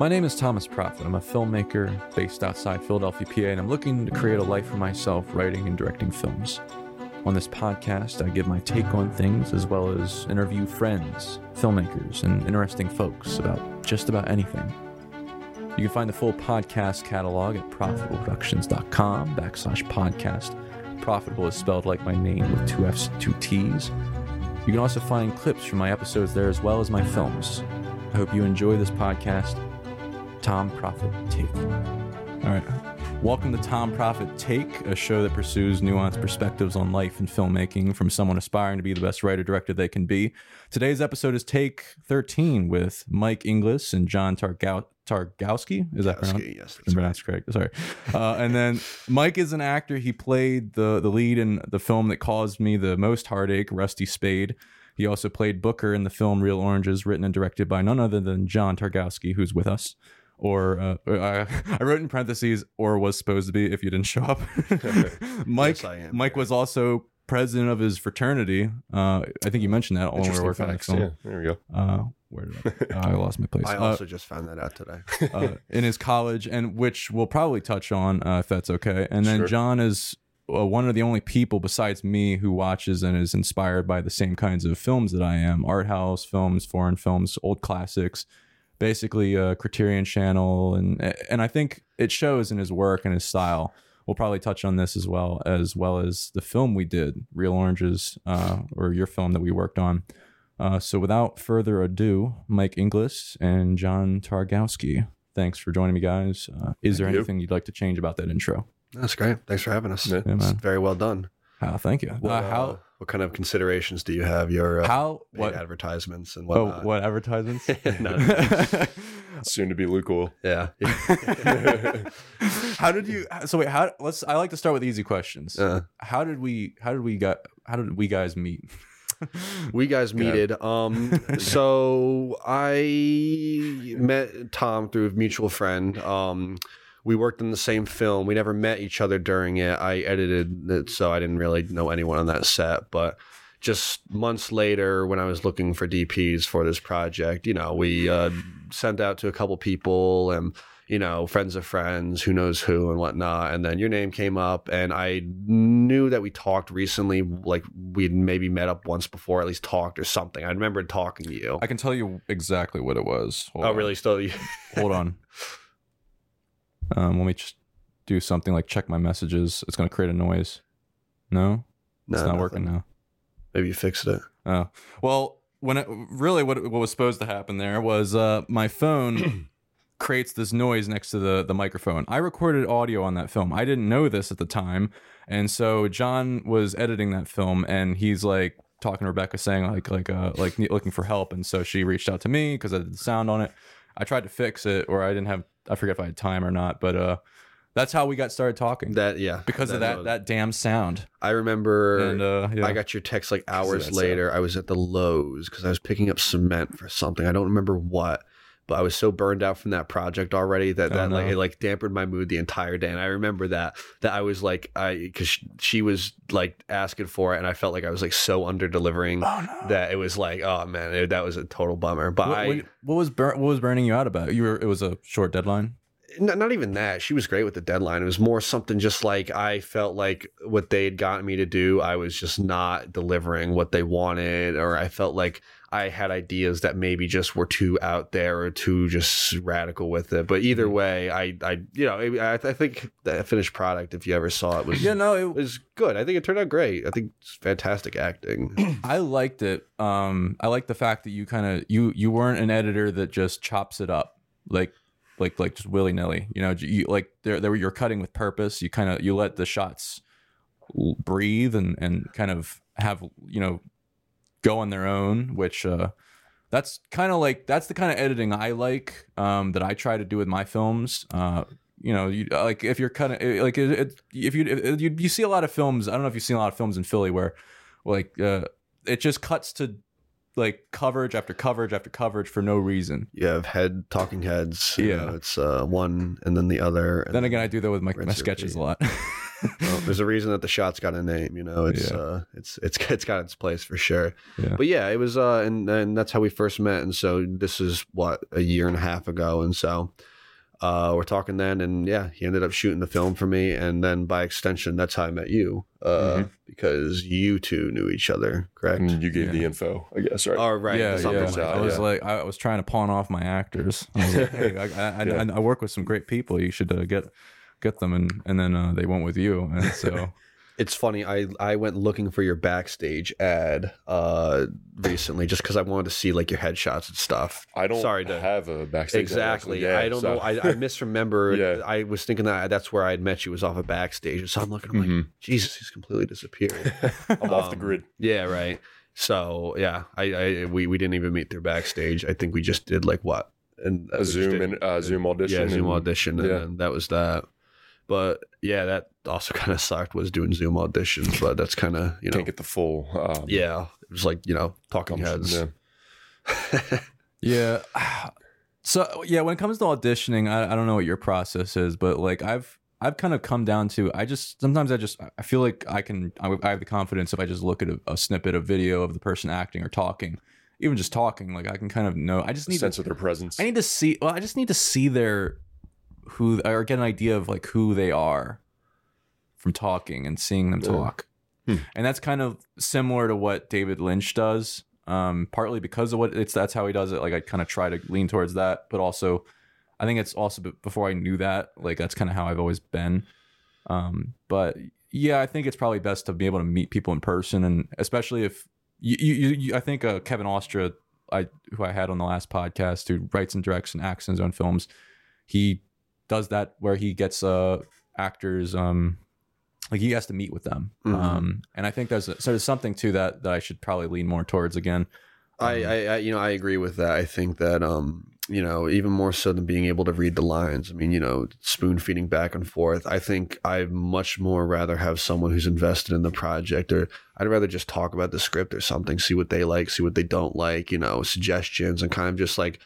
My name is Thomas Proffitt. I'm a filmmaker based outside Philadelphia, PA, and I'm looking to create a life for myself writing and directing films. On this podcast, I give my take on things as well as interview friends, filmmakers, and interesting folks about just about anything. You can find the full podcast catalog at profitableproductions.com backslash podcast. Profitable is spelled like my name with two F's two T's. You can also find clips from my episodes there as well as my films. I hope you enjoy this podcast. Tom Proffitt Take. All right. Welcome to Tom Proffitt Take, a show that pursues nuanced perspectives on life and filmmaking from someone aspiring to be the best writer director they can be. Today's episode is Take 13 with Mike Inglis and John Targow- Targowski. Is that pronounced? Yes, that's That's correct. Sorry. Uh, and then Mike is an actor. He played the the lead in the film that caused me the most heartache, Rusty Spade. He also played Booker in the film Real Oranges, written and directed by none other than John Targowski, who's with us. Or uh, I, I wrote in parentheses, or was supposed to be if you didn't show up. Mike, Yes, am. Mike was also president of his fraternity. Uh, I think you mentioned that when we were working facts. on the Yeah, there we go. Uh, where did I? I lost my place. I Uh, also just found that out today. uh, in his college, and which we'll probably touch on uh, if that's okay. And then Sure. John is uh, one of the only people besides me who watches and is inspired by the same kinds of films that I am: art house films, foreign films, old classics, basically uh, Criterion Channel, and and I think it shows in his work and his style. We'll probably touch on this as well as well as the film we did, Real Oranges, uh, or your film that we worked on. Uh, so without further ado, Mike Inglis and John Targowski, thanks for joining me, guys. Uh, is there Thank you. anything you'd like to change about that intro? That's great. Thanks for having us. Yeah. Yeah, It's man. very well done. Uh, thank you. What, uh, uh, how? What kind of considerations do you have? Your uh, How? paid What? advertisements and Oh, what advertisements? Soon to be Luke Will. Yeah. how did you? So wait, how? Let's. I like to start with easy questions. Uh, how did we? How did we got? How did we guys meet? we guys meeted. Um, so I met Tom through a mutual friend. Um, we worked in the same film. We never met each other during it. I edited it, so I didn't really know anyone on that set. But just months later, when I was looking for DPs for this project, you know, we uh, sent out to a couple people and you know, friends of friends, who knows who and whatnot. And then your name came up, and I knew that we talked recently, like we'd maybe met up once before, at least talked or something. I remember talking to you. I can tell you exactly what it was. Hold oh, on. really? Still, Hold on. Um, let me just do something like check my messages. It's going to create a noise. No, it's not working now. Maybe you fixed it. Oh well, when it really what what was supposed to happen there was uh, my phone creates this noise next to the the microphone. I recorded audio on that film. I didn't know this at the time, and so John was editing that film, and he's like talking to Rebecca, saying like like uh like looking for help, and so she reached out to me because I did the sound on it. I tried to fix it, or I didn't have I forget if I had time or not, but uh. That's how we got started talking That yeah, because of that that damn sound. I remember. And uh, yeah. I got your text like hours that later. I was at the Lowe's because I was picking up cement for something. I don't remember what, but I was so burned out from that project already that Oh, that like it like dampened my mood the entire day. And I remember that that I was like I because she was like asking for it, and I felt like I was like so under delivering oh no. that it was like oh man it, that was a total bummer. But What, I what, was bur- what was burning you out about it? You were it was a short deadline. not, not even that. She was great with the deadline. It was more something just like I felt like what they had gotten me to do, I was just not delivering what they wanted, or I felt like I had ideas that maybe just were too out there or too just radical with it. But either way, I, I, you know, I, I think the finished product, if you ever saw it, was Yeah, no, it, was good. I think it turned out great. I think it's fantastic acting. I liked it. Um, I like the fact that you kind of you you weren't an editor that just chops it up like like like just willy nilly. You know, you like there there you're cutting with purpose. You kind of you let the shots breathe and and kind of have you know go on their own, which uh that's kind of like that's the kind of editing I like um that I try to do with my films. Uh you know, you like if you're kind of like it, it, if you if you you see a lot of films. I don't know if you've seen a lot of films in Philly where like uh it just cuts to like coverage after coverage after coverage for no reason. You have head talking heads. Yeah. know, it's uh, one and then the other. And Then again, I do that with my, my sketches a lot. Well, there's a reason that the shot's got a name. You know, it's Yeah. uh, it's it's it's got its place for sure. Yeah. But yeah, it was uh, and and that's how we first met. And so this is what a year and a half ago. And so uh, we're talking then, and yeah, he ended up shooting the film for me, and then by extension, that's how I met you, uh, Mhm. because you two knew each other, correct? And you gave the info, I guess, right? Oh, right. yeah, yeah. like I was yeah. like, I was trying to pawn off my actors. I was like, hey, I, I, Yeah. I, I work with some great people. You should uh, get get them, and and then uh, they went with you, and so It's funny. I I went looking for your backstage ad uh recently just because I wanted to see like your headshots and stuff. I don't Sorry to- have a backstage. Exactly. actually. Yeah, I don't so- know. I, I misremember. Yeah. I was thinking that that's where I'd met you was off a backstage. So I'm looking. I'm like, Mhm. Jesus, he's completely disappeared. I'm off the Um, grid. yeah. Right. So yeah, I, I we we didn't even meet through backstage. I think we just did like what and A Zoom and uh, Zoom audition. yeah Zoom and- audition and yeah. that was that. But yeah, that also kind of sucked was doing Zoom auditions. But that's kind of you know Can't get the full. Um, yeah, it was like you know talking heads. yeah. yeah. So yeah, when it comes to auditioning, I, I don't know what your process is, but like I've I've kind of come down to I just sometimes I just I feel like I can I, I have the confidence if I just look at a, a snippet of video of the person acting or talking, even just talking, like I can kind of know. I just The need to sense of their presence. I need to see. Well, I just need to see their who or get an idea of like who they are from talking and seeing them talk. Hmm. And that's kind of similar to what David Lynch does. Um, partly because of what it's that's how he does it. Like I kind of try to lean towards that, but also I think it's also before I knew that. Like that's kind of how I've always been. Um, but yeah, I think it's probably best to be able to meet people in person, and especially if you, you, you, you I think uh, Kevin Ostra I who I had on the last podcast who writes and directs and acts in his own films, he does that where he gets uh actors um like he has to meet with them. Mhm. Um and I think there's a, so there's something to that that I should probably lean more towards again. I, I, I, you know, I agree with that. I think that, um, you know, even more so than being able to read the lines. I mean, you know, spoon feeding back and forth. I think I'd much more rather have someone who's invested in the project, or I'd rather just talk about the script or something, see what they like, see what they don't like, you know, suggestions, and kind of just like,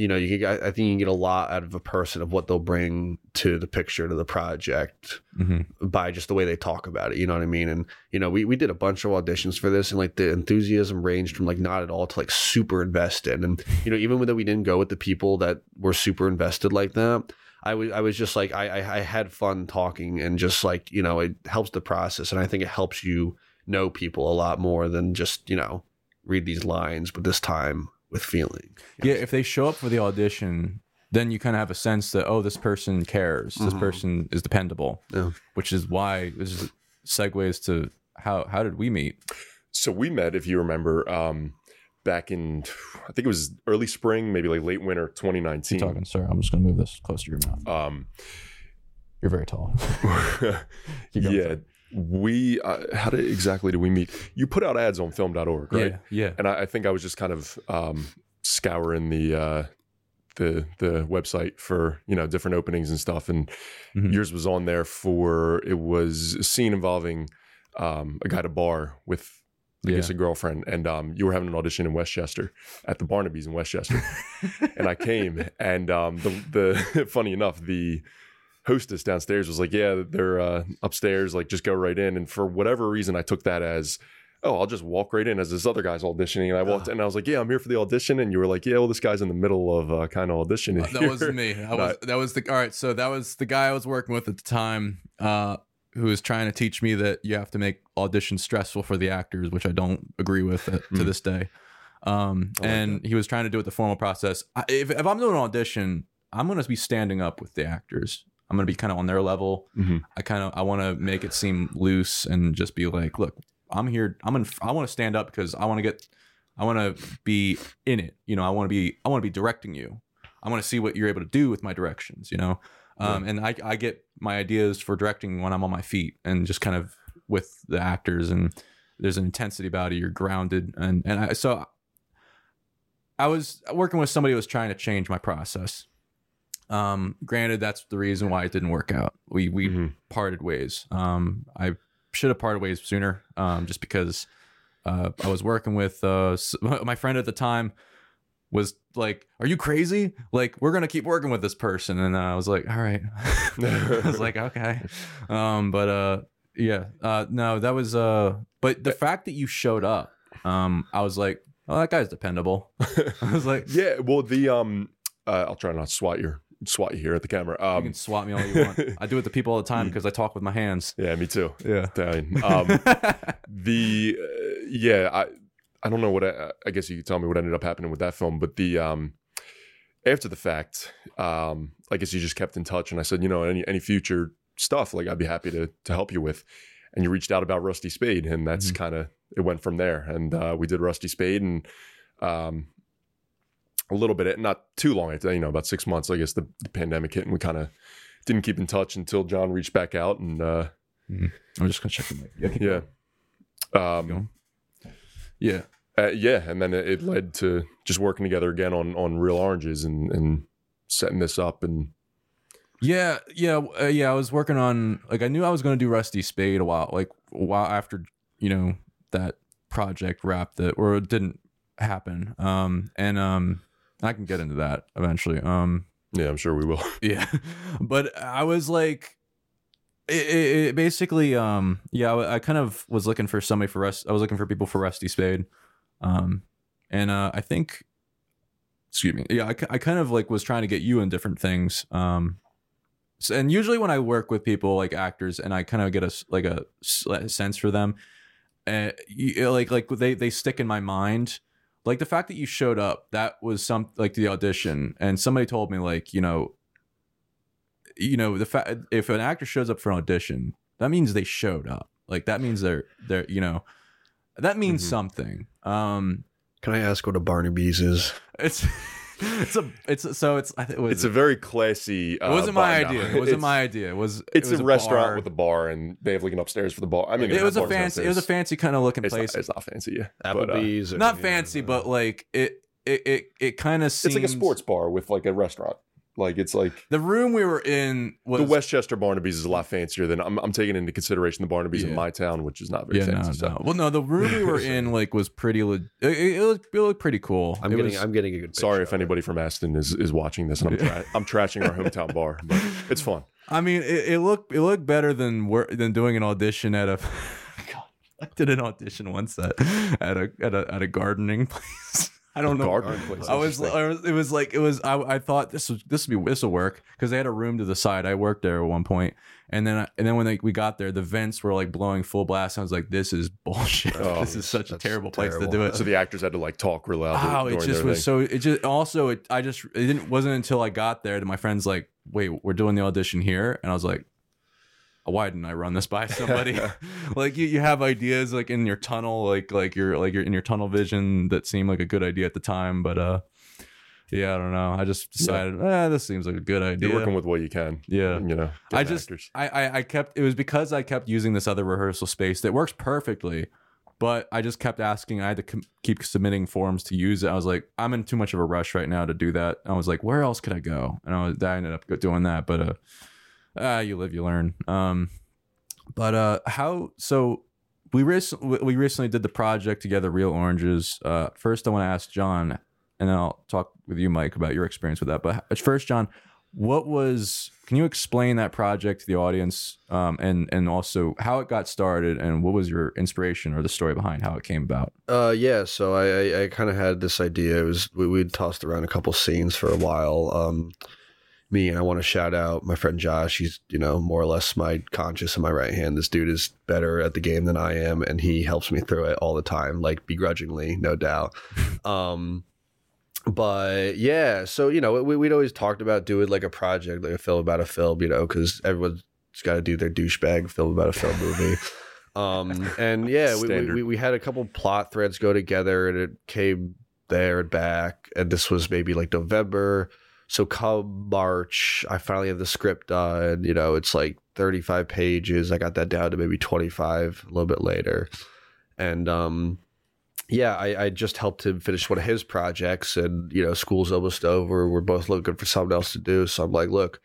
you know, you can. get- I think you can get a lot out of a person of what they'll bring to the picture to the project Mm-hmm. by just the way they talk about it. You know what I mean? And you know, we we did a bunch of auditions for this, and like the enthusiasm ranged from like not at all to like super invested. And you know, even though we didn't go with the people that were super invested like that, I was I was just like I I, I had fun talking and just like you know it helps the process, and I think it helps you know people a lot more than just you know read these lines, but this time with feeling. Yeah, if they show up for the audition, then you kind of have a sense that oh, this person cares. This Mhm. person is dependable. Yeah. Which is why this is segues to how how did we meet? So we met, if you remember, um, back in I think it was early spring, maybe like late winter, 2019. Keep talking, sir. I'm just gonna move this close to your mouth. Um, You're very tall. Keep going, yeah, sir. We. Uh, how did exactly do we meet? You put out ads on film.org, right? Yeah, yeah. And I, I think I was just kind of um, scouring the uh, the the website for you know different openings and stuff, and Mhm. yours was on there for it was a scene involving um, a guy at a bar with. I Yeah. guess a girlfriend, and um, you were having an audition in Westchester at the Barnaby's in Westchester, and I came, and um, the the funny enough, the hostess downstairs was like, "Yeah, they're uh, upstairs. Like, just go right in." And for whatever reason, I took that as, "Oh, I'll just walk right in." As this other guy's auditioning, and I walked in, and I was like, "Yeah, I'm here for the audition." And you were like, "Yeah, well, this guy's in the middle of uh, kind of auditioning." that wasn't me. That was that was the all right. So that was the guy I was working with at the time, uh, who was trying to teach me that you have to make auditions stressful for the actors, which I don't agree with uh, to Mm. this day. Um, like and he was trying to do it the formal process. I, if if I'm doing an audition, I'm gonna be standing up with the actors. I'm gonna be kind of on their level. Mhm. I kind of I want to make it seem loose and just be like, look, I'm here. I'm in. I want to stand up because I want to get. I want to be in it. You know, I want to be. I want to be directing you. I want to see what you're able to do with my directions. You know, um, and I I get my ideas for directing when I'm on my feet and just kind of with the actors and there's an intensity about it. You're grounded and and I so. I was working with somebody who was trying to change my process. Um, granted, that's the reason why it didn't work out. We we Mhm. parted ways. Um, I should have parted ways sooner. Um, just because uh, I was working with uh, my friend at the time. was like, "Are you crazy? Like, we're gonna keep working with this person." And I was like, "All right." I was like, "Okay," um, but uh, yeah, uh, no, that was uh, but the fact that you showed up, um, I was like, "Oh, that guy's dependable." I was like, Yeah, well, the um, uh, I'll try not to swat your swat you here at the camera. "You Um, can swat me all you want." I do it to people all the time because I talk with my hands. yeah, me too. Yeah. Italian. Um, the uh, yeah, I I don't know what I, I guess you could tell me what ended up happening with that film, but the um after the fact, um, I guess you just kept in touch, and I said, you know, any any future stuff, like I'd be happy to to help you with. And you reached out about Rusty Spade, and that's Mhm. kind of it went from there. And uh, we did Rusty Spade, and um, a little bit, not too long, you know, about six months. I guess the, the pandemic hit, and we kind of didn't keep in touch until John reached back out, and uh, I'm just gonna check mic. Yeah. yeah, um. Yeah. uh, yeah, and then it, it led to just working together again on on Real Oranges and and setting this up and Yeah, yeah, uh, yeah. I was working on like I knew I was going to do Rusty Spade a while, like a while after you know that project wrapped it or it didn't happen. Um, and um, I can get into that eventually. Um, yeah, I'm sure we will. yeah, but I was like, it, it, it basically, um, yeah, I, I kind of was looking for somebody for Rust. I was looking for people for Rusty Spade, um, and uh, I think, excuse me, yeah, I, I kind of like was trying to get you in different things. Um, so, and usually when I work with people like actors, and I kind of get a like a sense for them, uh, you, like like they they stick in my mind like the fact that you showed up that was some like the audition and somebody told me like you know you know the fact if an actor shows up for an audition that means they showed up like that means they're they're you know that means Mhm. something um Can I ask what a Barnaby's is? it's it's a it's so it's I think it was It's a very classy. Uh, it wasn't my bar now. idea it wasn't It's- my idea it was It's it was a, restaurant bar. with a bar, and they have like an upstairs for the bar. I mean, it was a bars fancy it was a fancy kind of looking It's place not, it's not fancy, yeah. But, uh, Applebee's. or- not yeah, fancy but like it it it, it kind of it's seems like a sports bar with like a restaurant. Like it's like the room we were in was the Westchester Barnaby's is a lot fancier than I'm, I'm taking into consideration the Barnaby's in my town, which is not very yeah, no, fancy. so. no. Well, no, the room we were in like was pretty. Le- it, it, looked, it looked pretty cool. I'm It getting. was- I'm getting a good. Sorry if of it. anybody from Aston is, is watching this, and I'm tra- I'm trashing our hometown bar, but it's fun. I mean, it, it looked it looked better than wor- than doing an audition at a. God, I did an audition once at at a at a at a gardening place. I don't know. I was, I was, it was like, it was, I, I thought this was, this would be, this will work because they had a room to the side. I worked there at one point, and then, I, and then when they, we got there, the vents were like blowing full blast. I was like, this is bullshit. Oh, this is such a terrible place terrible. to do it. So the actors had to like talk real loud. Oh, it just was so. It just also, it, I just, it didn't, wasn't until I got there that my friend's like, wait, we're doing the audition here, and I was like, why didn't I run this by somebody? like you, you have ideas like in your tunnel, like like you're like you're in your tunnel vision that seemed like a good idea at the time, but uh, yeah, I don't know. I just decided, eh, this seems like a good idea. You're working with what you can. Yeah. You know, I just actors. I, I I kept it was because I kept using this other rehearsal space that works perfectly, but I just kept asking. I had to com- keep submitting forms to use it. I was like, I'm in too much of a rush right now to do that. I was like, where else could I go? And I was I ended up doing that. But uh, ah, you live, you learn. Um, but uh, how so? We recently we recently did the project together, Real Oranges. Uh, first, I want to ask John, and then I'll talk with you, Mike, about your experience with that. But first, John, what was can you explain that project to the audience um, and and also how it got started and what was your inspiration or the story behind how it came about Uh, yeah. So I, I, I kind of had this idea. It was we we'd tossed around a couple scenes for a while. Um, me and I want to shout out my friend Josh. He's you know more or less my conscious in my right hand. This dude is better at the game than I am, and he helps me through it all the time, like begrudgingly, no doubt. um, but yeah, so you know we, we'd always talked about doing like a project, like a film about a film, you know, because everyone's got to do their douchebag film about a film movie. Um, and yeah, we, we, we had a couple plot threads go together and it came there and back. And this was maybe like November. So come March, I finally have the script done. You know, it's like 35 pages. I got that down to maybe 25 a little bit later. And um, yeah, I, I just helped him finish one of his projects. And, you know, school's almost over. We're both looking for something else to do. So I'm like, look,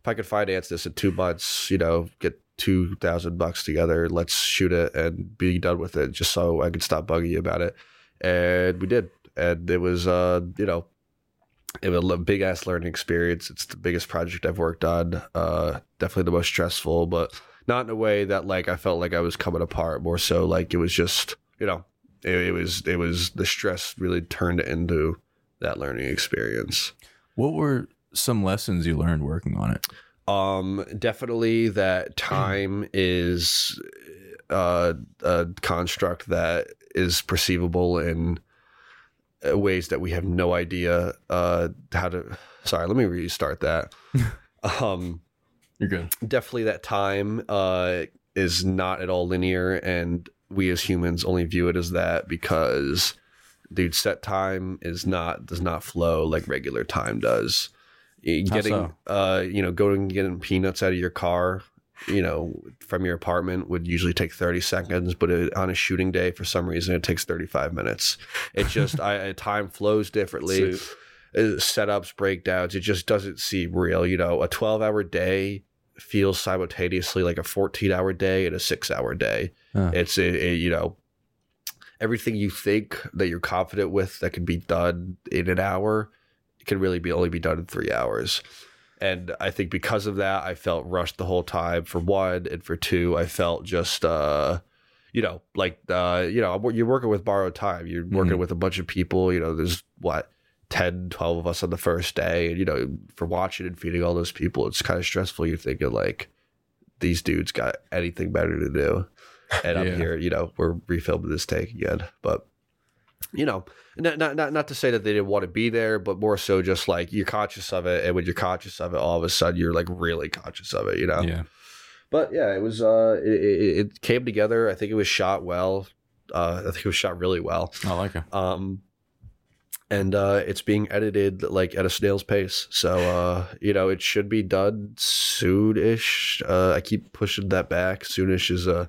if I could finance this in two months, you know, get two thousand bucks together, let's shoot it and be done with it, just so I could stop bugging you about it. And we did. and it was uh you know a big ass learning experience. It's the biggest project I've worked on. Uh, definitely the most stressful, but not in a way that like I felt like I was coming apart. More so like it was just you know it, it was it was the stress really turned it into that learning experience. What were some lessons you learned working on it? Um, definitely that time is uh, a construct that is perceivable in uh, ways that we have no idea uh, how to. Sorry, let me restart that. um, You're good. definitely that time uh, is not at all linear, and we as humans only view it as that because, dude, set time is not does not flow like regular time does. Getting, so? uh, you know, going and getting peanuts out of your car, you know, from your apartment would usually take thirty seconds, but it, on a shooting day, for some reason, it takes thirty five minutes. It just, I, time flows differently So- uh, setups, breakdowns. It just doesn't seem real. You know, a 12 hour day feels simultaneously like a 14 hour day and a six hour day. Huh. It's, it, it, you know, everything you think that you're confident with that can be done in an hour can really be only be done in three hours. And I think because of that, I felt rushed the whole time for one. And for two, I felt just, uh, you know, like, uh, you know, you're working with borrowed time. You're working Mhm. with a bunch of people. You know, there's what, 10, 12 of us on the first day. And, you know, for watching and feeding all those people, it's kind of stressful. You're thinking, like, these dudes got anything better to do. And Yeah. I'm here, you know, we're refilming this take again. But, you know, not, not, not, not to say that they didn't want to be there, but more so just like you're conscious of it. And when you're conscious of it, all of a sudden you're like really conscious of it, you know? Yeah. But yeah, it was, uh, it, it, it came together. I think it was shot well. Uh, I think it was shot really well. I like it. Um, and uh, it's being edited like at a snail's pace. So uh, you know, it should be done soon-ish. Uh, I keep pushing that back. Soonish is a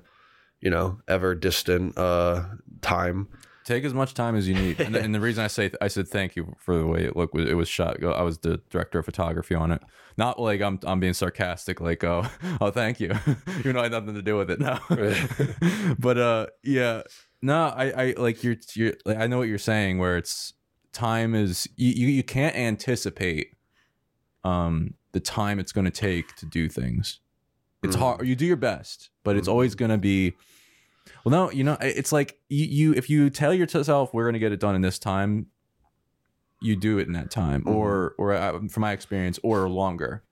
you know ever distant uh, time. Take as much time as you need. And, and the reason I say I said thank you for the way it looked was it was shot. I was the director of photography on it. Not like I'm I'm being sarcastic, like oh oh thank you, even though I had nothing to do with it. No, but uh yeah, no, I I like you're you're like, I know what you're saying. Where it's time is you you, you can't anticipate um the time it's going to take to do things. It's Mhm. hard. You do your best, but it's Mhm. always going to be. Well, no, you know, it's like you, you if you tell yourself we're going to get it done in this time, you do it in that time, Mhm. or or uh, from my experience, or longer.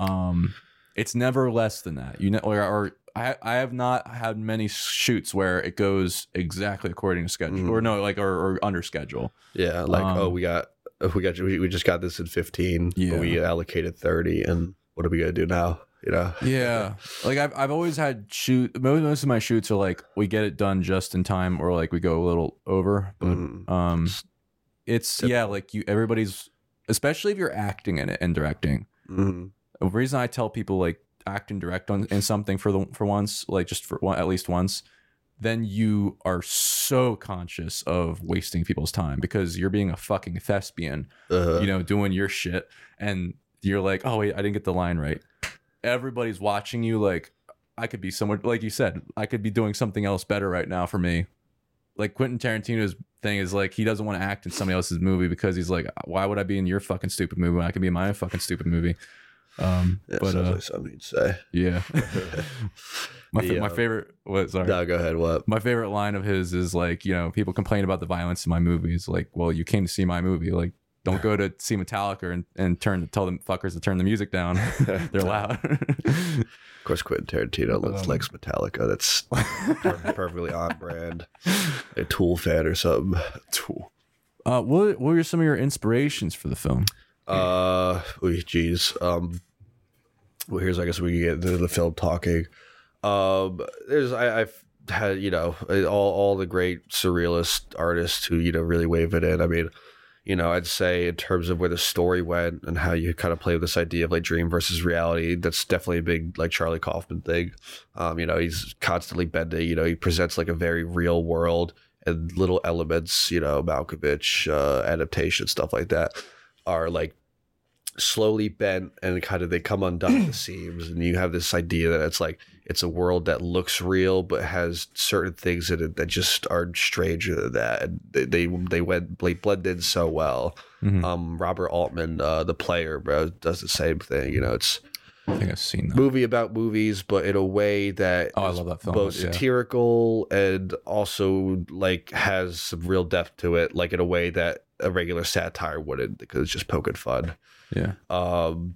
Um, it's never less than that. You know, or, or I I have not had many shoots where it goes exactly according to schedule, Mhm. or no, like or, or under schedule. Yeah, like Um, oh, we got we got we, we just got this in fifteen. Yeah. but we allocated thirty, and what are we gonna do now? You know? Yeah, like I've I've always had shoot. Most most of my shoots are like we get it done just in time, or like we go a little over. But Mhm. um, It's yeah, like you everybody's, especially if you're acting in it and directing. Mhm. The reason I tell people like act and direct on in something for the for once, like just for one, at least once, then you are so conscious of wasting people's time because you're being a fucking thespian, Uh, you know, doing your shit, and you're like, oh wait, I didn't get the line right. Everybody's watching you, like I could be somewhere, like you said, I could be doing something else better right now for me. Like Quentin Tarantino's thing is like he doesn't want to act in somebody else's movie because he's like, why would I be in your fucking stupid movie when I can be in my own fucking stupid movie? Um, yeah, but sounds uh, like something you'd say. yeah, my The, my uh, favorite. What? Sorry. No, go ahead. What? My favorite line of his is like, you know, people complain about the violence in my movies. Like, well, you came to see my movie. Like, don't go to see Metallica and, and turn tell them fuckers to turn the music down. They're loud. Of course, Quentin Tarantino Um, likes Metallica. That's per- perfectly on brand. A Tool fan or something. Tool. uh, what what were some of your inspirations for the film? Uh, oy, geez. Um, well, here's I guess we can get into the film talking. Um, there's I, I've had you know all all the great surrealist artists who you know really wave it in. I mean, you know, I'd say in terms of where the story went and how you kind of play with this idea of like dream versus reality, that's definitely a big like Charlie Kaufman thing. Um, you know, he's constantly bending. You know, he presents like a very real world and little elements. You know, Malkovich uh, adaptation stuff like that are like slowly bent and kind of they come undone at the seams and you have this idea that it's like it's a world that looks real but has certain things in it that just are stranger than that and they they, they went they blend in so well Mhm. um robert altman uh the player bro does the same thing you know it's I think I've seen that. movie about movies but in a way that Oh, I love that film, both yeah. satirical and also like has some real depth to it like in a way that a regular satire wouldn't because it's just poking fun Yeah. um,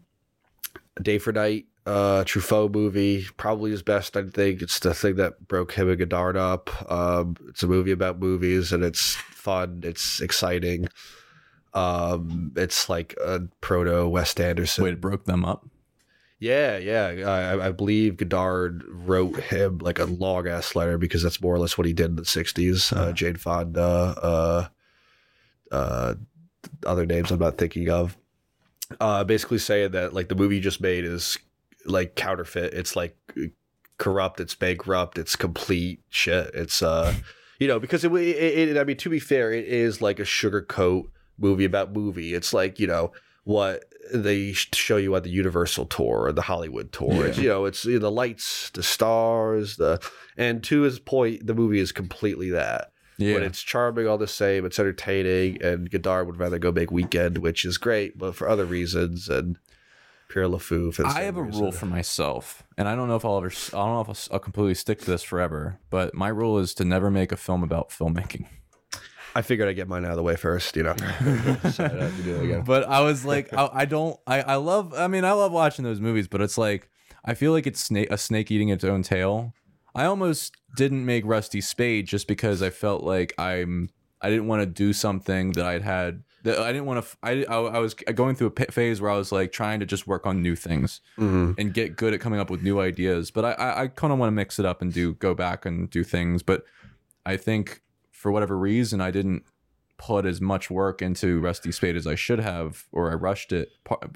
Day for Night, uh, Truffaut movie, probably his best. I think it's the thing that broke him and Godard up. Um, it's a movie about movies, and it's fun. It's exciting. Um, it's like a proto Wes Anderson. Wait, it broke them up. Yeah, yeah. I, I believe Godard wrote him like a long ass letter because that's more or less what he did in the '60s. Uh, Uh-huh. Jane Fonda, uh, uh, other names I'm not thinking of. Uh, basically saying that like the movie you just made is like counterfeit. It's like corrupt. It's bankrupt. It's complete shit. It's uh, you know, because it, it, it I mean, to be fair, it is like a sugarcoat movie about movie. It's like you know what they show you on the Universal tour or the Hollywood tour. It's, you know, it's you know, the lights, the stars, the and to his point, the movie is completely that. Yeah. But it's charming all the same. It's entertaining, and Godard would rather go make Weekend, which is great, but for other reasons, and Pierrot le Fou. For the I have a rule for myself, and I don't know if I'll ever, I don't know if I'll, I'll completely stick to this forever, but my rule is to never make a film about filmmaking. I figured I'd get mine out of the way first, you know. so I don't have to do it again. But I was like, I, I don't, I, I love, I mean, I love watching those movies, but it's like, I feel like it's snake, a snake eating its own tail. I almost didn't make Rusty Spade just because I felt like I'm, I didn't want to do something that I'd had. That I didn't want to. I, I I was going through a p- phase where I was like trying to just work on new things. Mhm. and get good at coming up with new ideas. But I, I, I kind of want to mix it up and do go back and do things. But I think for whatever reason, I didn't put as much work into Rusty Spade as I should have, or I rushed it.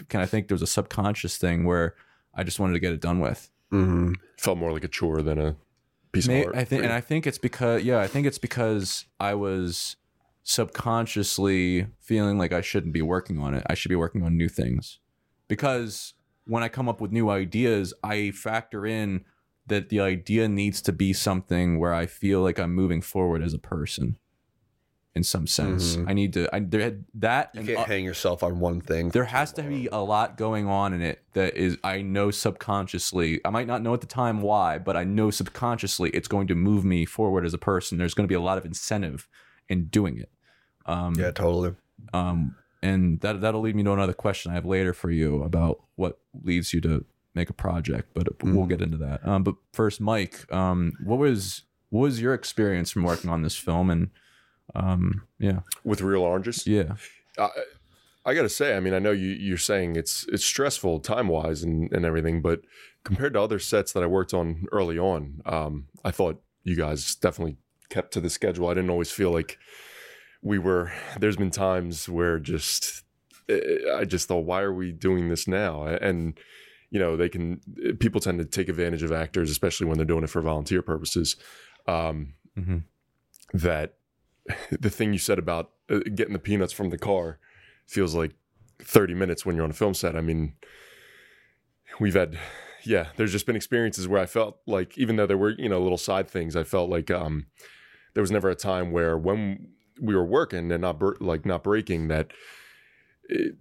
Can I think there was a subconscious thing where I just wanted to get it done with? Mhm. Felt more like a chore than a piece May- of art. I think, and. I think it's because yeah, I think it's because I was subconsciously feeling like I shouldn't be working on it. I should be working on new things because when I come up with new ideas, I factor in that the idea needs to be something where I feel like I'm moving forward as a person. In some sense, Mhm. I need to. I there had that You can't uh, hang yourself on one thing. there has to be a lot going on in it that is I know subconsciously. I might not know at the time why, but I know subconsciously it's going to move me forward as a person. There's going to be a lot of incentive in doing it. Um, Yeah, totally. um, and that that'll lead me to another question I have later for you about what leads you to make a project, but we'll Mhm. get into that. Um, but first, Mike, um, what was what was your experience from working on this film? And um, yeah, with real oranges. yeah, I, I gotta say, I mean, I know you you're saying it's it's stressful time wise and and everything, but compared to other sets that I worked on early on, um, I thought you guys definitely kept to the schedule. I didn't always feel like we were. There's been times where just eh, I just thought, why are we doing this now? And you know, they can people tend to take advantage of actors, especially when they're doing it for volunteer purposes. Um, Mhm. that the thing you said about getting the peanuts from the car feels like 30 minutes when you're on a film set. I mean, we've had, yeah, there's just been experiences where I felt like, even though there were, you know, little side things, I felt like um, there was never a time where when we were working and not bur- like not breaking that it,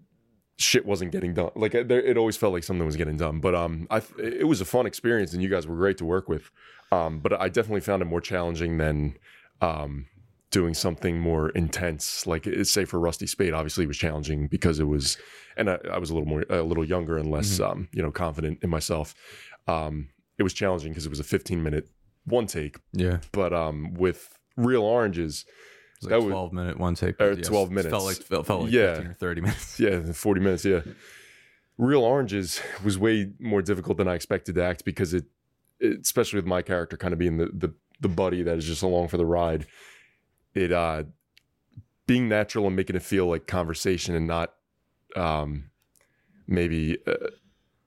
shit wasn't getting done. Like there, it always felt like something was getting done. But um, I it was a fun experience and you guys were great to work with. Um, but I definitely found it more challenging than um doing something more intense. Like say for Rusty Spade, obviously it was challenging because it was, and I, I was a little more a little younger and less um you know confident in myself. Um, it was challenging because it was a 15 minute one take. yeah. But um with Real Oranges, It was That like would- twelve minute one take. or but 12 Felt minutes. like felt, felt like Yeah. fifteen or thirty minutes. yeah, 40 minutes, yeah. Real Oranges was way more difficult than I expected to act because it, it especially with my character kind of being the, the the buddy that is just along for the ride. It uh being natural and making it feel like conversation and not um maybe uh,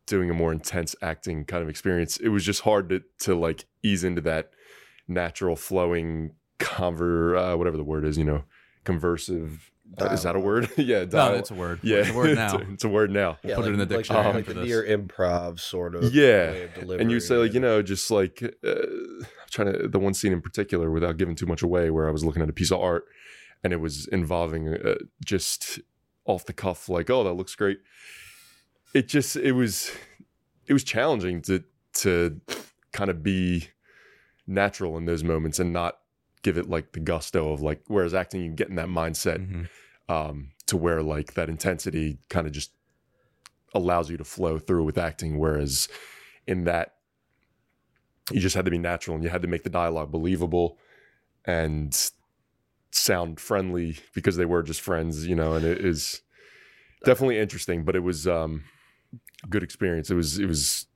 doing a more intense acting kind of experience. It was just hard to to like ease into that natural flowing conver uh, whatever the word is, you know, conversive Is that a word? yeah, No, it's a word. yeah, It's a word now. it's, a, it's a word now. Yeah, Put it in the like dictionary like for the near improv sort of Yeah, way of and you say like you know just like uh, I'm trying to the one scene in particular without giving too much away where I was looking at a piece of art and it was involving uh, just off the cuff like oh that looks great. It just it was it was challenging to to kind of be natural in those moments and not give it like the gusto of like whereas acting you get in that mindset Mhm. um, to where like that intensity kind of just allows you to flow through with acting. Whereas in that, you just had to be natural and you had to make the dialogue believable and sound friendly because they were just friends, you know. And it is definitely interesting, but it was um, good experience. It was it was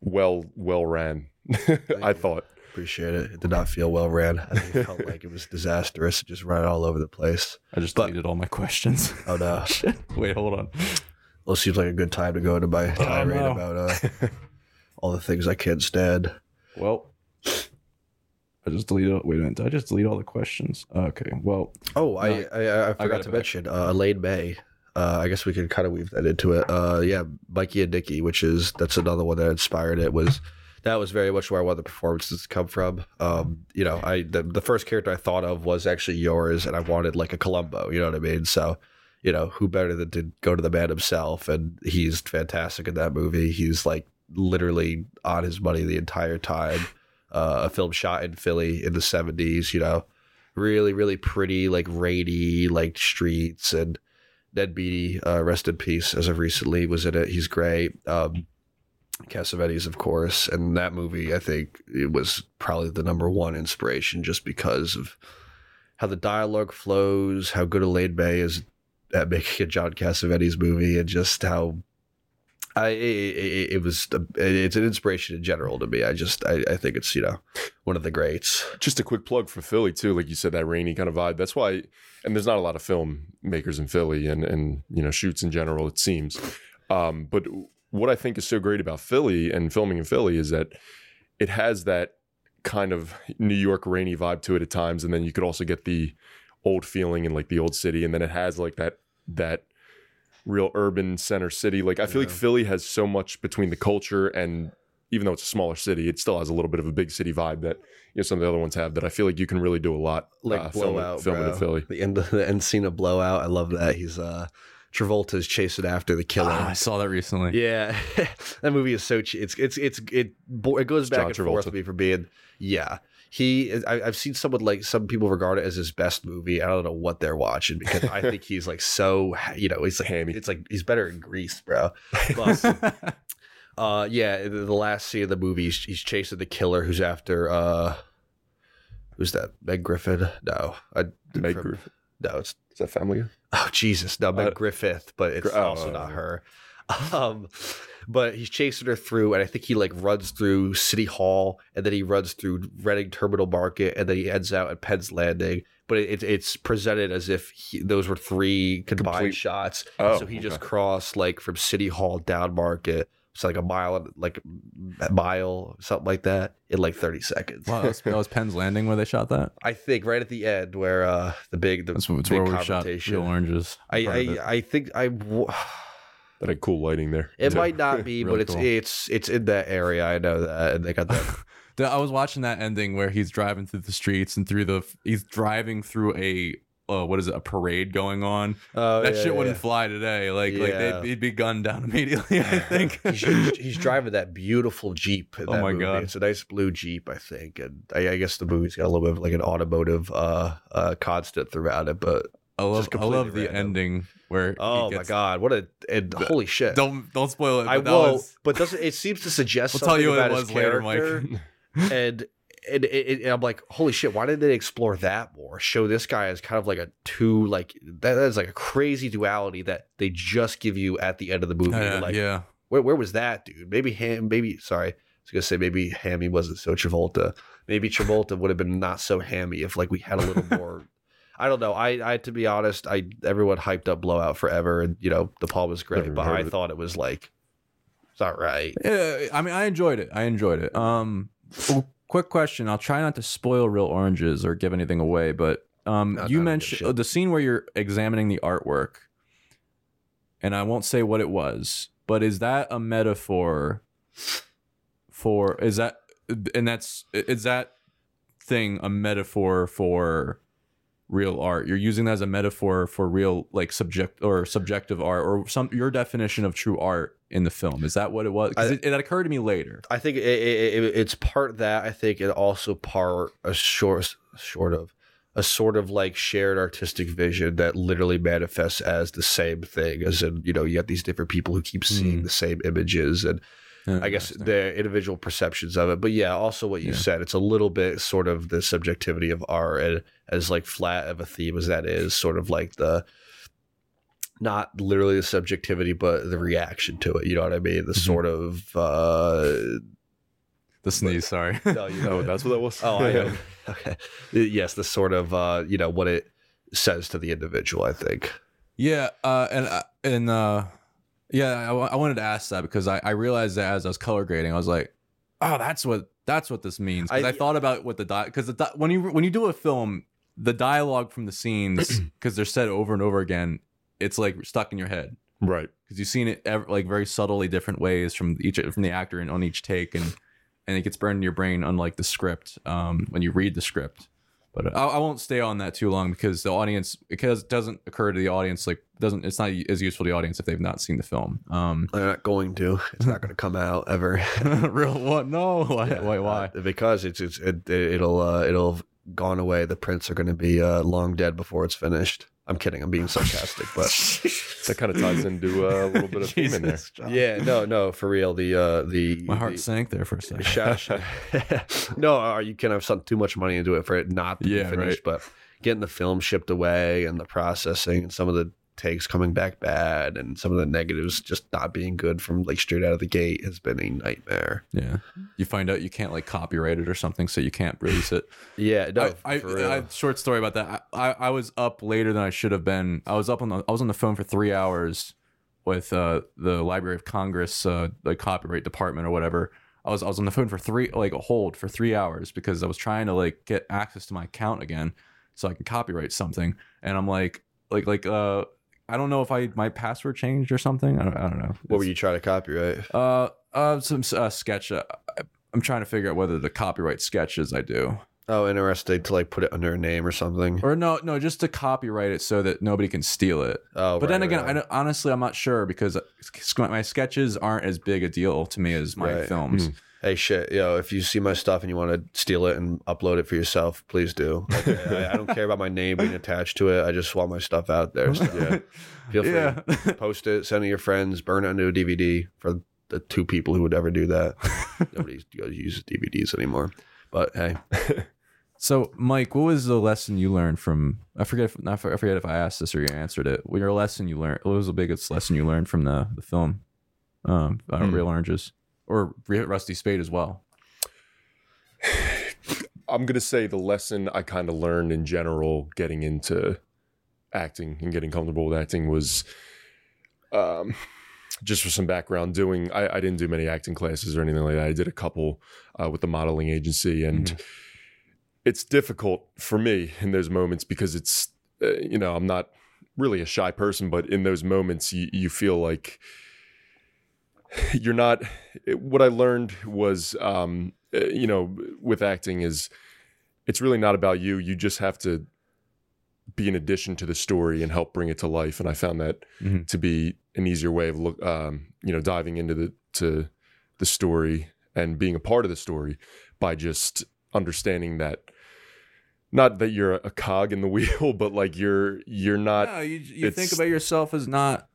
well well ran. I you. thought. Appreciate it. It did not feel well ran. I think it felt like it was disastrous. It just ran all over the place. I just But- deleted all my questions. Oh no. Wait, hold on. Well, it seems like a good time to go into my tirade no. about uh, all the things I can't stand. Well, I just deleted. Wait a minute. Did I just delete all the questions? Okay. Well, Oh, I, No, I I got forgot it to back. mention uh, Elaine May. Uh, I guess we could kind of weave that into it. Uh, yeah, Mikey and Nicky, which is that's another one that inspired it. Was that was very much where I want the performances to come from. Um, you know, I the, the first character I thought of was actually yours, and I wanted like a Columbo. You know what I mean? So, you know, who better than to go to the man himself? And he's fantastic in that movie. He's like literally on his money the entire time. Uh, a film shot in Philly in the seventies. You know, really, really pretty, like rainy, like streets. And Ned Beatty, uh, rest in peace, as of recently, was in it. He's great. Um, Cassavetes, of course, and that movie, I think, it was probably the number one inspiration, just because of how the dialogue flows, how good Elaine May is at making a John Cassavetes movie, and just how. I it, it, was it's an inspiration in general to me. I just I, I think it's you know one of the greats. just a quick plug for Philly too, like you said, that rainy kind of vibe. That's why, and there's not a lot of film makers in Philly, and and you know shoots in general. It seems, um, but what I think is so great about Philly and filming in Philly is that it has that kind of New York rainy vibe to it at times, and then you could also get the old feeling in like the old city, and then it has like that that real urban center city. Like I feel like Philly has so much between the culture and even though it's a smaller city, it still has a little bit of a big city vibe that you know some of the other ones have. That I feel like you can really do a lot. like uh, filming- blowout, filming, bro. in Philly. The end, the end scene of blowout. I love that. He's uh, Travolta's chasing after the killer. Ah, I saw that recently. yeah, that movie is so. Che- it's it's it's it. bo- It goes It's back John and forth Travolta. with me for being. Yeah, he. is- I, I've seen someone like some people regard it as his best movie. I don't know what they're watching because I think he's like so. You know, he's like Hammy. It's like he's better in Grease, bro. But, uh, yeah, the, the last scene of the movie, he's, he's chasing the killer who's after. uh Who's that? Meg Griffin? No, I, Meg from- Griffith. No, it's Is that Family Oh Jesus, no, Meg Uh, Griffith, but it's oh, also not her. Um, but he's chasing her through, and I think he like runs through City Hall, and then he runs through Reading Terminal Market, and then he ends out at Penn's Landing. But it, it, it's presented as if he, those were three combined Complete- shots. Oh, so he just crossed like from City Hall down Market. It's like a mile, like a mile, something like that, in like thirty seconds. wow, that was, that was Penn's Landing where they shot that. I think right at the end where uh the big the That's, that's big where we shot confrontation. Real Oranges. I, part I. I think I w- That had cool lighting there. It too. might not be, Really but it's cool. it's it's in that area. I know that, and they got that. I was watching that ending where he's driving through the streets and through the he's driving through a uh, what is it a parade going on. Oh, that yeah, shit wouldn't fly today. Like like they'd, he'd be gunned down immediately. I think. he's, he's, he's driving that beautiful Jeep. In Oh my movie. God. it's a nice blue Jeep, I think, and I, I guess the movie's got a little bit of like an automotive uh, uh constant throughout it. But I love I love the random. ending where he oh my god, what a and holy shit! Don't don't spoil it. But I will, was- but doesn't it seems to suggest We'll tell you what about it his was later, character? Mike. and and, I'm like, holy shit! Why didn't they explore that more? Show this guy as kind of like a two, like that, that is like a crazy duality that they just give you at the end of the movie. Yeah, like, yeah. where where was that, dude? Maybe Ham, maybe sorry, I was gonna say maybe Hammy wasn't so Travolta. Maybe Travolta would have been not so hammy if like we had a little more. I don't know. I, I to be honest, I everyone hyped up Blowout forever, and you know the Paul was great, Never but I it. thought it was like it's not right. Yeah, I mean, I enjoyed it. I enjoyed it. Um, quick question. I'll try not to spoil Real Oranges or give anything away, but Um, Not- you not a good mentioned shit. the scene where you're examining the artwork, and I won't say what it was, but is that a metaphor for? Is that and that's is that thing a metaphor for real art? You're using that as a metaphor for real, like subject or subjective art, or some your definition of true art in the film. Is that what it was? I- it, it occurred to me later. I think it, it, it, it's part that. I think it also part a short, short of a sort of like shared artistic vision that literally manifests as the same thing. As in, you know, you have these different people who keep seeing Mm. the same images, and I guess their individual perceptions of it. But yeah, also what you Yeah. said, it's a little bit sort of the subjectivity of art, and as like flat of a theme as that is, sort of like the not literally the subjectivity, but the reaction to it. You know what I mean? The Mhm. sort of uh, the sneeze. Sorry. no, you Oh, that's what that was. Oh. Okay. Yes, the sort of uh, you know what it says to the individual. I think. Yeah, uh, and uh, and uh, yeah, I, I wanted to ask that because I, I realized that as I was color grading, I was like, oh, that's what that's what this means. 'Cause I, I- thought about what the di because the di- when you when you do a film, the dialogue from the scenes because they're said over and over again, it's like stuck in your head right. because you've seen it ev- like very subtly different ways from each from the actor and on each take and and it gets burned in your brain unlike the script um, when you read the script but I, I won't stay on that too long because the audience because it doesn't occur to the audience like doesn't it's not as useful to the audience if they've not seen the film um They're not going to. It's not going to come out ever. real what no why Yeah, why, why? uh, because it's it's it, it'll uh, it'll have gone away. The prints are going to be uh, long dead before it's finished. I'm kidding. I'm being sarcastic, but That kind of ties into uh, a little bit of theme in there. John. yeah, no, no, for real. The uh, the my heart the, sank there for a second Shout, shout- no, are you can have sunk too much money into it for it not to Yeah, be finished, but getting the film shipped away and the processing and some of the takes coming back bad and some of the negatives just not being good from like straight out of the gate has been a nightmare. yeah you find out you can't like copyright it or something so you can't release it Yeah, no, I. I, I short story about that. I, I, I was up later than I should have been. I was up on the I was on the phone for three hours with uh, the Library of Congress, uh, the copyright department or whatever. I was I was on the phone for three like a hold for three hours because I was trying to like get access to my account again so I can copyright something. And I'm like like like uh I don't know if I my password changed or something. I don't, I don't know. what were you trying to copyright? Uh, uh, some uh, sketch. Uh, I- I'm trying to figure out whether the copyright sketches I do. Oh, interesting to like put it under a name or something. Or no, no, just to copyright it so that nobody can steal it. Oh, but right, then again, right, I honestly, I'm not sure because my sketches aren't as big a deal to me as my Right. films. Hey shit, yo, if you see my stuff and you want to steal it and upload it for yourself, please do. Like, I, I don't care about my name being attached to it. I just want my stuff out there. So Yeah. feel free. Yeah. Post it, send it to your friends, burn it into a DVD for the two people who would ever do that. Nobody uses DVDs anymore. But hey, so, Mike, what was the lesson you learned from? I forget. If, I forget if I asked this or you answered it. What your lesson you learned? What was the biggest lesson you learned from the the film? Um, Hmm. Real Oranges or Rusty Spade as well. I'm gonna say the lesson I kind of learned in general getting into acting and getting comfortable with acting was um just for some background doing I, I didn't do many acting classes or anything like that i did a couple uh, with the modeling agency and it's difficult for me in those moments because it's uh, you know i'm not really a shy person but in those moments you, you feel like you're not what i learned was um uh, you know with acting is it's really not about you you just have to be an addition to the story and help bring it to life and i found that Mhm. to be an easier way of look um you know diving into the to the story and being a part of the story by just understanding that not that you're a cog in the wheel but like you're you're not No, you, you think about yourself as not,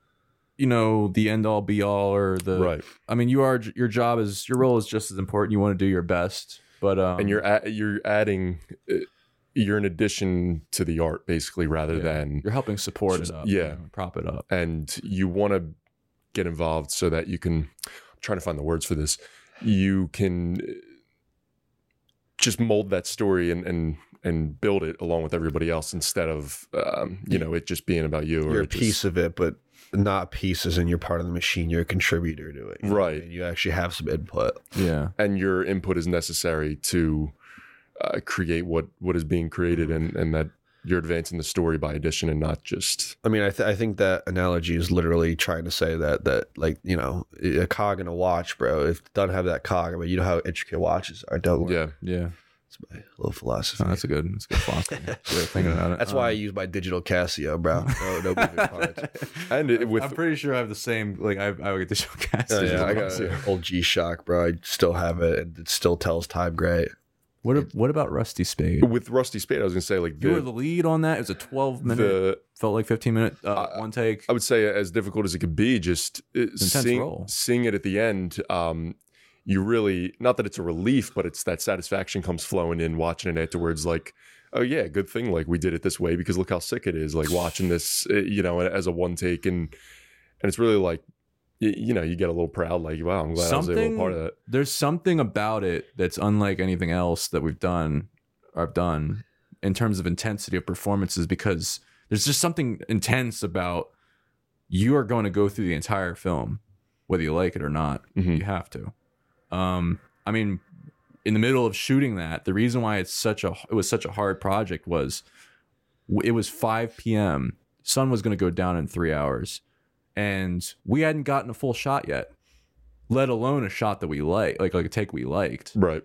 you know, the end all be all or the. right I mean, you are. Your job is your role is just as important. You want to do your best, but um, and you're a- you're adding uh, you're an addition to the art basically rather Yeah. than you're helping support Just- it up. yeah. you know, prop it up. and you want to get involved so that you can I'm trying to find the words for this you can uh, just mold that story and and and build it along with everybody else instead of um, you know it just being about you or you're a it just- piece of it, but not pieces and you're part of the machine. You're a contributor to it. you know what I Right. mean? You actually have some input. Yeah, and your input is necessary to uh, create what what is being created and and that you're advancing the story by addition and not just I mean, I, th- I think that analogy is literally trying to say that that like you know a cog in a watch, bro. If it doesn't have that cog, I mean, you know how intricate watches are. Don't yeah. Yeah, It's my little philosophy. Oh, that's a good. That's a good philosophy. Way of thinking about it. That's why I Um, use my digital Casio, bro. No, no moving parts. And it, with I'm pretty sure I have the same. Like I, I would get digital cast. Oh, yeah, I got digital an old G Shock, bro. I still have it, and it still tells time great. What What about Rusty Spade? with Rusty Spade, I was gonna say like You were the, the lead on that. It was a 12 minute. the felt like 15 minute uh, Uh, one take. I would say as difficult as it could be, just uh, seeing, role. seeing it at the end, um, you really not that it's a relief, but it's that satisfaction comes flowing in watching it afterwards. Like, oh yeah, good thing like we did it this way because look how sick it is. Like watching this, uh, you know, as a one take, and and it's really like, you, you know, you get a little proud. Like, wow, I'm glad I was able to Something- part of that. There's something about it that's unlike anything else that we've done or I've done in terms of intensity of performances because there's just something intense about you are going to go through the entire film, whether you like it or not. Mhm. You have to. Um, I mean, in the middle of shooting that, the reason why it's such a it was such a hard project was it was 5 p.m. Sun was going to go down in three hours, and we hadn't gotten a full shot yet, let alone a shot that we like, like like a take we liked. Right.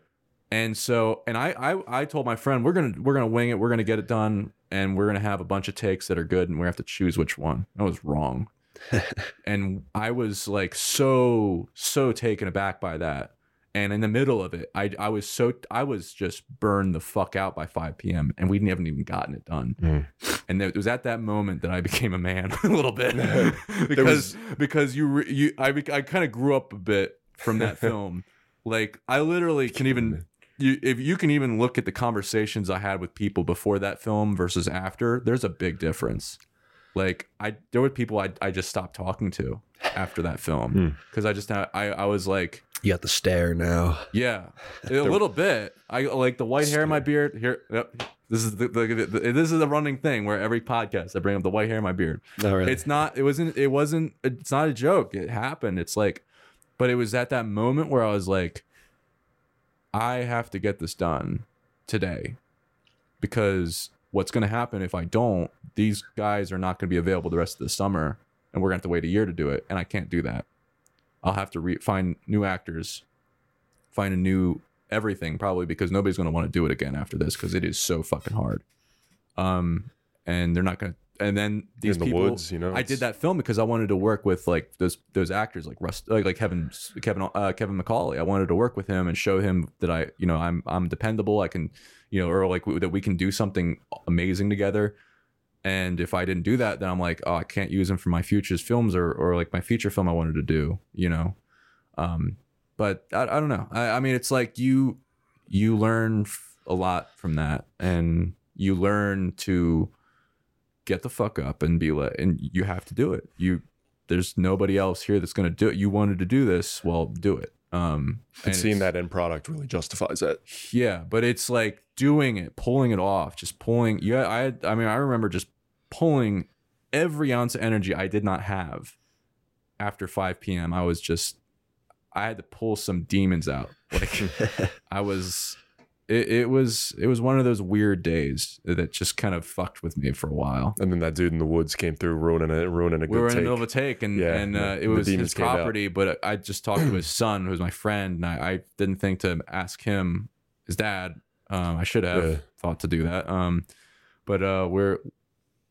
And so, and I, I, I told my friend we're gonna we're gonna wing it. We're gonna get it done, and we're gonna have a bunch of takes that are good, and we have to choose which one. I was wrong, and I was like so so taken aback by that. And in the middle of it, I I was so I was just burned the fuck out by 5 p.m. and we haven't even gotten it done. Mm. And it was at that moment that I became a man a little bit because was- because you you I I kind of grew up a bit from that film. like I literally can even you if you can even look at the conversations I had with people before that film versus after, there's a big difference. Like I there were people I I just stopped talking to after that Hmm. film because I just I I was like You got the stare now. yeah, a little bit. I like the white hair in my beard. Here, yep. This is the, the, the- this is a running thing where every podcast I bring up the white hair in my beard. Not really. It's not. It wasn't. It wasn't. It's not a joke. It happened. It's like, but it was at that moment where I was like, I have to get this done today, because what's going to happen if I don't? These guys are not going to be available the rest of the summer, and we're going to have to wait a year to do it, and I can't do that. I'll have to re- find new actors, find a new everything probably because nobody's going to want to do it again after this because it is so fucking hard. Um, and they're not going to. And then these in the people, woods, you know. I did that film because I wanted to work with like those those actors like Rust like, like Kevin Kevin uh, Kevin McCauley. I wanted to work with him and show him that I you know I'm I'm dependable. I can you know or like that we can do something amazing together. And if I didn't do that, then I'm like, oh, I can't use him for my futures films or or like my feature film I wanted to do. You know, um, but I, I don't know. I, I mean, it's like you you learn a lot from that, and you learn to get the fuck up and be like, and you have to do it. You there's nobody else here that's gonna do it. You wanted to do this, well, do it. Um, and seeing that end product really justifies it. yeah, but it's like doing it, pulling it off, just pulling. Yeah, I I mean, I remember just pulling every ounce of energy I did not have after 5 p.m. I was just I had to pull some demons out. Like I was it, it was it was one of those weird days that just kind of fucked with me for a while. And then that dude in the woods came through ruining it, ruining a We were good in the take. middle of a take, and Yeah, and uh, it was his property. But I just talked to his son, who's my friend, and I, I didn't think to ask him, his dad. Um, I should have Yeah. thought to do that. Um, but uh, we're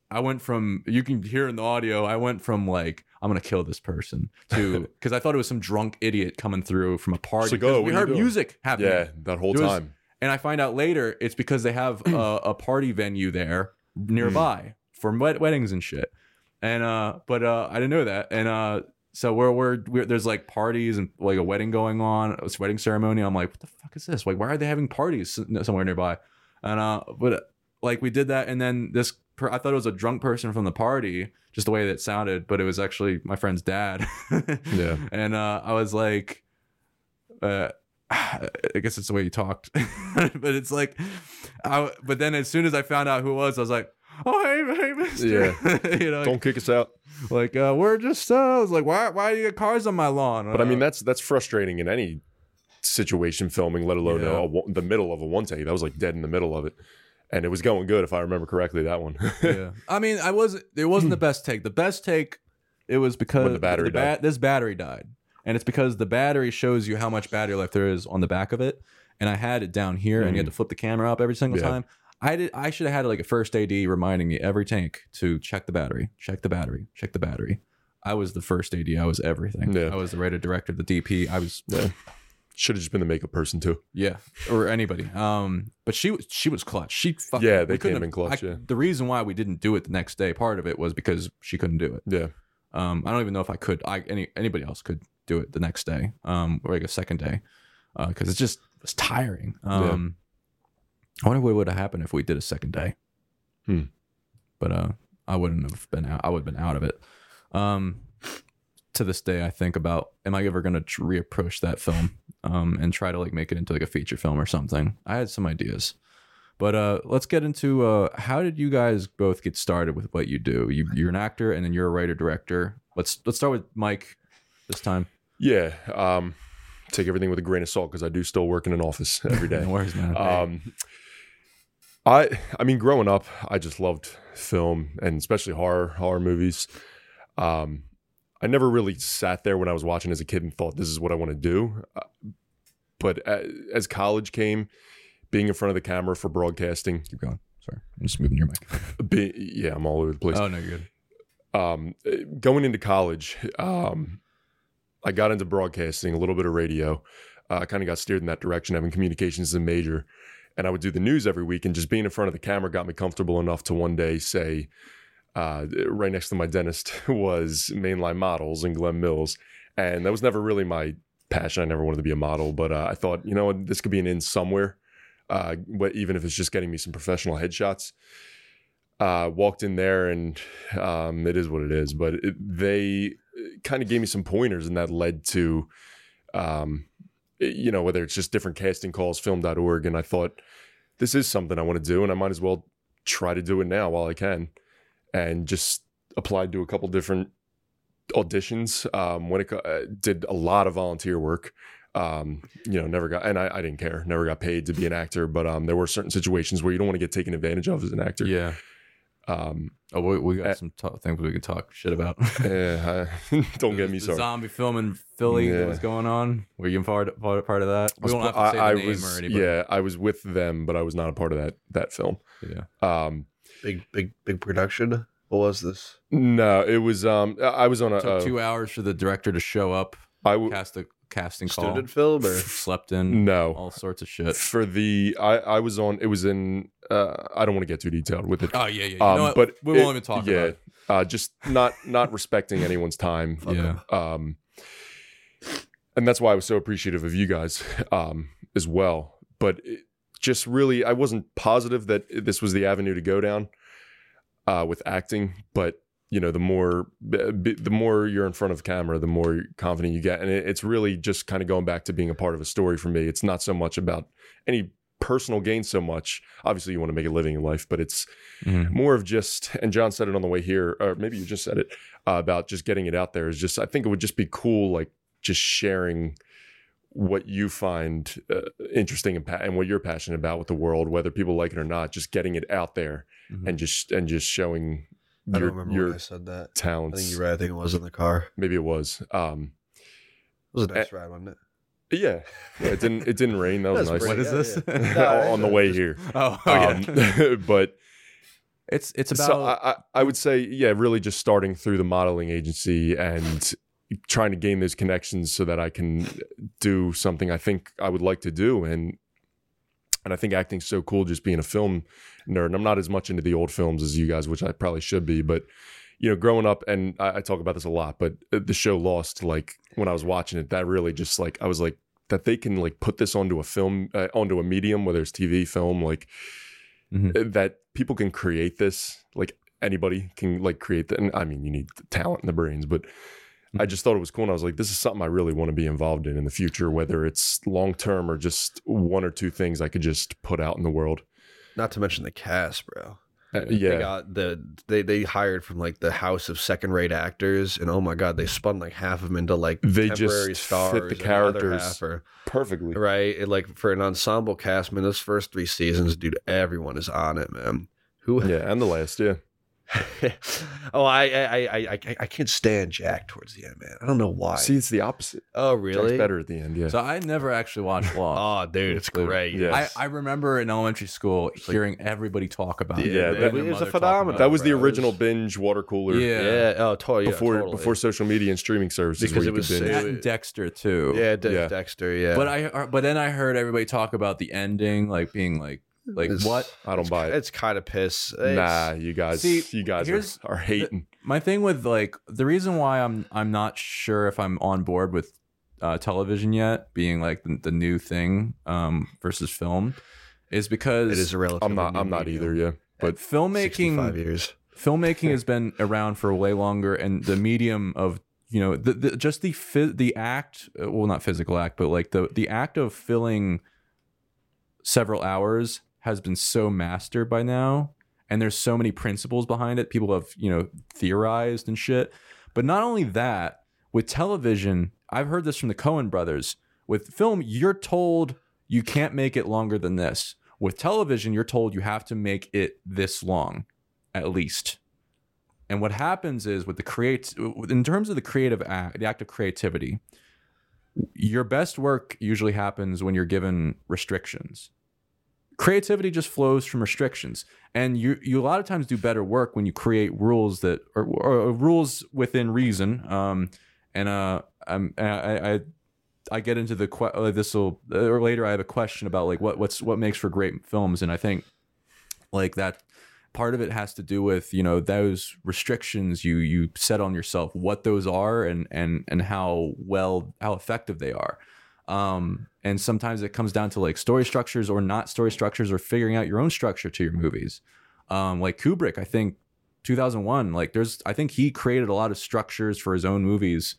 I went from you can hear in the audio. I went from like I'm gonna kill this person to because I thought it was some drunk idiot coming through from a party. like, oh, we heard music happening. yeah, that whole It was- time. And I find out later it's because they have a, a party venue there nearby for wed- weddings and shit. And uh, but uh, I didn't know that. And uh, so we're, we're we're there's like parties and like a wedding going on, a wedding ceremony. I'm like, what the fuck is this? Like, why are they having parties somewhere nearby? And uh, but like we did that, and then this per- I thought it was a drunk person from the party, just the way that it sounded, but it was actually my friend's dad. Yeah. And uh, I was like, uh, I guess it's the way you talked, but it's like, I, but then as soon as I found out who it was, I was like, oh hey, hey, mister, Yeah. you know, Don't kick us out. like uh, we're just, uh, I was like, why, why do you get cars on my lawn? But I mean, Uh, that's that's frustrating in any situation filming, let alone Yeah. a, the middle of a one take. That was like dead in the middle of it. and it was going good if I remember correctly. That one. yeah. I mean, I was it wasn't the best take. The best take it was because When the battery ba- died. this battery died. And it's because the battery shows you how much battery life there is on the back of it. And I had it down here and you had to flip the camera up every single Mm. Yeah. time. I did I should have had like a first AD reminding me every tank to check the battery, check the battery, check the battery. I was the first AD. I was everything. Yeah. I was the writer, director, the DP. I was yeah. Should have just been the makeup person too. yeah, or anybody. Um, but she was she was clutch. She fucking, Yeah, they we couldn't came in have- clutch, I- yeah. The reason why we didn't do it the next day, part of it was because she couldn't do it. Yeah. Um, I don't even know if I could. I any anybody else could do it the next day, um, or like a second day, because it's just it's tiring. Um, I wonder what would have happened if we did a second day. Hmm. But uh, I wouldn't have been out. I would have been out of it. Um, to this day, I think about am I ever going to reapproach that film um, and try to like make it into like a feature film or something. I had some ideas. But uh, let's get into uh, how did you guys both get started with what you do? You, you're an actor and then you're a writer director. Let's let's start with Mike this time. Yeah. Um, take everything with a grain of salt because I do still work in an office every day. No worries, man. Um, I I mean, growing up, I just loved film and especially horror horror movies. Um, I never really sat there when I was watching as a kid and thought this is what I want to do. Uh, but as college came, being in front of the camera for broadcasting, Keep going. Sorry, I'm just moving your mic. be, yeah, I'm all over the place. Oh no, you're good. um, uh, going into college, um, I got into broadcasting, a little bit of radio. Uh, I kind of got steered in that direction, having communications as a major. And I would do the news every week, and just being in front of the camera got me comfortable enough to one day say, uh, right next to my dentist was mainline models and Glen Mills. And that was never really my passion. I never wanted to be a model, but uh, I thought, you know this could be an in somewhere, uh, even if it's just getting me some professional headshots uh, walked in there and um, it is what it is. But it, they kind of gave me some pointers, and that led to, um, you know, whether it's just different casting calls, film.org. And I thought, this is something I want to do, and I might as well try to do it now while I can. And just applied to a couple different auditions. Um, when it uh, did a lot of volunteer work. Um, you know, never got, and I, I didn't care, never got paid to be an actor, but um, there were certain situations where you don't want to get taken advantage of as an actor. Yeah. Um, Oh, we, we got Uh, some t- things we could talk shit about. Eh, I- don't get me The started. Zombie film in Philly that was going on. Were you part part, part of that? We was don't have to say the I, I name was, or anybody. yeah, I was with them, but I was not a part of that that film. Yeah. Um, Big, big, big production. What was this? no, it was. Um, I was on a. took a two hours for the director to show up, I w- cast a casting call, Student film or slept in, no all sorts of shit. for the. I I was on. It was in. Uh, I don't want to get too detailed with it. Oh yeah, yeah. You Um, know but we won't even talk yeah, about it. uh, just not not respecting anyone's time. Yeah. Um, and that's why I was so appreciative of you guys um, as well. But it just really, I wasn't positive that this was the avenue to go down uh, with acting. But you know, the more the more you're in front of camera, the more confident you get, and it, it's really just kind of going back to being a part of a story for me. It's not so much about any personal gain so much. Obviously, you want to make a living in life, but it's Mhm. more of just and john said it on the way here or maybe you just said it uh, about just getting it out there is just i think it would just be cool like just sharing what you find uh, interesting and, pa- and what you're passionate about with the world whether people like it or not just getting it out there Mhm. and just and just showing I your don't remember your when I said that. I think you're right. I think it was in the car. maybe it was um It was a nice ride, wasn't it? yeah, yeah it didn't it didn't rain that was That's nice What is Yeah, this? yeah. No, on the way just- here oh, oh, yeah. um, but it's it's about so I, I, I would say yeah really just starting through the modeling agency and trying to gain those connections so that i can do something i think i would like to do and and i think acting's so cool just being a film nerd and i'm not as much into the old films as you guys which i probably should be but you know growing up and i, I talk about this a lot but the show lost like when i was watching it that really just like i was like that they can like put this onto a film uh, onto a medium whether it's tv film like Mhm. uh, that people can create this like anybody can like create that and i mean you need the talent and the brains but i just thought it was cool and i was like this is something i really want to be involved in in the future whether it's long term or just one or two things i could just put out in the world Not to mention the cast, bro. Uh, They got the they they hired from like the house of second rate actors, and oh my god, they spun like half of them into like They temporary just fit the characters. are- Perfectly. right? And, like for an ensemble cast, man, those first three seasons, dude, everyone is on it, man. Who? Yeah, and the last, yeah. oh, I, I I I I I can't stand Jack towards the end, man. I don't know why. See, it's the opposite. oh, Jack's really? better at the end, yeah. So I never actually watched Lost. Oh, dude, it's great. yeah. I, I remember in elementary school hearing everybody talk about it. Yeah, that- it was a phenomenon. about that it. was the original binge water cooler Yeah. Yeah. Oh, totally. yeah, before totally. before social media and streaming services Because where it you was could binge. That and Dexter too. Yeah, De- Yeah. Dexter. Yeah, But I uh, but then I heard everybody talk about the ending, like being like like It's- what? I don't buy it. It's kind of piss. It's- Nah, you guys, See, you guys are, are hating. My thing with like the reason why I'm I'm not sure if I'm on board with uh, television yet, being like the, the new thing um, versus film, is because It is a relative. I'm not. I'm not either. Yeah, but filmmaking Five years. filmmaking has been around for way longer and the medium of you know the, the just the the act uh, well not physical act but like the the act of filling several hours has been so mastered by now and there's so many principles behind it people have you know theorized and shit but not only that with television i've heard this from the coen brothers with film you're told you can't make it longer than this with television you're told you have to make it this long at least. And what happens is with the create in terms of the creative act, the act of creativity, your best work usually happens when you're given restrictions. Creativity just flows from restrictions, and you you a lot of times do better work when you create rules that or, or rules within reason. Um, and uh, I'm, I, I I get into the que- uh, this will or later I have a question about like what what's what makes for great films, and I think like that part of it has to do with you know those restrictions you you set on yourself what those are and and and how well how effective they are um and sometimes it comes down to like story structures or not story structures or figuring out your own structure to your movies um like kubrick i think 2001 like there's i think he created a lot of structures for his own movies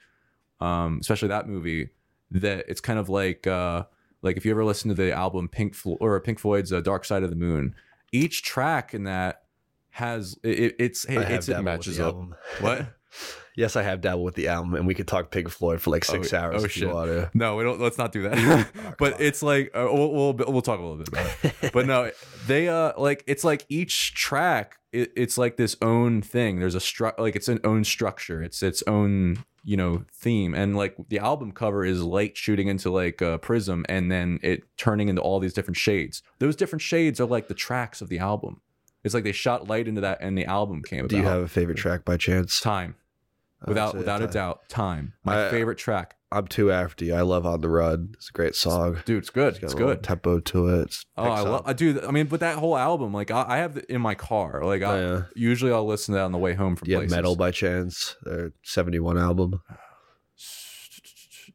um especially that movie that it's kind of like uh like if you ever listen to the album pink Flo- or pink floyd's uh, dark side of the moon each track in that has it, it's it's with matches up. album. what Yes, I have dabbled with the album, and we could talk Pink Floyd for like six Oh, hours oh, shit. no we don't let's not do that. But it's like uh, we'll, we'll we'll talk a little bit about it. But no they uh like it's like each track it, it's like this own thing. There's a stru- like it's an own structure. It's its own you know theme. And like the album cover is light shooting into like a prism and then it turning into all these different shades. Those different shades are like the tracks of the album. It's like they shot light into that and the album came out. Do you have a favorite track by chance? time Without without a doubt time my I- favorite track I'm too after you. I love On the Run. It's a great song. dude it's good It's it's good tempo to it. It's Oh, I love. I do. I mean, but that whole album, like, I, I have it in my car. Like, I, yeah. usually I'll listen to that on the way home from have places. Meddle by chance? Their 71 album.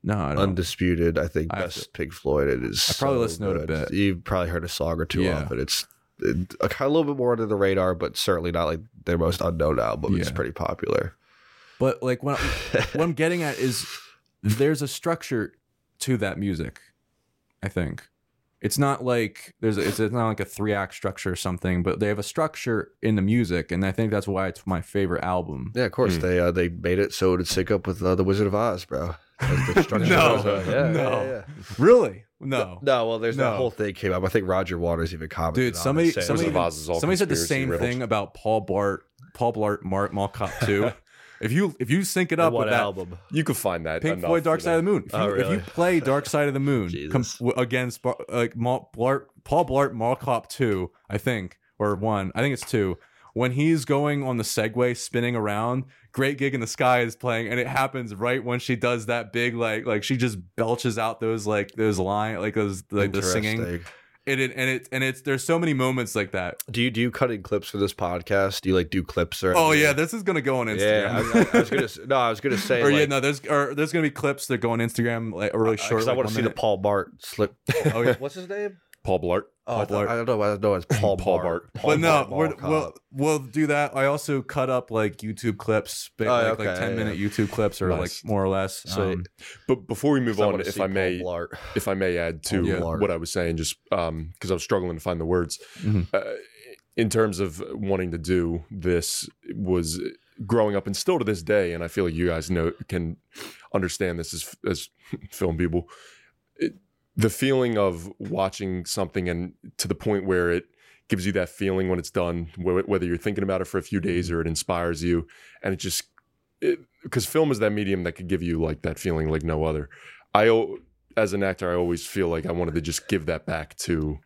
No, I don't. Undisputed, I think, I best Pink Floyd. It is. I probably so listened to it a bit. You've probably heard a song or two Yeah. off it. It's it, a, a little bit more under the radar, but certainly not like their most unknown album. It's pretty popular. But like, when what I'm getting at is there's a structure to that music. I think it's not like there's a, it's not like a three act structure or something, but they have a structure in the music, and I think that's why it's my favorite album. Yeah, of course Hmm. they uh, they made it so it'd sync up with uh, the Wizard of Oz, bro. The No. yeah, No. yeah, yeah. Really? No. No, well, there's No. that whole thing came up. I think Roger Waters even commented. Dude, on somebody- somebody- Wizard of Oz Somebody said the same riddles. thing about Paul Bart, Paul Blart, Mart Mall Cop 2. if you if you sync it up with that, album? You could find that. Pink enough Floyd, Dark for Side of the Moon. If you, Oh, if you play Dark Side of the Moon com- against like Mal- Blart, Paul Blart Mall Cop 2, I think, or one, I think it's two, when he's going on the Segway spinning around, Great Gig in the Sky is playing, and it happens right when she does that big, like, like she just belches out those, like, those line, like those, like the singing. Interesting. It, and it, and it's, there's so many moments like that. Do you do you cut in clips for this podcast? Do you like do clips or? Oh, yeah, this is going to go on Instagram. yeah. I, I, I was gonna no, I was gonna say or like, yeah, no, there's or there's gonna be clips that go on Instagram like really short. because I want to see the. Paul Bart slip. Oh, yeah. what's his name? Paul Blart. Oh, I, Paul thought- Blart. I don't know. I don't know. It's Paul, Paul Bart. Bart. Paul but no, Bart we're, we'll we'll do that. I also cut up like YouTube clips, ba- Oh, like, okay, like ten yeah. minute YouTube clips, or Nice. like more or less. So- um, But before we move on, wanna if see I Paul may, Blart. if I may add to Yeah. what I was saying, just because I was struggling to find the words. Mhm. Uh, in terms of wanting to do this was growing up and still to this day and i feel like you guys know can understand this as as film people it, the feeling of watching something and to the point where it gives you that feeling when it's done wh- whether you're thinking about it for a few days or it inspires you and it just because film is that medium that could give you like that feeling like no other i as an actor i always feel like i wanted to just give that back to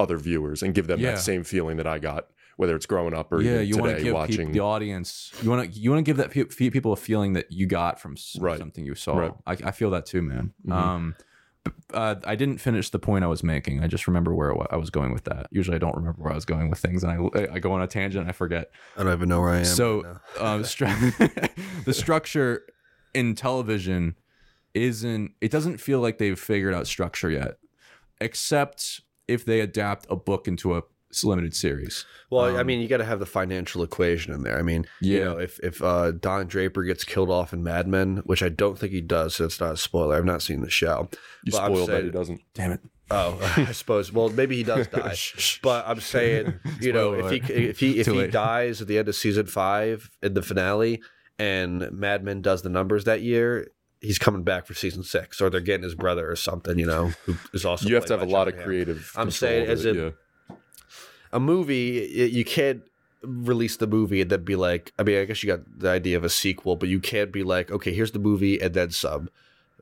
other viewers and give them Yeah. that same feeling that i got whether it's growing up or yeah, you want to today give watching peop the audience. You want to you want to give that pe- people a feeling that you got from s- Right. something you saw. Right. I, I feel that too, man. Mhm. Um, uh, I didn't finish the point I was making. I just remember where I was going with that. Usually, I don't remember where I was going with things, and I I go on a tangent and I forget. I don't even know where I am. So, right um, stru- the structure in television isn't. It doesn't feel like they've figured out structure yet, except if they adapt a book into a limited series. Well, I Um, mean, you got to have the financial equation in there. I mean, you know, if if uh, Don Draper gets killed off in Mad Men, which I don't think he does, so it's not a spoiler. I've not seen the show. you But spoiled that he doesn't Damn it! Oh, I suppose. Well, maybe he does die. but I'm saying, you know, if he if he if he late. dies at the end of season five in the finale, and Mad Men does the numbers that year. He's coming back for season six, or they're getting his brother or something, you know, who is also. you have to have a lot of creative I'm saying as it, yeah. A movie y- you can't release the movie and then be like i mean i guess you got the idea of a sequel but you can't be like okay here's the movie and then some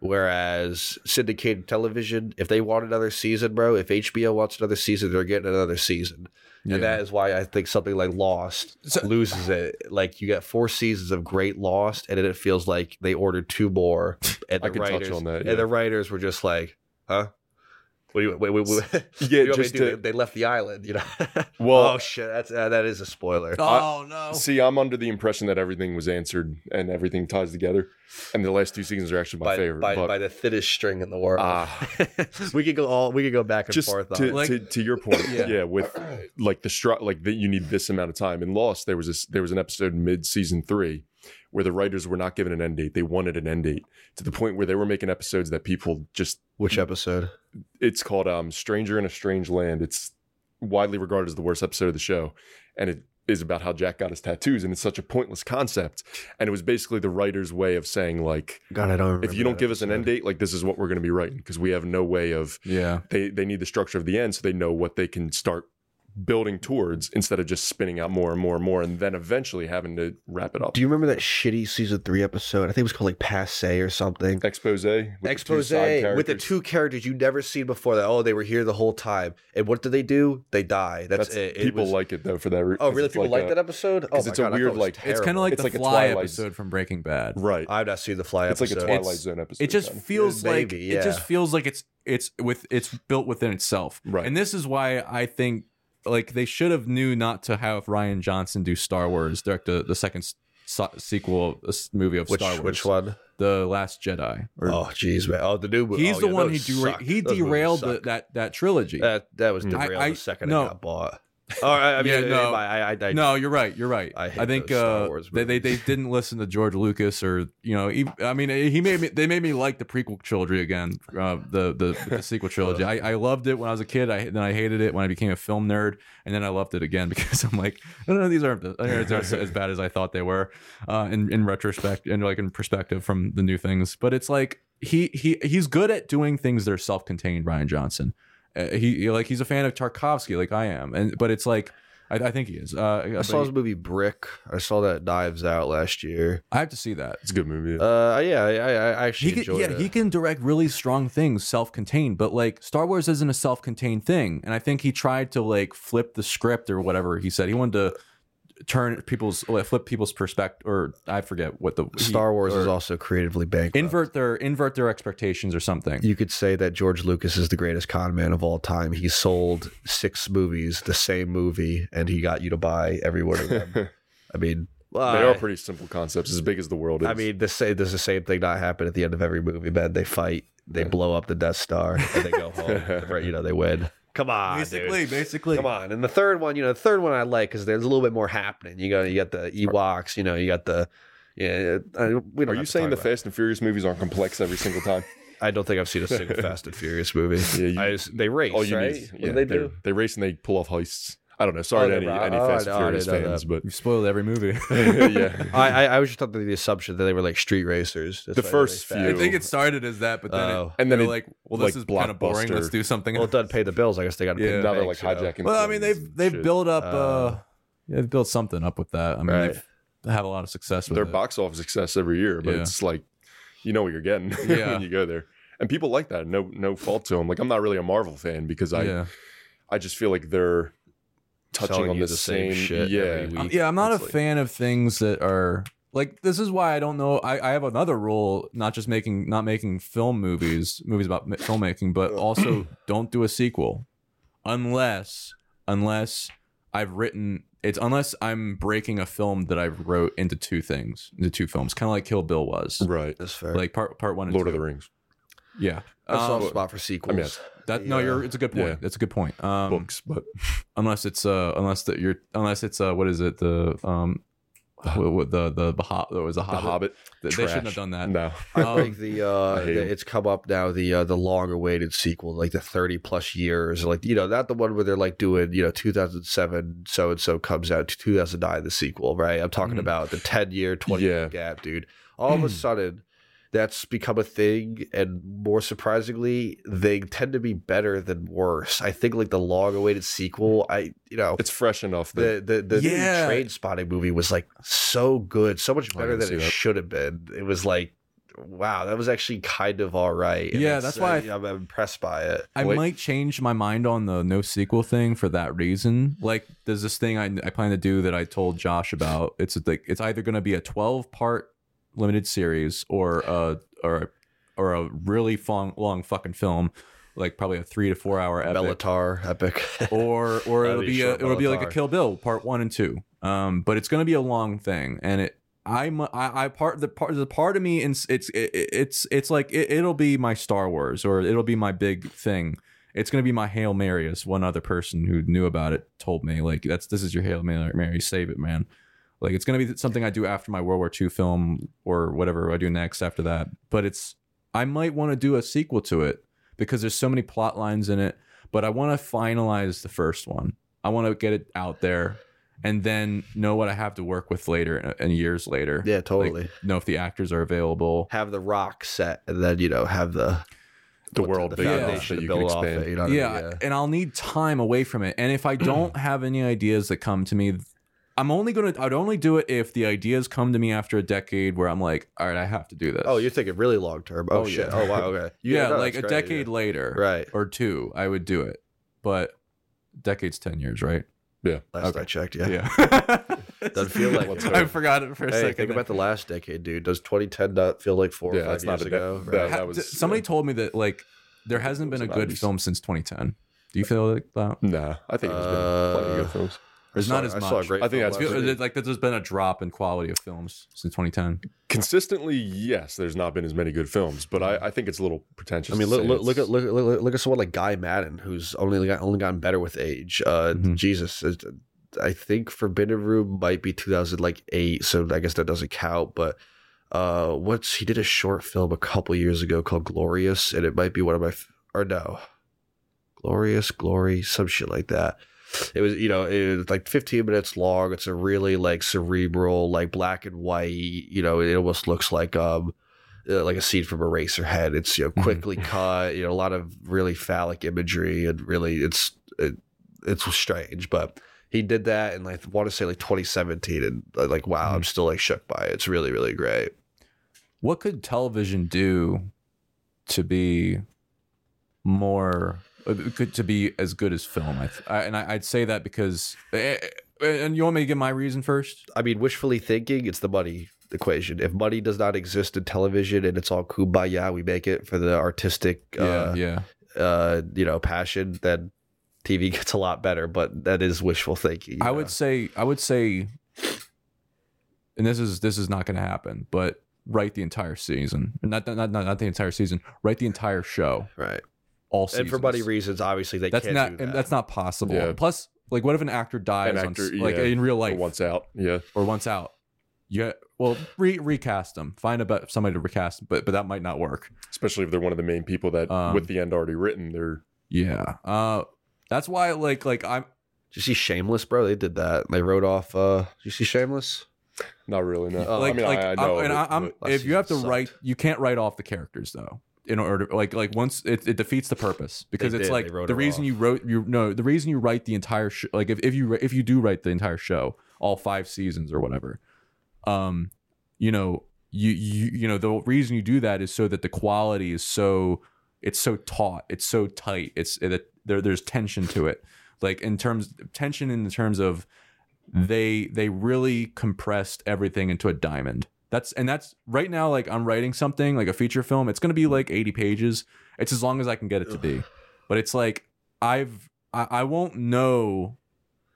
whereas syndicated television if they want another season bro if hbo wants another season they're getting another season Yeah. and that is why i think something like lost So- loses it like you got four seasons of great lost and then it feels like they ordered two more and I the can touch writers on that, yeah. and the writers were just like huh Wait, wait, wait, wait. Yeah, You just to to- they left the island, you know. Well- oh shit, that's uh, that is a spoiler. Oh no! See, I'm under the impression that everything was answered and everything ties together, and the last two seasons are actually my by, favorite. by, but by the thinnest string in the world. Ah. we could go all we could go back and just forth on to, it. Like- to, to your point, Yeah. yeah. with like the stru- like that you need this amount of time. In Lost, there was this there was an episode mid season three where the writers were not given an end date; they wanted an end date to the point where they were making episodes that people just. Which episode? It's called um, "Stranger in a Strange Land." It's widely regarded as the worst episode of the show, and it is about how Jack got his tattoos, and it's such a pointless concept. And it was basically the writer's way of saying like, God, I don't. Remember if you don't give us an end date, like this is what we're going to be writing because we have no way of Yeah. they they need the structure of the end so they know what they can start building towards instead of just spinning out more and more and more and then eventually having to wrap it up. Do you remember that shitty season three episode? I think it was called like Passe or something. Expose with the two Expose side with the characters. two characters you never seen before. That oh, they were here the whole time. And what did they do? They die. That's, That's, it. It people was- like it though for that. re- Oh, 'cause really? People like, a- that episode? Oh, 'cause my it's a God, I weird, it was like- It's kind of like It's the like a Fly Twilight- episode from Breaking Bad. right. I've not seen the Fly It's episode. like a Twilight It's- Zone episode. It just then. feels like Maybe, it just feels like it's it's with it's built within itself. Right. And this is why I think like they should have knew not to have Rian Johnson do Star Wars direct the, the second so- sequel this movie of which Star Wars. which one? The Last Jedi. Or- Oh, jeez, man. Oh, the new movie. he's oh, the yeah, one who dera- he Those derailed the, that that trilogy. That that was Mm. derailed I- I- the second no. it got bought. Oh, I, I mean, Yeah, no. I, I, I, no, you're right. You're right. I I, think uh, they, they they didn't listen to George Lucas or you know he, I mean he made me they made me like the prequel trilogy again uh, the, the the sequel trilogy. I, I loved it when I was a kid. I then I hated it when I became a film nerd, and then I loved it again because I'm like no no these aren't, these aren't as bad as I thought they were uh, in in retrospect and like in perspective from the new things. But it's like he he he's good at doing things that are self-contained. Rian Johnson. Uh, he like he's a fan of Tarkovsky like I am, and but it's like. I, I think he is. Uh, I but saw he- his movie Brick. I saw that Knives Out last year. I have to see that. It's a good movie. Uh, yeah, I, I, I actually He can, yeah, it. he can direct really strong things self-contained, but like Star Wars isn't a self-contained thing, and I think he tried to like flip the script or whatever he said. He wanted to turn people's oh, flip people's perspective, or I forget what the Star Wars is also creatively bankrupt. invert their invert their expectations or something. You could say that George Lucas is the greatest con man of all time. He sold six movies, the same movie, and he got you to buy every one of them. I mean, well, they are pretty simple concepts, as big as the world is. I mean, this say does the same thing not happen at the end of every movie? Man, they fight, they blow up the Death Star, and they go home. right? You know, they win. Come on, basically, dude. basically, Come on. And the third one, you know, the third one I like because there's a little bit more happening. You got you got the Ewoks, you know, you got the yeah. uh, We don't are you saying the about- Fast and Furious movies aren't complex every single time? I don't think I've seen a single Fast and Furious movie. Yeah, you- I just- they race, All you right? need, yeah, do they they're- do? They race and they pull off heists. I don't know. Sorry Oh, to any, Rock- any oh, Fast and know- I Furious didn't fans, but You've spoiled every movie. yeah. I, I I was just under the assumption that they were like street racers. That's The first few- I think it started as that, but then Oh. it, And then they're it- like, well, like, this is kind of boring. Let's do something Well, it else. doesn't pay the bills. I guess they got to. Yeah. the now they're like banks, you know? hijacking. Well, I mean, they've they've shit. built up. Uh, Uh, yeah, they've built something up with that. I mean, Right. they've had a lot of success with their it. box office success every year, but Yeah. it's like you know what you're getting Yeah. when you go there, and people like that. No, no fault to them. Like I'm not really a Marvel fan because I, yeah, I just feel like they're touching on the, the same same, shit Yeah, every week. yeah. I'm not a like- fan of things that are like. This is why I don't know. I, I have another rule: not just making, not making film movies, movies about ma- filmmaking, but also don't do a sequel, unless, unless I've written it's unless I'm breaking a film that I wrote into two things, into two films, kind of like Kill Bill was, right. That's fair. like part part one and Lord two. of the Rings Yeah, a soft Um, spot for sequels. I mean, it's that no, you're. It's a good point. Yeah. It's a good point. Um, books, but unless it's uh, unless that you're, unless it's uh, what is it? The um, what, what the the the Hobbit was a The Hobbit. Hobbit. They they shouldn't have done that. No, I Um, think the uh, the- it's come up now the uh, the long awaited sequel, like the thirty plus years, like you know, not the one where they're like doing you know two thousand seven so and so comes out to two thousand nine the sequel, right? I'm talking Mhm. about the ten year, twenty year gap, dude. All of a sudden, that's become a thing, and more surprisingly, they tend to be better than worse. I think like the long awaited sequel, I you know. it's fresh enough that the the the new Yeah. Trainspotting movie was like so good, so much better than it that. should have been. It was like, wow, that was actually kind of all right. And Yeah, that's why uh, I'm impressed by it. I Wait. might change my mind on the no sequel thing for that reason. Like, there's this thing I, I plan to do that I told Josh about. It's like it's either going to be a 12 part limited series or a or or a really long long fucking film, like probably a three to four hour epic. Béla Tarr epic. or or it'll be a, it'll be like a Kill Bill part one and two. Um, but it's gonna be a long thing, and it I'm I, I part the part the part of me it's it's it, it's it's like it, it'll be my Star Wars or it'll be my big thing. It's gonna be my hail mary, as one other person who knew about it told me. Like that's this is your hail mary, Mary, save it, man. Like it's gonna be something I do after my World War II film or whatever I do next after that. But it's I might want to do a sequel to it because there's so many plot lines in it. But I want to finalize the first one. I want to get it out there, and then know what I have to work with later uh, and, and years later. yeah, Like, totally. know if the actors are available. have the rock set, and then you know have the the world the big enough foundation that to you can build off expand. it. You know what I mean? yeah, and I'll need time away from it. And if I don't have any ideas that come to me, I'm only gonna. I'd only do it if the ideas come to me after a decade where I'm like, all right, I have to do this. Oh, you're thinking really long term. Oh, Oh, shit. yeah. Oh wow. Okay. yeah, no, like a that's great, decade yeah. later, Right. or two, I would do it. But decade's ten years, right? Yeah. Last Okay. I checked. Yeah. Yeah. Doesn't feel like What's it. I forgot it for a Hey, second. think about the last decade, dude. Does 2010 not feel like four Yeah, or five it's not years a dec- ago? that- Right. Ha- that was- d- somebody yeah. told me that like there hasn't been a was good 90s. film since 2010. Do you feel like that? Nah, I think there's been plenty of Uh, good films. There's I not as I saw a much. great I think film that's I feel like that there's been a drop in quality of films since 2010. Consistently, yes, there's not been as many good films, but I, I think it's a little pretentious. I mean, look, look, look at look, at- look, at- look at someone like Guy Maddin, who's only got, only gotten better with age. Uh, Mhm. Jesus, I think Forbidden Room might be 2000 like eight, so I guess that doesn't count. But uh, what's he did a short film a couple years ago called Glorious, and it might be one of my or no, Glorious Glory, some shit like that. It was, you know, it was like 15 minutes long. It's a really like cerebral, like black and white. You know, it almost looks like um, uh, like a scene from Eraserhead. It's you know quickly cut. You know, a lot of really phallic imagery and really it's it, it's strange, but he did that in like I want to say like 2017, and uh, like wow, I'm still like shook by it. It's really really great. What could television do to be more to be as good as film? I, th- I and I, I'd say that because eh, eh, and you want me to give my reason first? I mean, wishfully thinking, it's the money equation. If money does not exist in television and it's all kumbaya, we make it for the artistic, uh, yeah. uh, you know, passion, then TV gets a lot better. But that is wishful thinking. I know? would say I would say and this is this is not going to happen, but write the entire season. Not not not not the entire season. Write the entire show. right. All And for money reasons, obviously they that's can't not do that. and that's not possible. Yeah. Plus, like, what if an actor dies An on actor, s- like in real or life once out. Yeah, or once out? Yeah, well, re- recast them. Find about somebody to recast, but but that might not work. especially if they're one of the main people that, Um, with the end already written, they're Yeah, uh, that's why like like I'm Did you see Shameless, bro? They did that. They wrote off. uh Did you see Shameless? Not really. No. Uh, like, I mean, like, I, I I'm- and it, I, am but- if you have to sucked. write, you can't write off the characters though. In order, like, like once it, it defeats the purpose because They it's did, like they wrote the it reason off. you wrote you no the reason you write the entire show like if, if you if you do write the entire show all five seasons or whatever, um, you know you you you know the reason you do that is so that the quality is so it's so taut it's so tight it's it, there there's tension to it. Like in terms tension in the terms of they they really compressed everything into a diamond that's and that's right now like i'm writing something like a feature film it's going to be like 80 pages. It's as long as i can get it to be. But it's like i've I, I won't know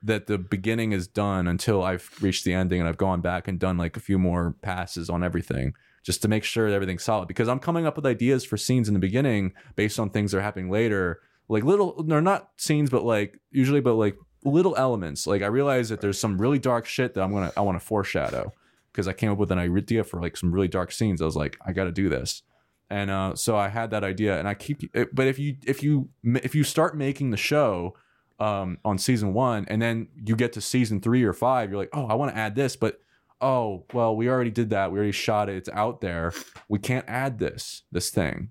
that the beginning is done until i've reached the ending and i've gone back and done like a few more passes on everything just to make sure that everything's solid. Because i'm coming up with ideas for scenes in the beginning based on things that are happening later. Like little they're not scenes but like usually but like little elements. Like i realize that there's some really dark shit that i'm gonna i want to foreshadow because i came up with an idea for like some really dark scenes. I was like i gotta do this. And uh, so i had that idea and i keep but if you if you if you start making the show um, on season one and then you get to season three or five you're like oh i want to add this but oh well we already did that. We already shot it. It's out there. We can't add this this thing.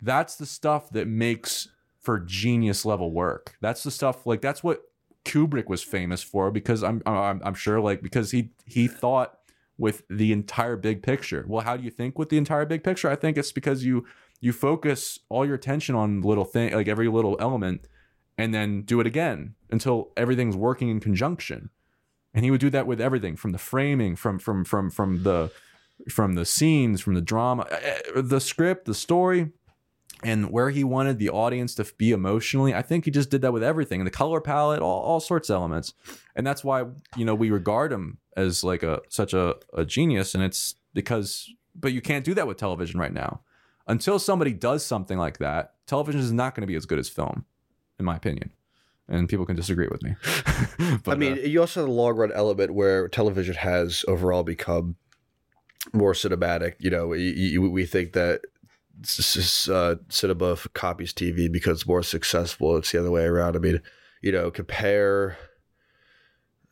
That's the stuff that makes for genius level work. That's the stuff like that's what Kubrick was famous for because I'm I'm, I'm sure like because he he thought with the entire big picture. Well, how do you think with the entire big picture? I think it's because you you focus all your attention on little thing like every little element and then do it again until everything's working in conjunction. And he would do that with everything from the framing from from from from the from the scenes, from the drama, eh, eh, the script, the story and where he wanted the audience to be emotionally i think he just did that with everything and the color palette all, all sorts of elements. And that's why you know we regard him as like a such a, a genius. And it's because but you can't do that with television right now. Until somebody does something like that television is not going to be as good as film in my opinion. And people can disagree with me. But, I mean, uh, you also have the long run element where television has overall become more cinematic. You know, y- we think that uh, cinema copies TV because it's more successful. It's the other way around. I mean, you know, compare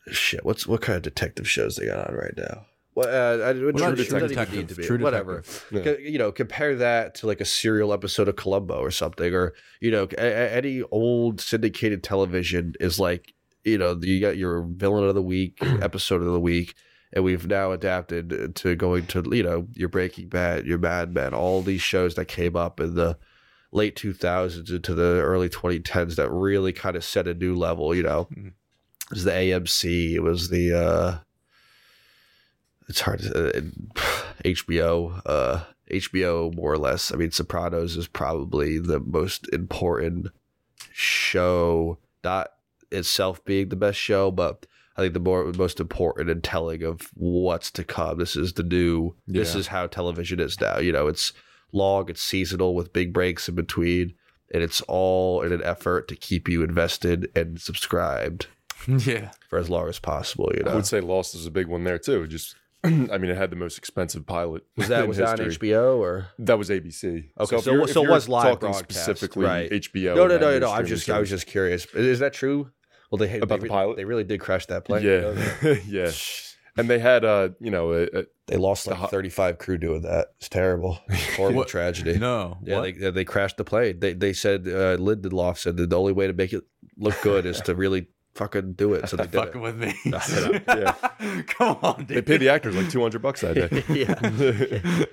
shit. What's what kind of detective shows they got on right now? Well, uh, I, True Detective Detective? need to be True whatever. Yeah. You know, compare that to like a serial episode of Columbo or something, or you know, a- a- any old syndicated television is like, you know, you got your villain of the week, episode of the week, and we've now adapted to going to you know your Breaking Bad, your Mad Men, all these shows that came up in the late 2000s into the early 2010s that really kind of set a new level. You know, Mhm. it was the AMC, it was the. uh it's hard to uh, HBO, uh, HBO more or less. I mean, Sopranos is probably the most important show, not itself being the best show, but I think the more most important and telling of what's to come. This is the new. This is how television is now. You know, it's long, it's seasonal with big breaks in between, and it's all in an effort to keep you invested and subscribed yeah for as long as possible. You I know, would say Lost is a big one there too. Just, I mean, it had the most expensive pilot. was that was that on. HBO or? That was ABC. Okay, if so- you're- so if was you're live talking specifically right. HBO. No, no, and no, no. I'm just, I was just curious. Is that true? Well, they About they, the pilot? They really did crash that plane. Yeah, yeah. And they had, uh, you know, a, a, They lost like The 35 crew doing that. It's terrible. Horrible tragedy. no Yeah, What? they, they crashed the plane. They they said uh, Lindelof said that the only way to make it look good is to really fucking do it. So they did fucking it. with me Yeah. come on dude they paid the actors like 200 bucks that day. yeah.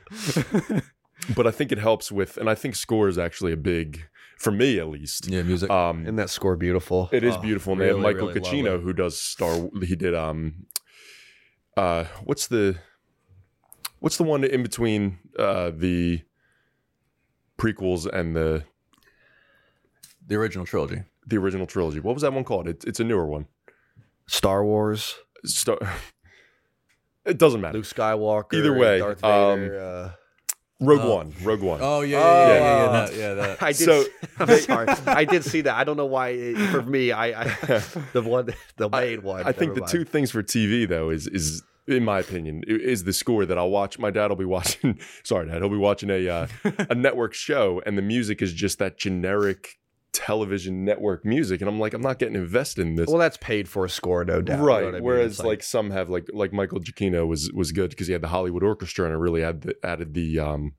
but I think it helps with, and I think score is actually a big, for me at least. yeah music Um, Isn't that score beautiful? It is Oh, beautiful. And they have Michael really Giacchino who does Star. He did um, uh, what's the, what's the one in between uh the prequels and the the original trilogy the original trilogy? What was that one called? It, it's a newer one. Star Wars, Star. It doesn't matter. Luke Skywalker. Either way, Darth um, Vader. uh, Rogue Oh. One. Rogue One. oh yeah yeah, yeah yeah, yeah, yeah, that, yeah that I did. So- I'm sorry. I did see that. I don't know why. It, for me, I, I the one, the main one. I think the mind. two things for TV though is is in my opinion is the score that I'll watch. My dad will be watching. Sorry, dad. He'll be watching a uh, a network show, and the music is just that generic television network music, and I'm like, I'm not getting invested in this. Well, that's paid for a score, no doubt. you know right. Mean? Whereas It's like, some have like like Michael Giacchino was was good because he had the Hollywood Orchestra and it really added the, added the um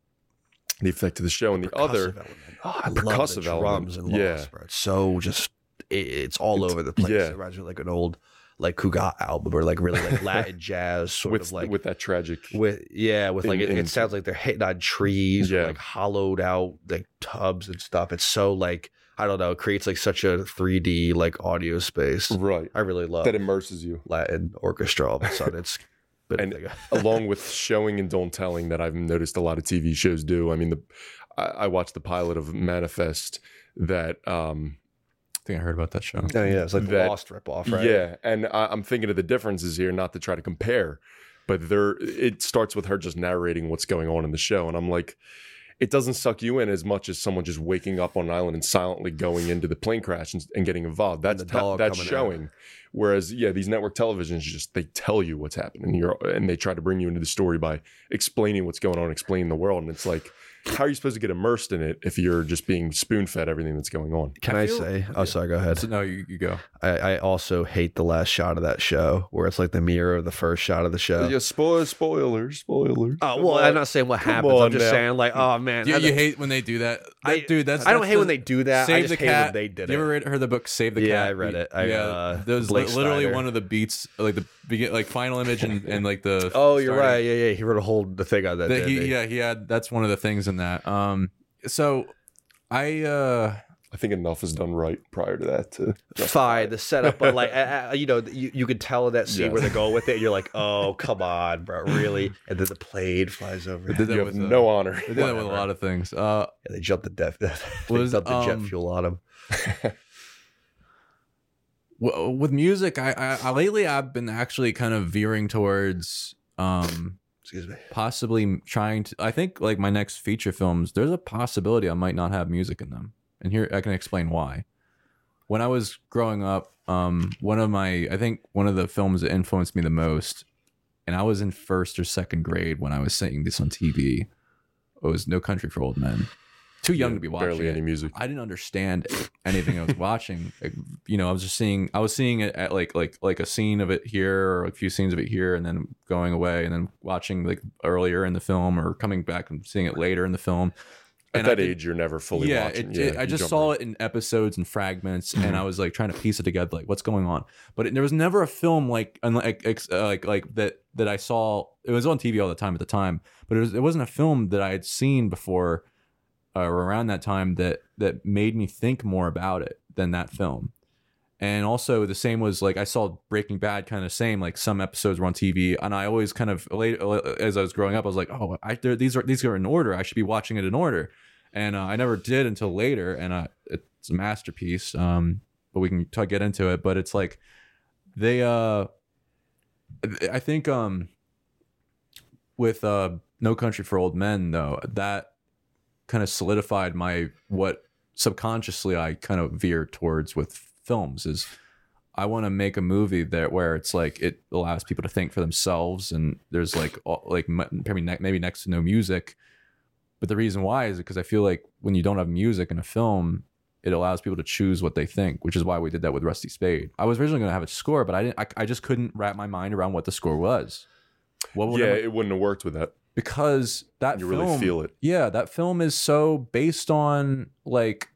the effect to the show. And the other percussive element. Oh, I love the element. drums and Yeah. Bro. It's so just it, it's all It's- over the place. yeah. It reminds me like an old like Cugat album or like really like Latin jazz sort with of like with that tragic with yeah with like in- it, in- it sounds like they're hitting on trees Yeah. like hollowed out like tubs and stuff. It's so like I don't know. It creates like such a 3D like audio space. right I really love that immerses you. Latin orchestra all of a sudden. It's been And- a along with showing and don't telling that I've noticed a lot of TV shows do. I mean, the I, I watched the pilot of Manifest that um I think I heard about that show. Oh yeah, it's like the that- Lost ripoff, right? yeah, and I, I'm thinking of the differences here, not to try to compare, but there it starts with her just narrating what's going on in the show, and I'm like. It doesn't suck you in as much as someone just waking up on an island and silently going into the plane crash and, and getting involved. That's that's coming out. showing. Whereas, yeah, these network televisions just they tell you what's happening, you're, and they try to bring you into the story by explaining what's going on, explaining the world, and it's like, how are you supposed to get immersed in it if you're just being spoon fed everything that's going on? Can I I, feel- say? Oh, sorry. Go ahead. So, no, you, you go. I, I also hate the last shot of that show where it's like the mirror of the first shot of the show. Yeah, spoil, spoilers, spoilers. Oh well, on. I'm not saying what Come happens. I'm just now. saying like, oh man, You, you hate when they do that. I- dude, that's I don't that's hate when they do that. Save I just the hate cat. when they did you ever read, heard the book Save the Cat? Yeah, I read it. I, yeah, uh, there's Blake literally Snyder. one of the beats, like the begin, like final image and, and like the. oh, you're starting- right. Yeah, yeah. He wrote a whole the thing on that. that he, he? yeah, he had. That's one of the things in that. Um, so I uh I think enough is done right prior to that. To Fine, the setup, but like, I, I- you know, you, you could tell in that scene Yeah. where they're going with it. And you're like, oh, come on, bro, really? And then the plane flies over. They did that you with have uh, no honor. they did that with a lot of things. Uh, Yeah, they jumped the death. they Was, dumped the jet um, fuel on him. with music, I, I, I lately I've been actually kind of veering towards um Excuse me. possibly trying to i think like my next feature films there's a possibility i might not have music in them. And here i can explain why. When i was growing up um one of my i think one of the films that influenced me the most and i was in first or second grade when i was seeing this on tv it was no country for old men too young Yeah, to be watching barely it. any music. I didn't understand anything I was watching. Like, you know, I was just seeing. I was seeing it at like like like a scene of it here or a few scenes of it here, and then going away, and then watching like earlier in the film or coming back and seeing it later in the film. At And that did- age, you're never fully yeah, watching. it, it- I just saw right- it in episodes and fragments, Mm-hmm. and I was like trying to piece it together, like what's going on. But it, there was never a film like unlike uh, like like that that I saw. It was on TV all the time at the time, but it was it wasn't a film that I had seen before uh, around that time that that made me think more about it than that film. And also the same was like I saw Breaking Bad kind of same like some episodes were on TV and I always kind of late as I was growing up I was like oh I, these are these are in order I should be watching it in order and uh, I never did until later and uh, it's a masterpiece um but we can t- get into it but it's like they uh I think um with uh No Country for Old Men though that kind of solidified my what subconsciously I kind of veer towards with films is I want to make a movie that where it's like it allows people to think for themselves and there's like all, like maybe maybe next to no music. But the reason why is because I feel like when you don't have music in a film it allows people to choose what they think which is why we did that with Rusty Spade. I was originally going to have a score but I didn't I, I just couldn't wrap my mind around what the score was. What would yeah, I- it wouldn't have worked with that. Because that You film, really feel it. Yeah, that film is so based on like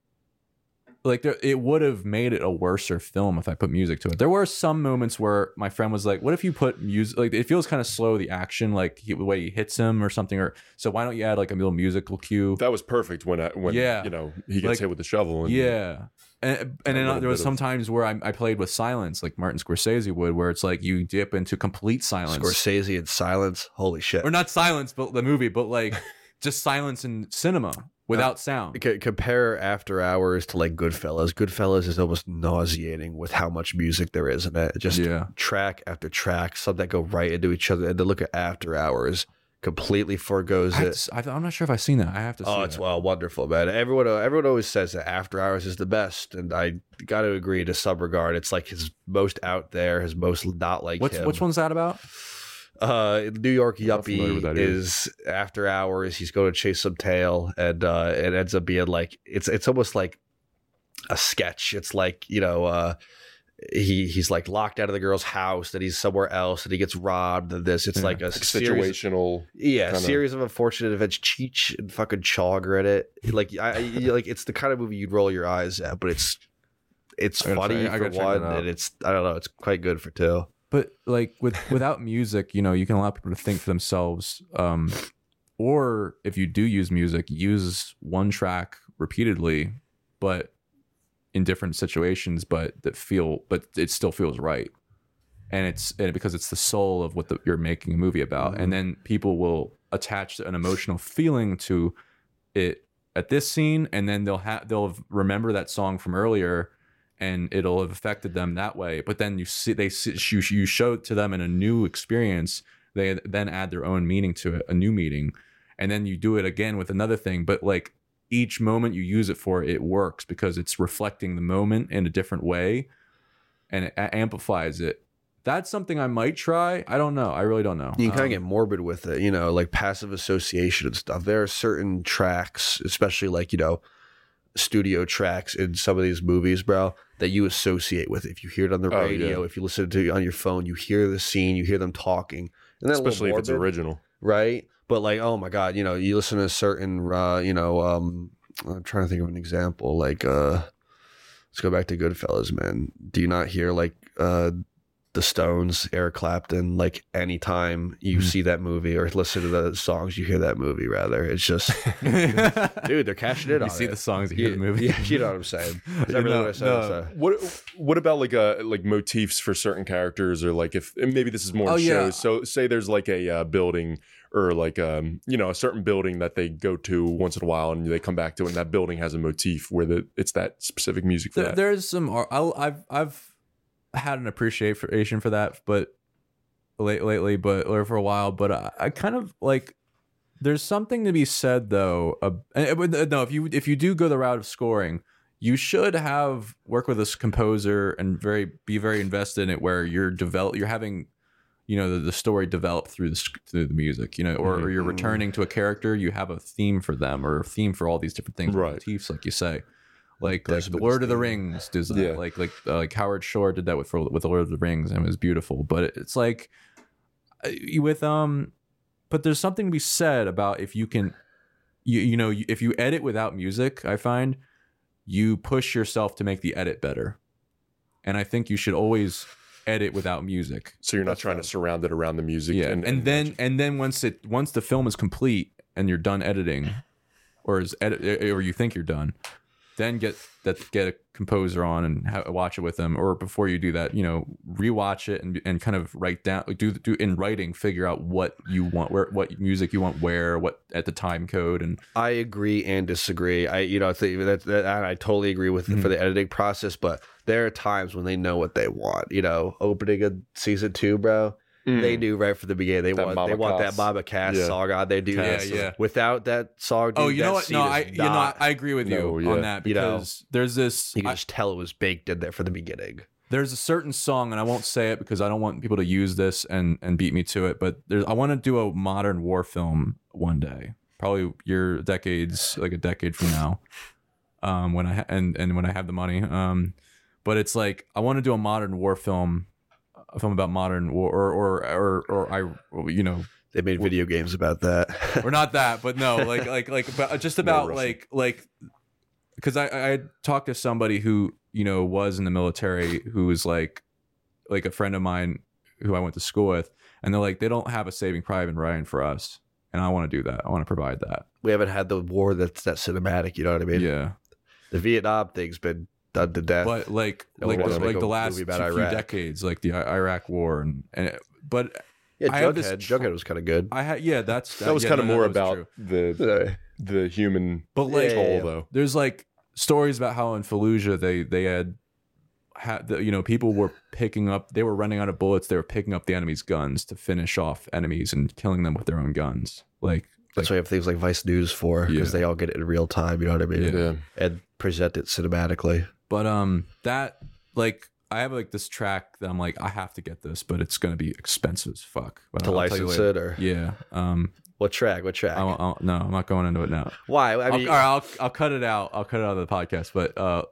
like there, it would have made it a worser film if I put music to it. There were some moments where my friend was like, "What if you put music? Like it feels kind of slow the action, like he, the way he hits him or something. Or so why don't you add like a little musical cue? That was perfect when I, when Yeah. you know he gets Like- hit with the shovel. And, Yeah. And, and then there was bit of- some times where I, I played with silence, like Martin Scorsese would, where it's like you dip into complete silence, Scorsese and silence. Holy shit. or not silence, but the movie, but like just silence in cinema without uh, sound. C- compare After Hours to like Goodfellas. Goodfellas is almost nauseating with how much music there is in it. Just Yeah. track after track, some that go right into each other. And then look at After Hours, completely foregoes it. to s- I, am not sure if I've seen that. I have to. Oh, see Oh, it's that. well wonderful, man. Everyone, uh, everyone always says that After Hours is the best, and I got to agree to some regard. It's like his most out there, his most not like What's him. which one's that about? Uh, New York Not familiar with Yuppie is after hours. He's going to chase some tail, and uh, it ends up being like it's it's almost like a sketch. It's like you know. uh he he's like locked out of the girl's house that he's somewhere else that he gets robbed of this it's Yeah. like a Like series, situational. yeah kinda- series of unfortunate events cheech and fucking Chong are in it like I, like it's the kind of movie you'd roll your eyes at but it's it's funny for one and it's i don't know it's quite good for two But like with without music, you know, you can allow people to think for themselves. Um, or if you do use music, use one track repeatedly, but in different situations, but that feel, but it still feels right. And it's and because it's the soul of what the, you're making a movie about, and then people will attach an emotional feeling to it at this scene, and then they'll have they'll remember that song from earlier, and it'll have affected them that way. But then you see they see, you, you show it to them in a new experience. They then add their own meaning to it, a new meaning, and then you do it again with another thing. But like each moment you use it for, it works because it's reflecting the moment in a different way, and it amplifies it. That's something I might try. I don't know. I really don't know. You can kind Um, of get morbid with it, you know, like passive association and stuff. There are certain tracks, especially like, you know, studio tracks in some of these movies, bro, that you associate with. If you hear it on the Oh, radio, yeah. if you listen to it on your phone, you hear the scene, you hear them talking. And that's Especially if it's original. right? But like, oh my god, you know, you listen to a certain, uh, you know, um, I'm trying to think of an example. Like, uh, let's go back to Goodfellas, man. Do you not hear like uh, the Stones, Eric Clapton, like anytime you Mhm. see that movie or listen to the songs, you hear that movie. Rather, it's just, dude, they're cashing in you on see it. the songs, you hear the movie. yeah, you know what I'm saying. Is that really No, what I said? no. It's, uh, What what about like uh like motifs for certain characters or like if and maybe this is more Oh, in yeah. shows. So say there's like a uh, building or like um you know a certain building that they go to once in a while and they come back to it and that building has a motif where the it's that specific music for There, that. there's some. ar- I'll, I've I've had an appreciation for that, but late lately, but or for a while. But I, I kind of like. There's something to be said though. Uh, no, if you if you do go the route of scoring, you should have work with a composer and very be very invested in it, where you're develop you're having. You know the, the story develop through the through the music, you know, or, mm-hmm. or you're returning to a character. You have a theme for them, or a theme for all these different things, Right. motifs, like you say like like the Lord of the. Rings does that. Yeah. Like like uh, like Howard Shore did that with for, with the Lord of the Rings and it was beautiful. But it's like uh, with um, but there's something to be said about if you can, you you know if you edit without music, I find you push yourself to make the edit better, and I think you should always edit without music. so you're not That's trying fine. to surround it around the music. Yeah, and, then and then once it once the film is complete and you're done editing, or is edit or you think you're done, then get that get a composer on and ha- watch it with them. Or before you do that, you know, rewatch it and and kind of write down do do in writing, figure out what you want, where what music you want, where, what at the time code, and I agree and disagree. I, you know, think that, that I totally agree with Mhm. for the editing process, but there are times when they know what they want. You know, opening a season two, bro, Mm. they knew right from the beginning they That want Mama they want that Cass. Mama Cass Yeah. song on. They do Yeah, this. yeah. Without that song, dude, oh, you that know what? No, I you know I agree with you No, yeah. on that You know, because there's this you can I- just tell it was baked in there from the beginning. there's a certain song and i won't say it because i don't want people to use this and and beat me to it but there's i want to do a modern war film one day probably year decades like a decade from now um when i ha- and and when i have the money um but it's like i want to do a modern war film a film about modern war or or or, or i you know They made video games about that. or not that, but no, like like like uh, about, just about like like because I I talked to somebody who you know was in the military who was like like a friend of mine who I went to school with, and they're like they don't have a Saving Private Ryan for us, and I want to do that. I want to provide that. we haven't had the war that's that cinematic. You know what I mean? yeah, The Vietnam thing's been done to death. but like No like the, like the last movie few about Iraq. decades, like the Iraq War, and and but yeah, I have this Jarhead. was kind of good. I had yeah that's that was yeah, kind of no, more about true. the the human but like Yeah, toll yeah, yeah. though. there's like stories about how in Fallujah they they had had the, you know people were picking up they were running out of bullets they were picking up the enemy's guns to finish off enemies and killing them with their own guns like That's why you have things like Vice News for because Yeah. they all get it in real time. You know what I mean? Yeah. Yeah. And present it cinematically. But um that like I have like this track that I'm like I have to get this but it's gonna be expensive as fuck but To I'll tell you license later. it or yeah um what track? What track? I, won't- I'll, no I'm not going into it now Why? I I'll, mean, right, I'll I'll cut it out I'll cut it out of the podcast but uh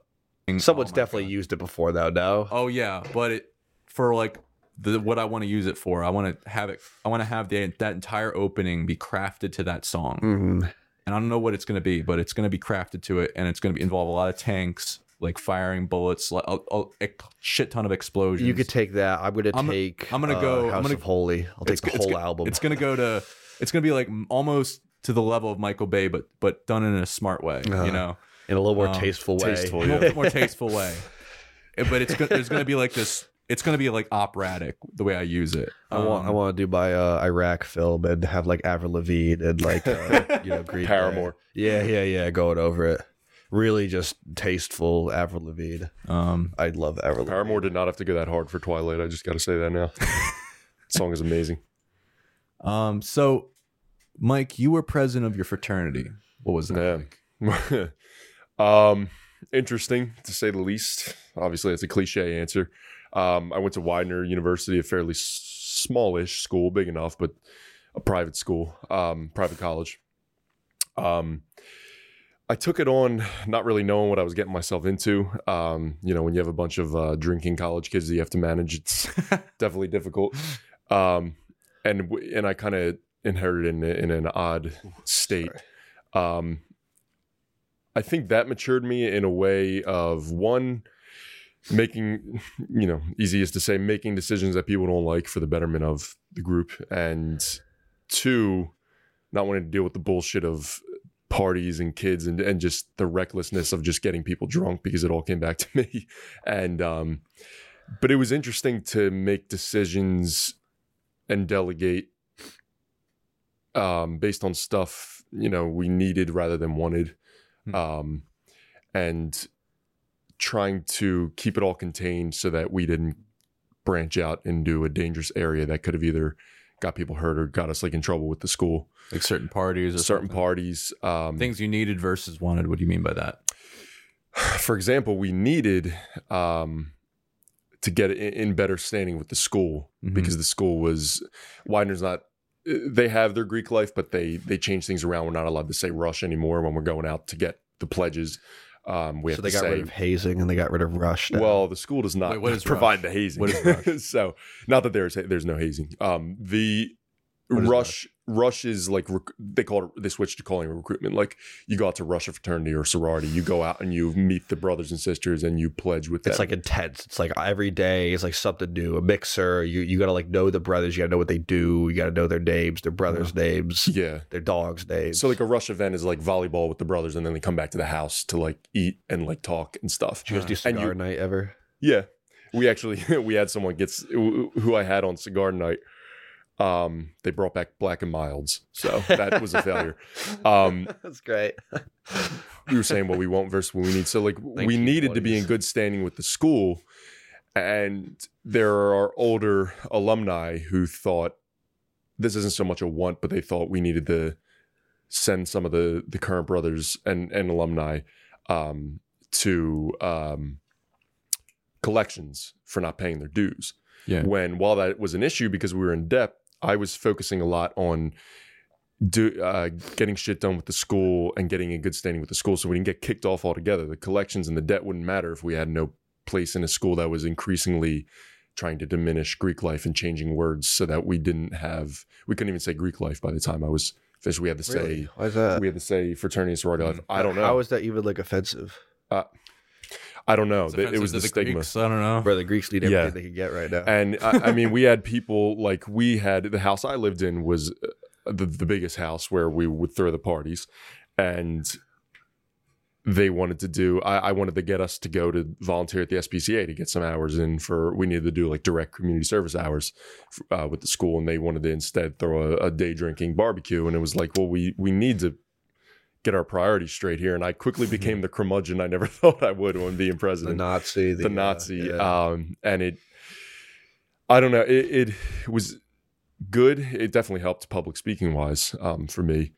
Someone's Oh my definitely God. used it before, though. No. Oh yeah, but it for like the what I want to use it for. I want to have it. I want to have the that entire opening be crafted to that song, Mhm. and I don't know what it's going to be, but it's going to be crafted to it, and it's going to involve a lot of tanks, like firing bullets, like a, a, a shit ton of explosions. You could take that. I'm gonna I'm- take. I'm gonna uh, go- I'm House gonna- of Holy. I'll take the it's whole go- album. It's going to go to. It's going to be like almost to the level of Michael Bay, but but done in a smart way. Uh-huh. You know, in a little more um, tasteful way. tasteful, a little bit more tasteful way. But it's there's going to be like this. It's going to be like operatic the way I use it. I want. I Um, want to do my uh, Iraq film and have like Avril Lavigne and like uh, you know Green Day. Paramore. Yeah, yeah, yeah. Going over it. Really, just tasteful Avril Lavigne. Um, I love Avril. Paramore did not have to go that hard for Twilight. I just got to say that now. song is amazing. um, so, Mike, you were president of your fraternity. What was that? Yeah. like? um, interesting to say the least. Obviously, it's a cliche answer. Um, I went to Widener University, a fairly smallish school, big enough, but a private school, um, private college. Um, I took it on not really knowing what I was getting myself into. Um, you know, when you have a bunch of uh, drinking college kids that you have to manage, it's definitely difficult. Um, and and I kind of inherited in, in an odd state. Um, I think that matured me in a way of one making, you know, easiest to say, making decisions that people don't like for the betterment of the group, and two, not wanting to deal with the bullshit of parties and kids and, and just the recklessness of just getting people drunk because it all came back to me. And um but it was interesting to make decisions and delegate um based on stuff, you know, we needed rather than wanted. Hmm. Um and trying to keep it all contained so that we didn't branch out into a dangerous area that could have either got people hurt or got us like in trouble with the school like certain parties or certain something? parties. Um, things you needed versus wanted. What do you mean by that? for example, we needed um, to get in, in better standing with the school Mhm. because the school was Widener's not. They have their Greek life, but they they change things around. We're not allowed to say rush anymore when we're going out to get the pledges. Um, we have So they to got say. rid of hazing and they got rid of rush. now. well, the school does not Wait, what is provide rush? the hazing. What is rush? so, not that there's there's no hazing. Um, the What is rush rush is like rec- they call it they switched to calling it recruitment like you go out to rush a fraternity or sorority you go out and you meet the brothers and sisters and you pledge with them it's like intense. It's like every day is like something new. A mixer. You you gotta like know the brothers. You gotta know what they do. You gotta know their names, their brothers' names, yeah their dogs' names. so like a rush event is like volleyball with the brothers and then they come back to the house to like eat and like talk and stuff Did you guys do cigar you- night ever? yeah we actually we had someone gets who i had on cigar night um they brought back black and milds so that was a failure um That's great. we were saying what we want versus what we need. So like we 1920s. needed to be in good standing with the school, and there are older alumni who thought this isn't so much a want, but they thought we needed to send some of the the current brothers and and alumni um, to um, collections for not paying their dues. Yeah. When while that was an issue because we were in debt, I was focusing a lot on do uh, getting shit done with the school and getting in good standing with the school, so we didn't get kicked off altogether. The collections and the debt wouldn't matter if we had no place in a school that was increasingly trying to diminish Greek life and changing words, so that we didn't have we couldn't even say Greek life by the time I was finished. We had to say Really? Why is that? we had to say fraternity and sorority life. I don't know. How is that even like offensive? I don't know. It was to the stigma. Greeks, I don't know. Bro, the Greeks need everything Yeah. they could get right now. And I, I mean, we had people like we had the house I lived in was uh, the, the biggest house where we would throw the parties, and they wanted to do. I, I wanted to get us to go to volunteer at the SPCA to get some hours in for. We needed to do like direct community service hours uh, with the school, and they wanted to instead throw a, a day drinking barbecue. And it was like, well, we we need to get our priorities straight here. And I quickly became the curmudgeon I never thought I would when being president. the Nazi, the, uh, Nazi, yeah. um, and it. I don't know. It, it was good. It definitely helped public speaking wise um, for me,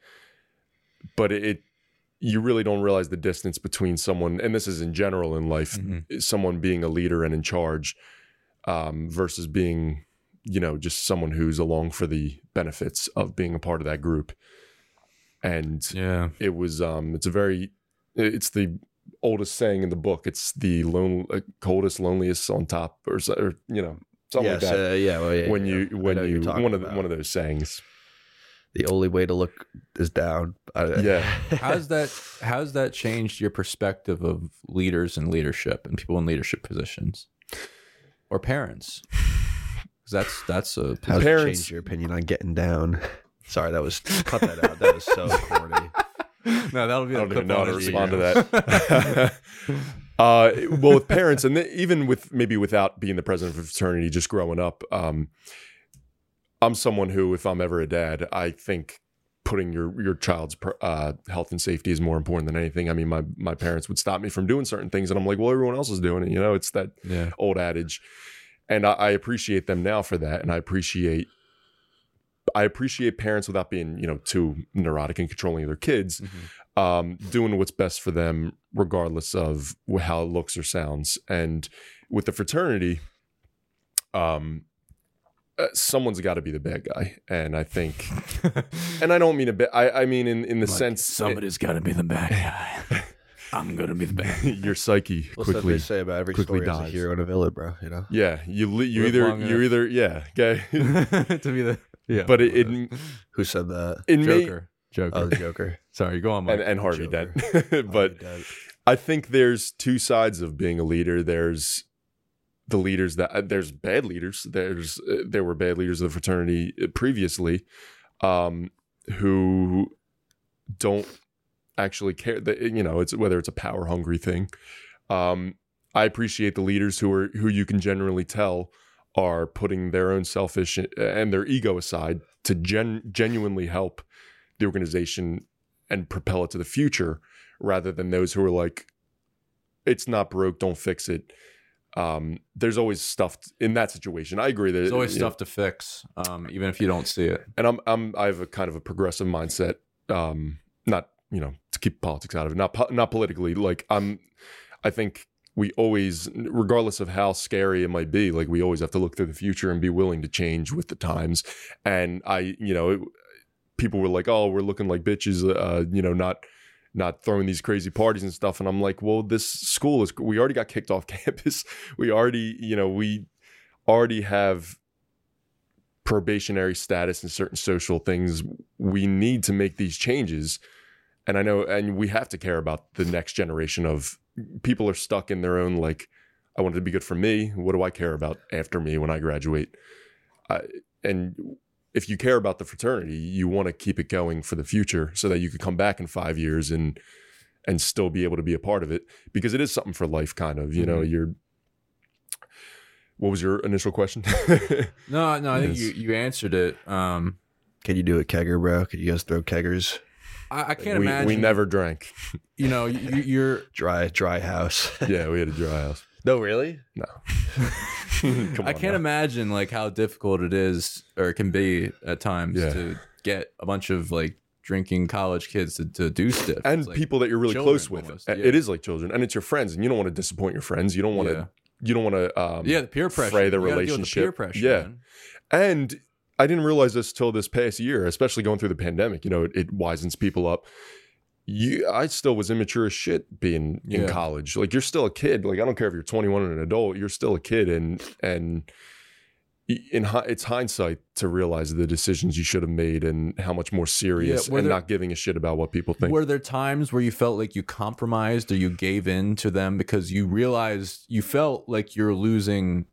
but it, it you really don't realize the distance between someone, and this is in general in life, Mhm. someone being a leader and in charge um, versus being, you know, just someone who's along for the benefits of being a part of that group. And Yeah. it was um it's a very it's the oldest saying in the book. It's the lone, uh, coldest, loneliest on top, or, or you know something yes, like that. uh, yeah, well, yeah. when yeah. you I when you one of the, about. one of those sayings. the only way to look is down. Yeah. how's that how's that changed your perspective of leaders and leadership and people in leadership positions or parents 'Cause that's that's a How's it Parents- changed your opinion on getting down? Sorry, that was cut that out. That was so corny. no that'll be I the don't even know how to respond to that. uh, well, with parents, and th- even with maybe without being the president of a fraternity, just growing up, um, I'm someone who, if I'm ever a dad, I think putting your your child's per- uh, health and safety is more important than anything. I mean, my my parents would stop me from doing certain things, and I'm like, well, everyone else is doing it. You know, it's that yeah old adage, and I, I appreciate them now for that, and I appreciate. I appreciate parents without being, you know, too neurotic and controlling their kids, um, doing what's best for them, regardless of how it looks or sounds. And with the fraternity, um, uh, someone's got to be the bad guy, and I think, and I don't mean a bit. I, I mean in in the sense somebody's got to be the bad guy i'm gonna be the bad your psyche What's that quickly. they say about every quickly story has a dies. hero and a villain, bro? You know. Yeah, you li- you Live either you enough. either yeah, okay. to be the yeah but it, it Who said that? it may joker joker Oh, Joker. sorry go on Mike. and, and Harvey Joker. Dent. but I think there's two sides of being a leader. There's the leaders that uh, there's bad leaders. There's uh, there were bad leaders of the fraternity uh, previously, um, who don't actually care. That you know, it's whether it's a power hungry thing. Um, I appreciate the leaders who are who you can generally tell are putting their own selfish and their ego aside to gen- genuinely help the organization and propel it to the future rather than those who are like it's not broke don't fix it. Um, there's always stuff in that situation. I agree that there's always you know, stuff to fix um, even if you don't see it. And i'm i'm i have a kind of a progressive mindset um, not you know to keep politics out of it not po- not politically. Like i'm i think we always regardless of how scary it might be like we always have to look to the future and be willing to change with the times. And i you know it, people were like oh we're looking like bitches uh you know not not throwing these crazy parties and stuff. And i'm like well this school is we already got kicked off campus. We already you know we already have probationary status and certain social things. We need to make these changes. And i know and we have to care about the next generation of people are stuck in their own like i want it to be good for me what do i care about after me when i graduate I, and if you care about the fraternity you want to keep it going for the future so that you could come back in five years and and still be able to be a part of it because it is something for life kind of you know Mhm. you're what was your initial question no no i think Yes. you, you answered it um, Can you do a kegger, bro? Could you guys throw keggers? I, I can't we, imagine we never drank you know you, you're Dry, dry house. yeah we had a dry house no, really? no Come I can't now. imagine like how difficult it is or it can be at times Yeah. to get a bunch of like drinking college kids to, to do stuff and like- people that you're really close with almost, yeah. is like children and it's your friends and you don't want to disappoint your friends you don't want to yeah. you don't want to um yeah the peer pressure fray the You gotta relationship. peer pressure Yeah. man. And I didn't realize this till this past year, especially going through the pandemic. You know, it, it wisens people up. You, I still was immature as shit being in college. Like you're still a kid. Like I don't care if you're 21 and an adult. You're still a kid, and and in it's hindsight to realize the decisions you should have made and how much more serious Yeah, and there- not giving a shit about what people think. Were there times where you felt like you compromised or you gave in to them because you realized you felt like you're losing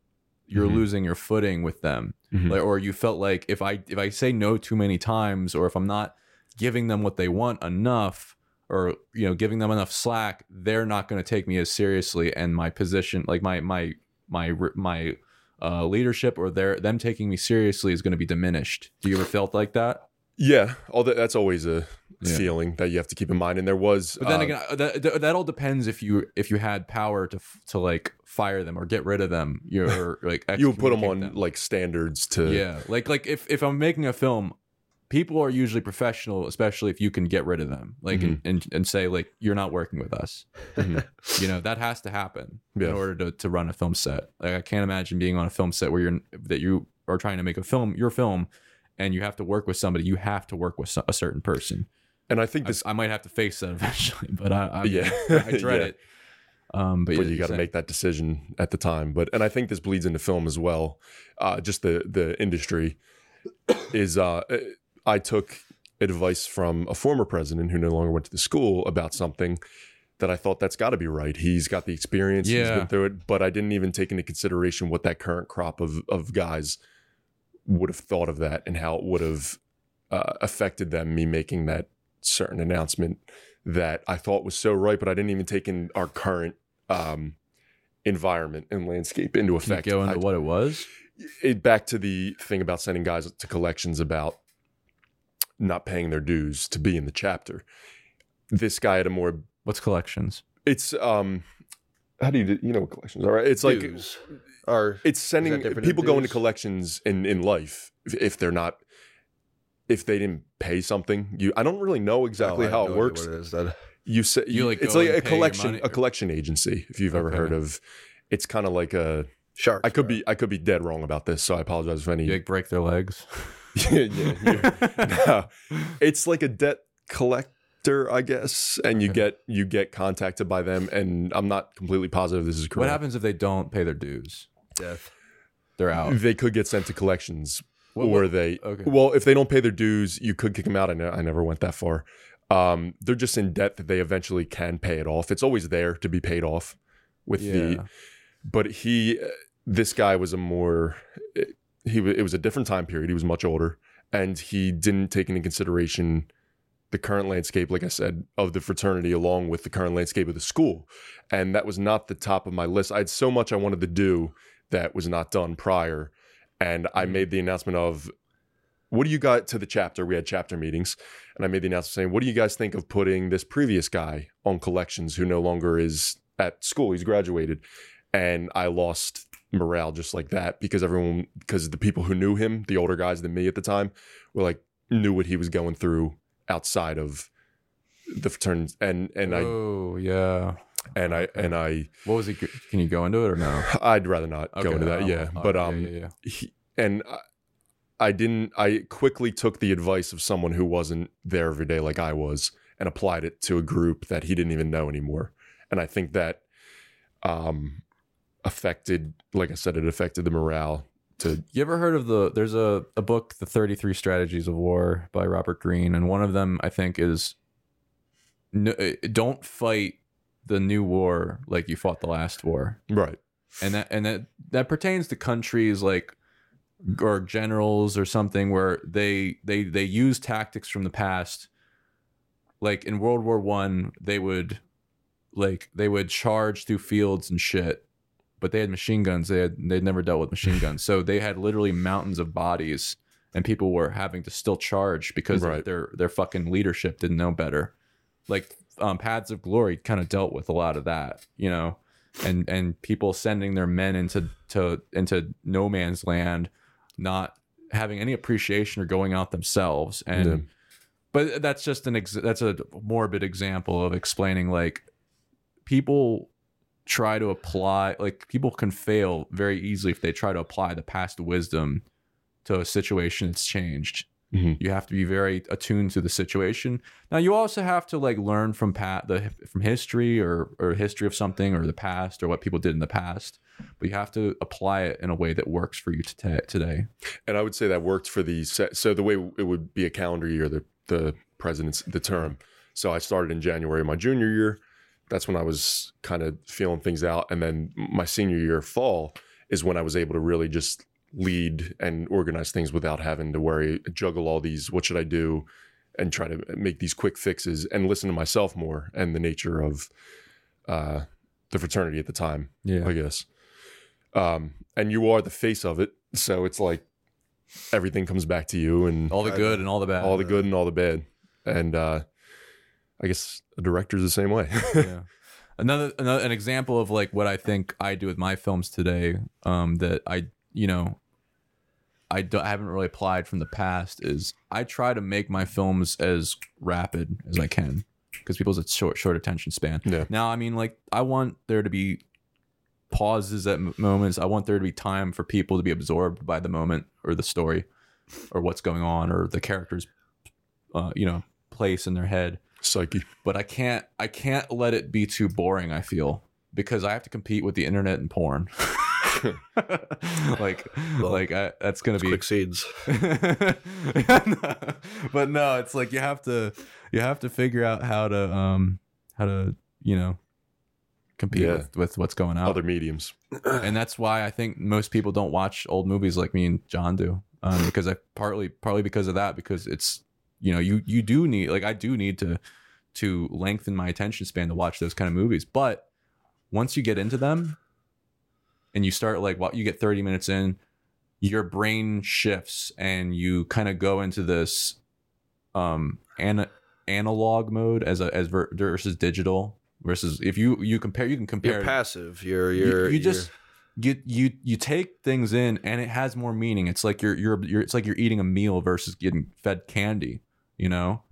you're Mhm. losing your footing with them Mhm. like, or you felt like if I if I say no too many times or if I'm not giving them what they want enough or you know giving them enough slack they're not going to take me as seriously and my position like my my my my uh, leadership or their them taking me seriously is going to be diminished do you ever felt like that yeah, all that, that's always a Yeah. feeling that you have to keep in mind. And there was, But then uh, again, uh, that, that all depends if you if you had power to to like fire them or get rid of them. You're like you would put them on excommunicate like standards to yeah, like like if if I'm making a film, people are usually professional, especially if you can get rid of them, like and, and and say like you're not working with us. Mhm. You know that has to happen Yeah. in order to to run a film set. Like I can't imagine being on a film set where you're that you are trying to make a film, your film, and you have to work with somebody. You have to work with a certain person. And I think I, this, I might have to face that eventually, but I, I Yeah. I dread Yeah. it. Um, but, but you got to make that decision at the time. But and I think this bleeds into film as well. Uh, just the the industry is. Uh, I took advice from a former president who no longer went to the school about something that I thought that's got to be right. He's got the experience. He's Yeah. been through it, but I didn't even take into consideration what that current crop of of guys would have thought of that and how it would have uh, affected them. Me making that certain announcement that I thought was so right, but I didn't even take in our current um, environment and landscape into Can you effect. go into I- what it was? it back to the thing about sending guys to collections about not paying their dues to be in the chapter. This guy had a more What's collections? it's um how do you do, you know what collections are right? It's like Dues. Or it's sending people go into collections in in life if, if they're not if they didn't pay something you i don't really know oh, exactly Oh, how have it works What it is then? you say You, you, like, it's like a collection a collection agency if you've ever Okay. heard of it's kind of like a Shark. i could be i could be dead wrong about this so i apologize if any You like break their legs? yeah, yeah, you're- no. it's like a debt collector i guess and you Okay. get you get contacted by them and i'm not completely positive this is correct What happens if they don't pay their dues? Death. They're out. they could get sent to collections What- or they okay. well if they don't pay their dues you could kick them out. I, ne- I never went that far. Um, they're just in debt that they eventually can pay it off. It's always there to be paid off with yeah. the but he this guy was a more he it was a different time period. He was much older and he didn't take into consideration the current landscape like i said of the fraternity along with the current landscape of the school. And that was not the top of my list. I had so much i wanted to do that was not done prior and i mm-hmm. made the announcement of what do you got to the chapter? We had chapter meetings. And i made the announcement saying what do you guys think of putting this previous guy on collections who no longer is at school? He's graduated. And I lost morale just like that because everyone because the people who knew him, the older guys than me at the time, were like knew what he was going through outside of the fraternity and and I, oh yeah. And I and I What was it? Can you go into it or no? I'd rather not go into that. Yeah, but um, yeah, yeah. he, and I, I didn't. I quickly took the advice of someone who wasn't there every day like I was and applied it to a group that he didn't even know anymore. And I think that um affected, like I said, it affected the morale. To You ever heard of the? There's a a book, The Thirty Three Strategies of War by Robert Greene, and one of them I think is, no, uh, don't fight the new war like you fought the last war, right, and that and that that pertains to countries like or generals or something where they they they use tactics from the past. Like in world war one they would like they would charge through fields and shit but they had machine guns. They had they'd never dealt with machine guns. So they had literally mountains of bodies and people were having to still charge because Right. their their fucking leadership didn't know better. Like um, paths of glory kind of dealt with a lot of that you know? And and people sending their men into to into no man's land not having any appreciation or going out themselves. And Yeah. but that's just an ex- that's a morbid example of explaining like people try to apply like people can fail very easily if they try to apply the past wisdom to a situation that's changed Mhm. you have to be very attuned to the situation now you also have to like learn from pat the from history or or history of something or the past or what people did in the past but you have to apply it in a way that works for you today today and I would say that worked for the. So the way it would be a calendar year, the the president's the term. So I started in January of my junior year. That's when I was kind of feeling things out, and then my senior year, fall, is when I was able to really just lead and organize things without having to worry, juggle all these. What should I do? And try to make these quick fixes and listen to myself more and the nature of uh, the fraternity at the time. yeah I guess. Um, and you are the face of it, so it's like everything comes back to you, and all the good and all the bad all the good and all the bad. And uh, I guess a director's the same way. yeah. Another, another an example of like what I think I do with my films today um that I you know I, don't, I haven't really applied from the past is I try to make my films as rapid as I can because people's a short short attention span. Yeah. Now I mean like I want there to be pauses at m- moments. I want there to be time for people to be absorbed by the moment or the story or what's going on or the characters uh you know place in their head. Psyche. But I can't I can't let it be too boring. I feel because I have to compete with the internet and porn. like like I, that's gonna be Quick seeds. but no, it's like you have to you have to figure out how to um how to you know compete Yeah. with, with what's going on. Other mediums. and that's why I think most people don't watch old movies like me and John do, um, because I partly partly because of that because it's you know you you do need like I do need to to lengthen my attention span to watch those kind of movies, but once you get into them and you start like what you get 30 minutes in your brain shifts and you kind of go into this um an- analog mode as a as ver- versus digital versus if you you compare you can compare You're passive. You're you- you're you, just you you you take things in and it has more meaning it's like you're you're, you're it's like you're eating a meal versus getting fed candy you know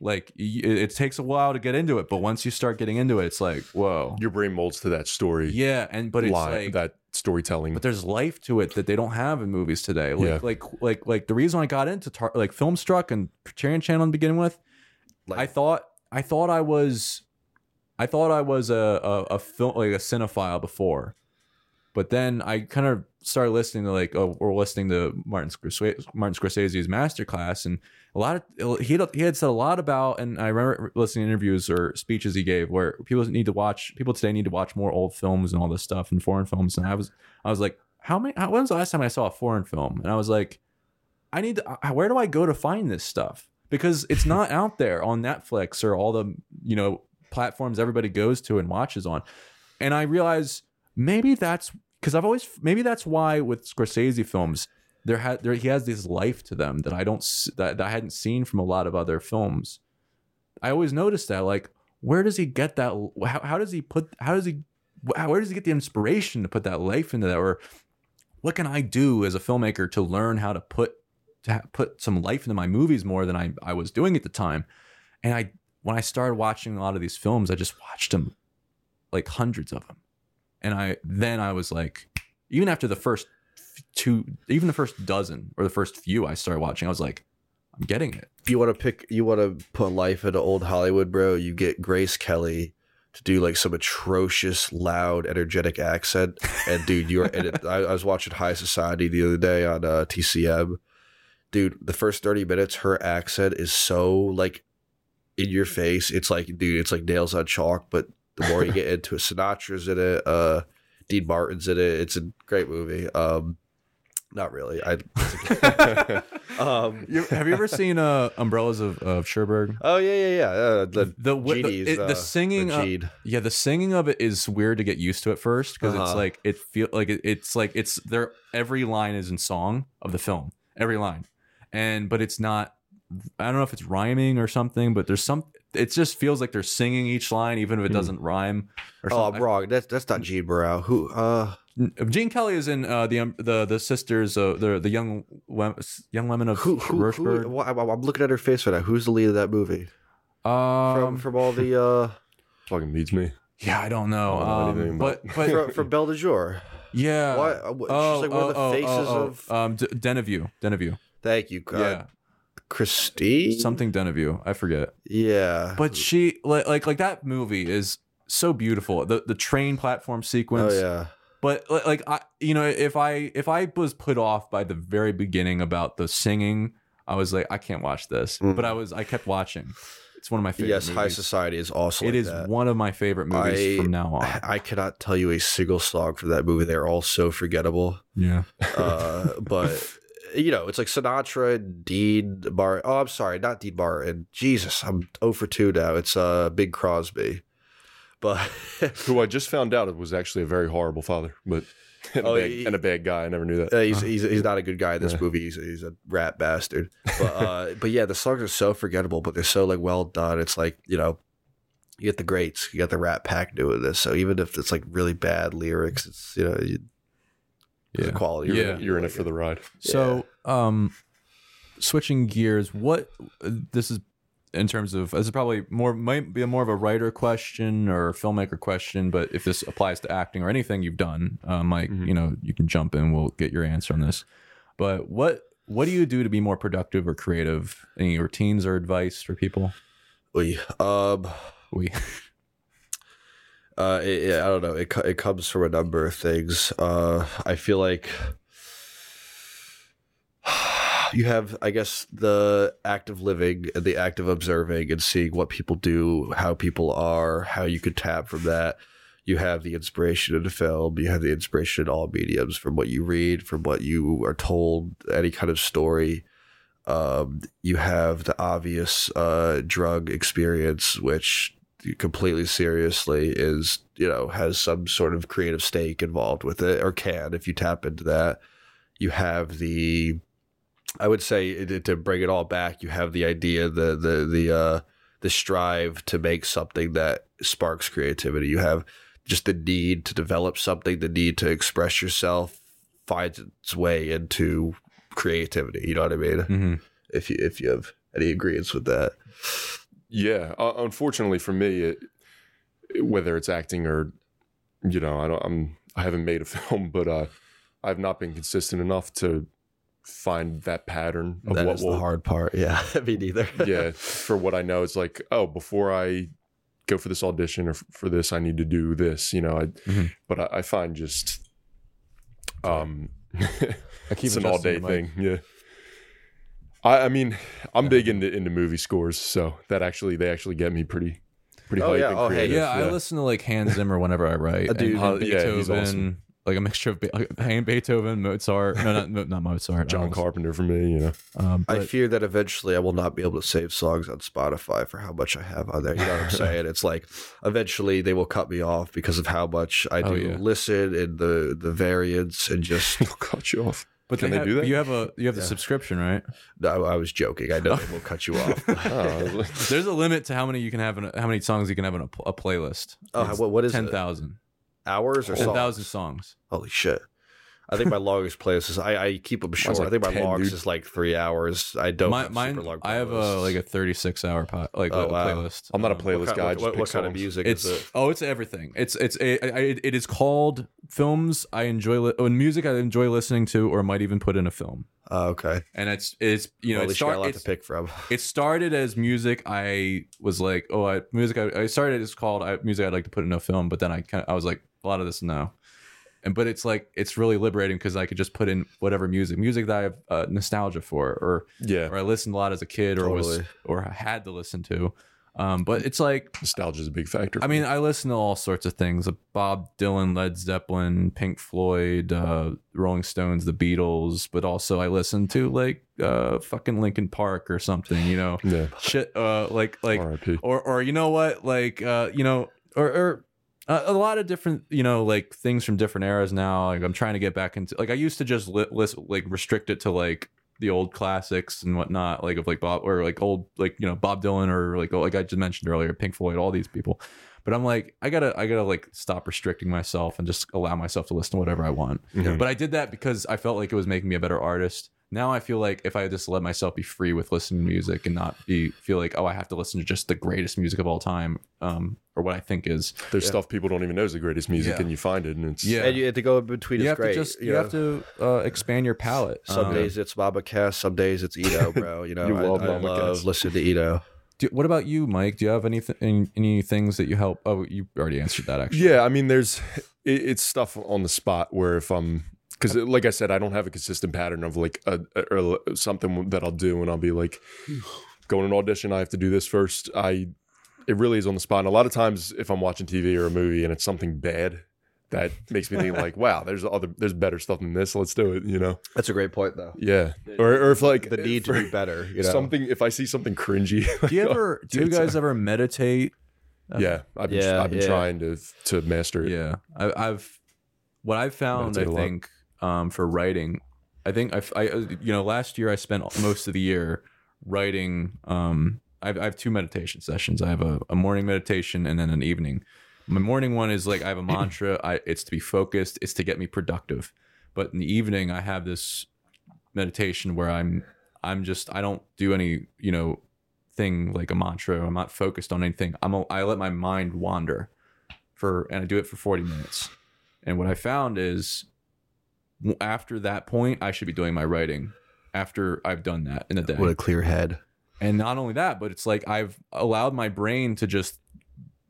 like it, it takes a while to get into it but once you start getting into it it's like whoa Your brain molds to that story. yeah and but it's line, like that storytelling. but there's life to it that they don't have in movies today. Like Yeah. like like like the reason I got into tar- like Filmstruck and Criterion Channel to begin with, Like- I thought I thought I was I thought I was a a, a film like a cinephile before, but then I kind of started listening to like oh, or listening to Martin Scorsese, Martin Scorsese's masterclass and a lot of he had, he had said a lot about and I remember listening to interviews or speeches he gave where people need to watch people today need to watch more old films and all this stuff and foreign films and I was I was like how many how, when was the last time I saw a foreign film? And I was like I need to where do I go to find this stuff? Because it's not out there on Netflix or all the you know platforms everybody goes to and watches on. And I realize maybe that's because I've always maybe that's why with Scorsese films there had there he has this life to them that I don't that, that I hadn't seen from a lot of other films. I always noticed that like where does he get that how, how does he put how does he where does he get the inspiration to put that life into that? Or what can I do as a filmmaker to learn how to put to ha- put some life into my movies more than I I was doing at the time? And I when I started watching a lot of these films I just watched them like hundreds of them and I then I was like, even after the first two, even the first dozen or the first few I started watching, I was like, I'm getting it. you want to pick you want to put life into old Hollywood, bro. You get Grace Kelly to do like some atrocious, loud, energetic accent, and dude, you're. and it, I, I was watching High Society the other day on uh, TCM. Dude, the first thirty minutes, her accent is so like in your face. It's like, dude, it's like nails on chalk. But the more you get into it, Sinatra's in it. Uh, Dean Martin's in it. It's a great movie. Um, not really. I. um, You- have you ever seen uh, Umbrellas of, of Cherbourg? Oh yeah, yeah, yeah. Uh, the The wi- the, it- uh, the singing, the uh, yeah, the singing of it is weird to get used to at first because it's Uh-huh. like it feel like it, it's like it's there. Every line is in song of the film, every line, and but it's not. I don't know if it's rhyming or something, but there's some. It just feels like they're singing each line, even if it Hmm. doesn't rhyme. Or Oh, something. I'm wrong. That's that's not Gene Burrow. Who? Uh, Gene Kelly is in uh, the um, the the sisters, uh, the the young Lem- young women of who? Who? who Rochefort. wha- I'm I'm looking at her face right now. Who's the lead of that movie? Um, From from all the uh, Fucking beats me. yeah, I don't know, I don't know um, anything but about- but from, from Belle de Jour. yeah. What? uh, what- Oh, She's like one of the oh, oh, faces oh, oh. of. um D- Deneuve, Deneuve. Thank you, yeah, Christine. something Deneuve. I forget. Yeah, But she like like like that movie is so beautiful. The the train platform sequence. oh yeah. But like I, you know, if I if I was put off by the very beginning about the singing, I was like, I can't watch this. Mm. But I was I kept watching. It's one of my favorite. Yes, High. Society is also. It like is that. one of my favorite movies I- from now on. I cannot tell you a single song from that movie. They're all so forgettable. Yeah. Uh, but you know, it's like Sinatra, Dean Bar. Oh, I'm sorry, not Dean Martin. Jesus, I'm 0 for 2 now. It's uh, Bing Crosby. But Who I just found out was actually a very horrible father, but and, Oh, a, bad, he- and a bad guy. I never knew that. uh, he's, he's he's not a good guy in this Yeah. movie. He's, he's a rat bastard. But uh, but yeah, the songs are so forgettable, but they're so like well done. It's like you know, you get the greats, you got the Rat Pack doing this. So even if it's like really bad lyrics, it's you know, you, Yeah. the quality. Yeah. really- You're in it for the ride. So, um, switching gears, what this is in terms of this is probably more might be more of a writer question or filmmaker question, but if this applies to acting or anything you've done, uh, Mike, Mhm. you know, you can jump in. We'll get your answer on this. But what what do you do to be more productive or creative? Any routines or advice for people? We, Um, We. Uh, it, I don't know. It it comes from a number of things. Uh, I feel like you have, I guess, the act of living and the act of observing and seeing what people do, how people are, how you could tap from that. You have the inspiration in the film. You have the inspiration in all mediums from what you read, from what you are told, any kind of story. Um, you have the obvious uh, drug experience, which completely seriously is you know has some sort of creative stake involved with it or can if you tap into that. You have the i would say to bring it all back you have the idea the the the uh the strive to make something that sparks creativity. You have just the need to develop something the need to express yourself finds its way into creativity. You know what i mean? Hmm if you if you have any agreements with that Yeah, uh, unfortunately for me, it, whether it's acting or you know, I don't, I'm I haven't made a film, but uh, I've not been consistent enough to find that pattern of That what is will. the hard part yeah me neither yeah, for what I know, it's like oh, before I go for this audition or f- for this, I need to do this. You know, I, Mhm. but I, I find just um, I keep it's an all day thing. Yeah. I, I mean, I'm big into into movie scores, so that actually they actually get me pretty pretty Oh, hype yeah. and Oh, hey, creative. Yeah, I listen to like Hans Zimmer whenever I write. Uh, dude, and, uh, yeah, he's Beethoven, awesome. like a mixture of Be- like, Beethoven, Mozart. No, not not Mozart. John Carpenter for me, you know. Um, I fear that eventually I will not be able to save songs on Spotify for how much I have on there. You know what I'm saying? It's like eventually they will cut me off because of how much I do Oh, yeah. listen and the the variants and just. They'll cut you off. But Can they have- do that? You have a you have the Yeah. subscription, right? No, I was joking. I know they will cut you off. Oh, There's a limit to how many you can have in a, how many songs you can have in a, a playlist. Oh, what, what is ten thousand. Hours or ten thousand songs. Holy shit! I think my longest playlist is I, I keep them short. like I think my 10, longest dude. is like three hours. I don't. My, have mine, super long I have a like a 36 hour po- like Oh, wow. playlist. I'm not a Um, playlist What, guy. I kind- just what, pick what kind of music It's is it? oh, it's everything. It's it's a, it, it is called films I enjoy li- oh, music I enjoy listening to, or might even put in a film. Oh, okay. And it's it's you know well, at it, least a start, lot it's, to pick from. it started as music I was like oh I music I, I started as called I, music I'd like to put in a film, but then I kind of, I was like a lot of this no. And but it's like it's really liberating because I could just put in whatever music, music that I have uh, nostalgia for, or Yeah, or I listened a lot as a kid, or was or I had to listen to. Um, but it's like nostalgia is a big factor. I mean, I listen to all sorts of things: Bob Dylan, Led Zeppelin, Pink Floyd, uh, Rolling Stones, The Beatles. But also, I listen to like uh, fucking Linkin Park or something. You know, yeah. shit. Uh, like like or or you know what? Like uh, you know, or or. A lot of different, you know, like things from different eras now. Like I'm trying to get back into, like I used to just li- list, like restrict it to like the old classics and whatnot, like of like Bob or like old, like you know Bob Dylan or like like I just mentioned earlier, Pink Floyd, all these people. But I'm like, I gotta, I gotta like stop restricting myself and just allow myself to listen to whatever I want. Mhm. But I did that because I felt like it was making me a better artist. Now I feel like if I just let myself be free with listening to music and not be feel like oh I have to listen to just the greatest music of all time, um, or what I think is There's Yeah. stuff people don't even know is the greatest music, Yeah. and you find it, and it's Yeah. And you have to go between. you is have great. to just you, know? have to uh, expand your palette. Some Um, days it's Mama Cass, some days it's Ito, bro. You know, You I, love I Mama love listening to Ito. do, what about you, Mike? Do you have anything any, any things that you help? Oh, you already answered that actually. Yeah, I mean, there's it, it's stuff on the spot where if I'm because uh, like I said, I don't have a consistent pattern of like a, a- or something that I'll do, and I'll be like, going to an audition, I have to do this first. I it really is on the spot. And a lot of times, if I'm watching TV or a movie and it's something bad. That makes me think like, wow, there's other, there's better stuff than this. Let's do it, you know? That's a great point, though. Yeah. Or, or if like The need to be better. You know, something, if I see something cringy, Do you oh, ever? Do you guys ever meditate? yeah, I've been, Yeah, I've been yeah. trying to to master it. Yeah, I, I've what I've found. I Meditate a think um, for writing, I think I've, I you know last year I spent most of the year writing. Um, I've, I have two meditation sessions. I have a, a morning meditation and then an evening. My morning one is like I have a mantra. I it's to be focused. It's to get me productive. But in the evening, I have this meditation where I'm I'm just I don't do any you know thing like a mantra. I'm not focused on anything. I'm a, I let my mind wander for and I do it for 40 minutes. And what I found is after that point, I should be doing my writing after I've done that in a day. with a clear head. and not only that, but it's like I've allowed my brain to just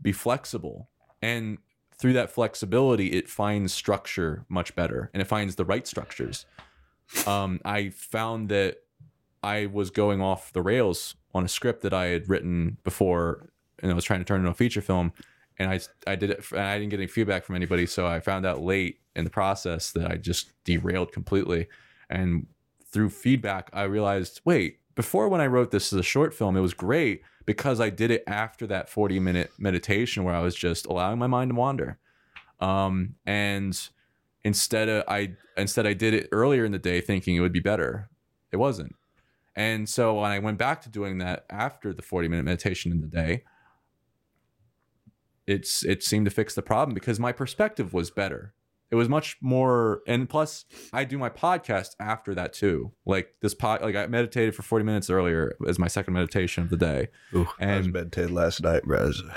be flexible, and through that flexibility, it finds structure much better, and it finds the right structures. Um, I found that I was going off the rails on a script that I had written before, and I was trying to turn into a feature film. And I, I did it, and I didn't get any feedback from anybody. So I found out late in the process that I just derailed completely. And through feedback, I realized, wait, before when I wrote this as a short film, it was great because I did it after that 40 minute meditation where I was just allowing my mind to wander. Um, and instead of I instead I did it earlier in the day thinking it would be better. It wasn't. And so when I went back to doing that after the 40 minute meditation in the day, it's it seemed to fix the problem because my perspective was better. It was much more and plus I do my podcast after that too. Like this pod like I meditated for 40 minutes earlier as my second meditation of the day. Ooh, I was And- meditating last night, Rez. nah.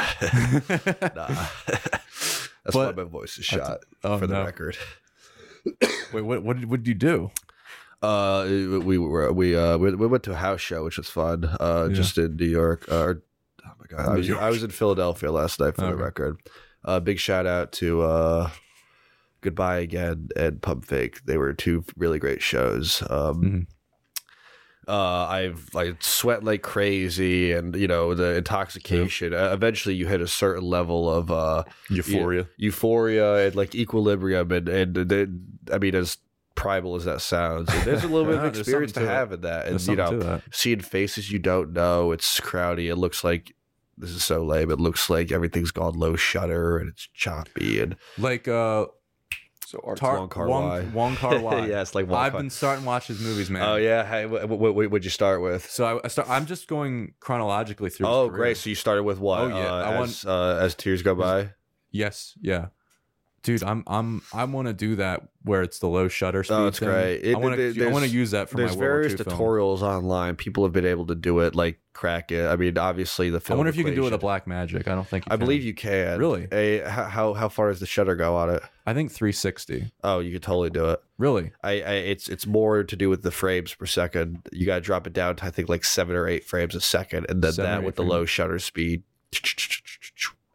That's But- why my voice is shot oh, for the no. record. Wait, what what did, what did you do? Uh, we were we uh we, we went to a house show, which was fun. Uh, Yeah. just in New York. Uh, oh my god, I was I was in Philadelphia last night for the Okay. record. Uh, big shout out to uh, Goodbye Again and Pump Fake. They were two really great shows. Um, Mhm. uh, I've like sweat like crazy, and you know the intoxication. Uh, eventually, you hit a certain level of uh Euphoria. euphoria and like equilibrium, and and the, I mean as primal as that sounds, there's a little bit Yeah, of there's experience to something to have in that, and There's you something know to that. seeing faces you don't know. It's crowdy. It looks like this is so lame. It looks like everything's gone low shutter and it's choppy and Like uh So art. Tar- Wong Kar Wong, Wai. Wong Kar Wai. yeah, it's like Wong I've Kar- been starting to watch his movies, man. Oh yeah, hey, what, what, what would you start with? So I, I start. I'm just going chronologically through. Oh, career. great! So you started with what? Oh, yeah. uh, I want- as, uh, as tears go by. Yes. Yeah. Dude, I'm I'm I want to do that where it's the low shutter oh, speed. Oh, it's thing. great. It- I want to I want to use that for There's my various II film. tutorials online. People have been able to do it, like crack it. I mean, obviously the film. I wonder if you can do it with a Blackmagic. I don't think. You I can. believe you can. Really? A, how how far does the shutter go on it? I think 360. Oh, you could totally do it. Really? I, I it's it's more to do with the frames per second. You got to drop it down to I think like seven or eight frames a second, and then Seven that with the low shutter speed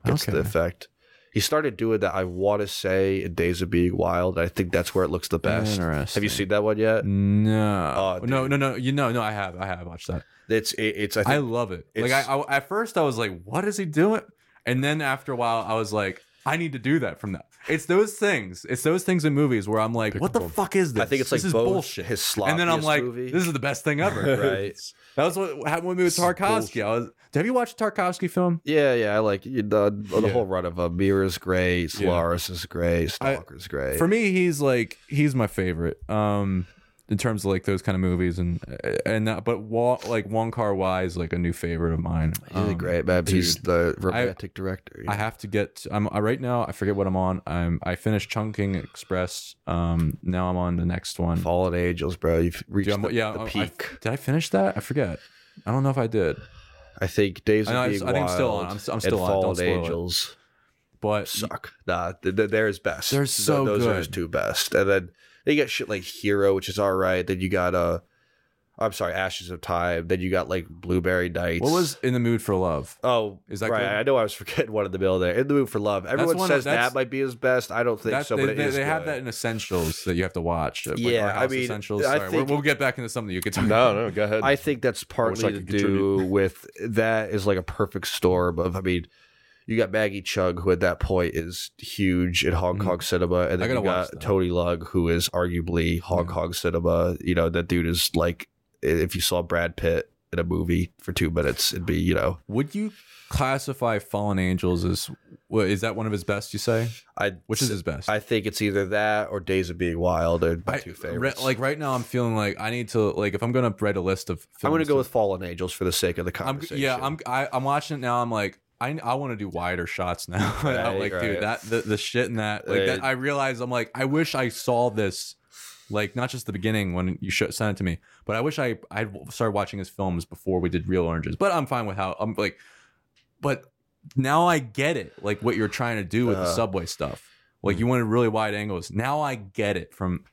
gets the effect. He started doing that. I want to say in Days of Being Wild. I think that's where it looks the best. Have you seen that one yet? No. Oh, oh no, no, no. You know, no. I have. I have watched that. It's it, it's I I, love it. Like I, I, at first I was like, "What is he doing?" And then after a while, I was like, "I need to do that from that. It's those things. It's those things in movies where I'm like, "What the fuck is this?" I think it's like this is bullshit. his and then I'm like, movie. "This is the best thing ever." right. That was what happened with me with Tarkovsky. I was. Have you watched a Tarkovsky film? Yeah, yeah, I like you know, the Yeah. whole run of them. Mirror's great, Solaris is great, Stalker's great. For me, he's like he's my favorite. Um, in terms of like those kind of movies and and that, but Wa- like Wong Kar Wai is like a new favorite of mine. He's Um, a great man. He's the romantic director. you I have to get. I'm I, right now. I forget what I'm on. I'm. I finished Chungking Express. Um. Now I'm on the next one. Fallen Angels, bro. You've reached Dude, the, yeah. the I- I- peak. did I finish that? I forget. I don't know if I did. I think Days I of I Being think I'm still on. I'm, I'm still on. Don't Fallen spoil it. Angels But suck. Nah, th- th- they're his best. They're Th- so Those are his two best. And then they got shit like Hero, which is all right. Then you got uh, I'm sorry, Ashes of Time. Then you got like Blueberry Nights. what was in the mood for love? Oh, Is that right? good? I know I was forgetting one in the middle there. In the Mood for Love. Everyone one says that might be his best. I don't think That's, so, they, but it they, is they have that in essentials that you have to watch. Like Yeah, I mean, essentials. I think- we'll, we'll get back into something you could talk. No, no, go ahead. I think that's partly I to do contribute. with that is like a perfect storm of. I mean, you got Maggie Cheung, who at that point is huge in Hong Mhm. Kong cinema, and I then you got. Tony Leung, who is arguably Hong Yeah. Kong cinema. You know, that dude is like, if you saw Brad Pitt in a movie for two minutes, it'd be you know, Would you classify Fallen Angels as? What, is that one of his best? You say? I Which is his best? I think it's either that or Days of Being Wild are my I- two re- like right now, I'm feeling like I need to like if I'm gonna write a list of. Films I'm gonna go with Fallen Angels for the sake of the I'm, conversation. yeah, I'm I, I'm watching it now. I'm like, I I want to do wider shots now. I'm Right, like, right. dude, that the, the shit in that like that. Uh, I realize I'm like, I wish I saw this, like not just the beginning when you sent it to me, but I wish I I started watching his films before we did Real Oranges. But I'm fine with how I'm like, but now I get it, like what you're trying to do with the Uh. subway stuff. Like you wanted really wide angles. Now I get it from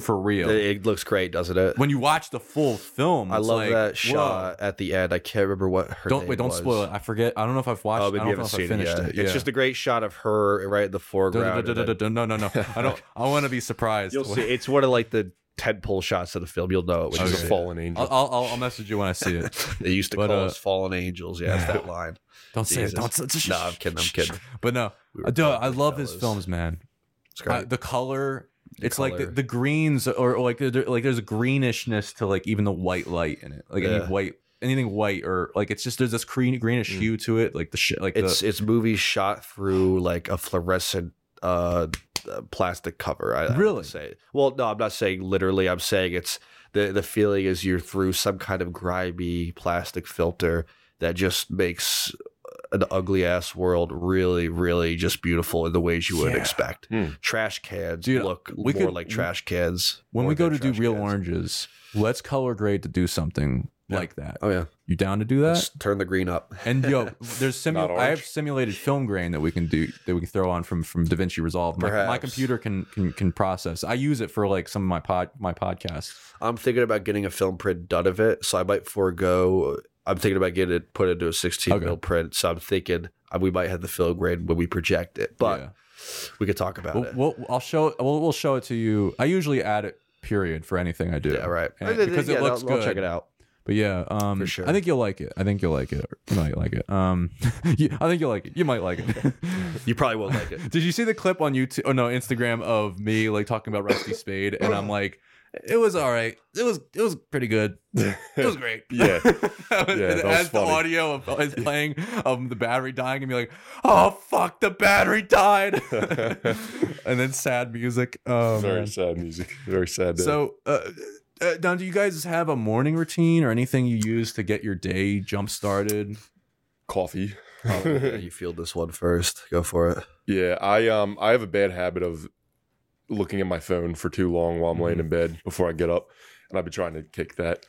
for real. It, it looks great, doesn't it? when you watch the full film, I love like, that whoa. shot at the end. I can't remember what her Don't wait, don't was. spoil it. I forget. I don't know if I've watched. Oh, I maybe don't you know haven't if I seen it it. It's just a great shot of her right in the foreground. No, no, no. I don't. I want to be surprised. You'll see. It's one of like the tent pole shots of the film. You'll know it when She's you a fallen angel. I'll, I'll, I'll- message you when I see it. it. They used to But, call uh, us fallen angels. Yeah, that line. Don't say it. Don't. No, I'm kidding. I'm kidding. But no, We were dude, I love his films, man. It's great. Uh, the color. It's like the, the greens, or, like like there's a greenishness to like even the white light in it. Like any white, anything white, or like it's just there's this green greenish Mm. hue to it. Like the shit, like it's the it's movies shot through like a fluorescent uh, uh, plastic cover. I, I Really? say. Well, no, I'm not saying literally. I'm saying it's the the feeling is you're through some kind of grimy plastic filter that just makes an ugly ass world really, really just beautiful in the ways you would Yeah. expect. Hmm. Trash cans Dude, look we more could- like trash cans. when we go to do real cans. oranges, let's color grade to do something Yeah. like that. Oh yeah, You down to do that? let's turn the green up. And yo, there's simu- I have simulated film grain that we can do that we can throw on from from DaVinci Resolve. My, my computer can, can can process. I use it for like some of my pod my podcasts. I'm thinking about getting a film print done of it, so I might forego. I'm thinking about getting it put into a 16 Okay. mil print, so I'm thinking uh, we might have the fill grade when we project it, but Yeah. we could talk about We'll, it. we'll I'll show we'll, we'll show it to you. I usually add it period for anything I do. yeah, right. And- because yeah, it looks I'll, good. I'll check it out. But yeah, um, For sure. I think you'll like it. I think you'll like it. You might like it. Um, you- I think you'll like it. You might like it. You probably won't like it. Did you see the clip on YouTube? Oh no, Instagram of me like talking about Rusty Spade, and I'm like, it was all right. It was it was pretty good. It was great. Yeah. was has the funny. audio of us playing of the battery dying, and be like, oh fuck, the battery died, and then sad music. Oh Very sad music. Very sad. Day. So, uh, uh, now, do you guys have a morning routine or anything you use to get your day jump started? coffee. Oh, yeah, you feel this one first. Go for it. Yeah, I um I have a bad habit of looking at my phone for too long while I'm laying in bed before I get up, and I've been trying to kick that.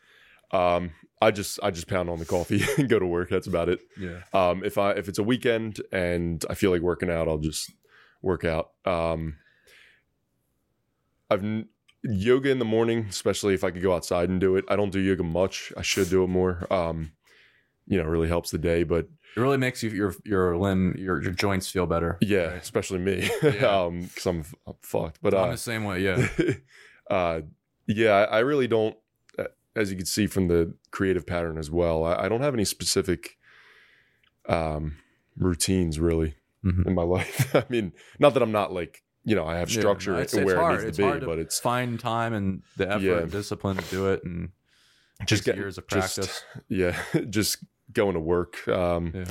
Um, I just I just pound on the coffee and go to work. That's about it. Yeah. Um, if I if it's a weekend and I feel like working out, I'll just work out. Um, I've n- yoga in the morning, especially if I could go outside and do it. I don't do yoga much. I should do it more. Um, you know, it really helps the day, but It really makes you your your limb your your joints feel better. yeah, especially me, Yeah. um, because I'm, I'm fucked. But I'm uh, the same way. Yeah. uh, yeah, I, really don't. uh, As you can see from the creative pattern as well, I, I don't have any specific um, routines really Mhm. in my life. I mean, not that I'm not like you know I have Yeah, structure no, it's, where it's it hard. needs to it's be, to but it's find time and the effort Yeah. and discipline to do it, and just getting years of just- practice. yeah, just going to work um, yeah.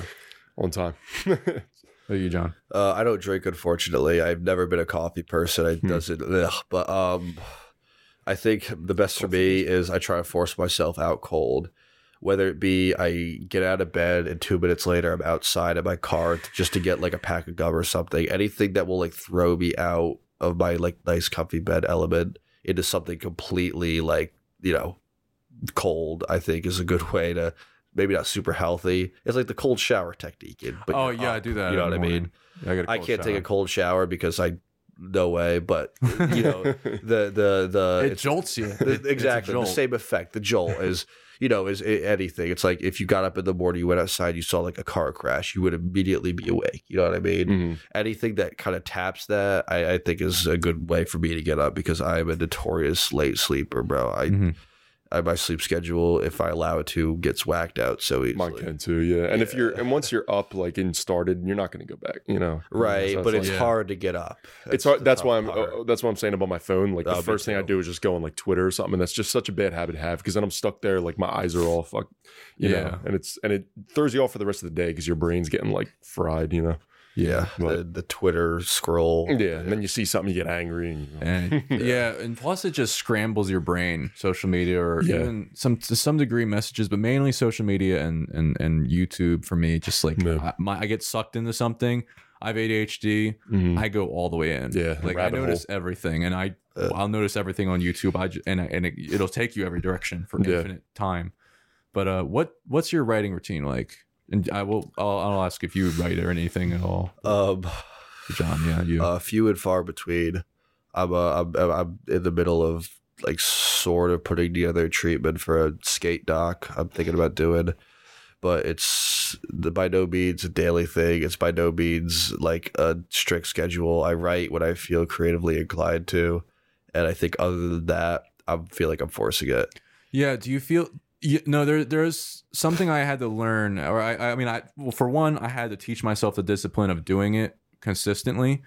on time. What are you, John? Uh, I don't drink, unfortunately. I've never been a coffee person. I Hmm. doesn't, ugh, but um, I think the best for me is I try to force myself out cold. Whether it be I get out of bed and two minutes later I'm outside in my car just to get like a pack of gum or something. Anything that will like throw me out of my like nice comfy bed element into something completely like you know cold. I think is a good way to maybe not super healthy. It's like the cold shower technique. But oh yeah, I do that. You know what the I mean? morning. I, I can't take a cold shower because I no way. But you know the the the It jolts you. the- exactly the same effect. The jolt is you know is anything. It's like if you got up in the morning, you went outside, you saw like a car crash, you would immediately be awake. You know what I mean? Mhm. Anything that kind of taps that, I, I think is a good way for me to get up because I'm a notorious late sleeper, bro. I. Mhm. I my sleep schedule, if I allow it to, gets whacked out so easily. Mine can too, yeah. And if you're and once you're up like and started, you're not going to go back, you know. Right, So but it's like- Yeah. hard to get up. it's hard. That's why I'm. Uh, that's what I'm saying about my phone. Like Oh, the first thing I do is just go on like Twitter or something. And that's just such a bad habit to have because then I'm stuck there. Like my eyes are all fuck, you Yeah. know. And it's and it throws you off for the rest of the day because your brain's getting like fried, you know. Yeah, But- the, the Twitter scroll. Yeah. And then you see something, you get angry. And, And yeah, and plus it just scrambles your brain, social media or Yeah. even some to some degree messages, but mainly social media and and and YouTube for me. Just like Yeah. I, my, I get sucked into something. I have ADHD. Mhm. I go all the way in. Yeah, like I rabbit notice everything, and I Uh. I'll notice everything on YouTube. I ju- and I, and it, it'll take you every direction for Yeah. infinite time. But uh, what what's your writing routine like? And I will I'll, I'll ask if you write or anything at all, Um, John. Yeah, you. uh, few and far between. I'm, uh, I'm I'm in the middle of like sort of putting together a treatment for a skate doc. I'm thinking about doing, but it's the by no means a daily thing. It's by no means like a strict schedule. I write when I feel creatively inclined to, and I think other than that, I feel like I'm forcing it. Yeah. Do you feel? You, no, there there's something I had to learn, or I I mean, I well, for one, I had to teach myself the discipline of doing it consistently,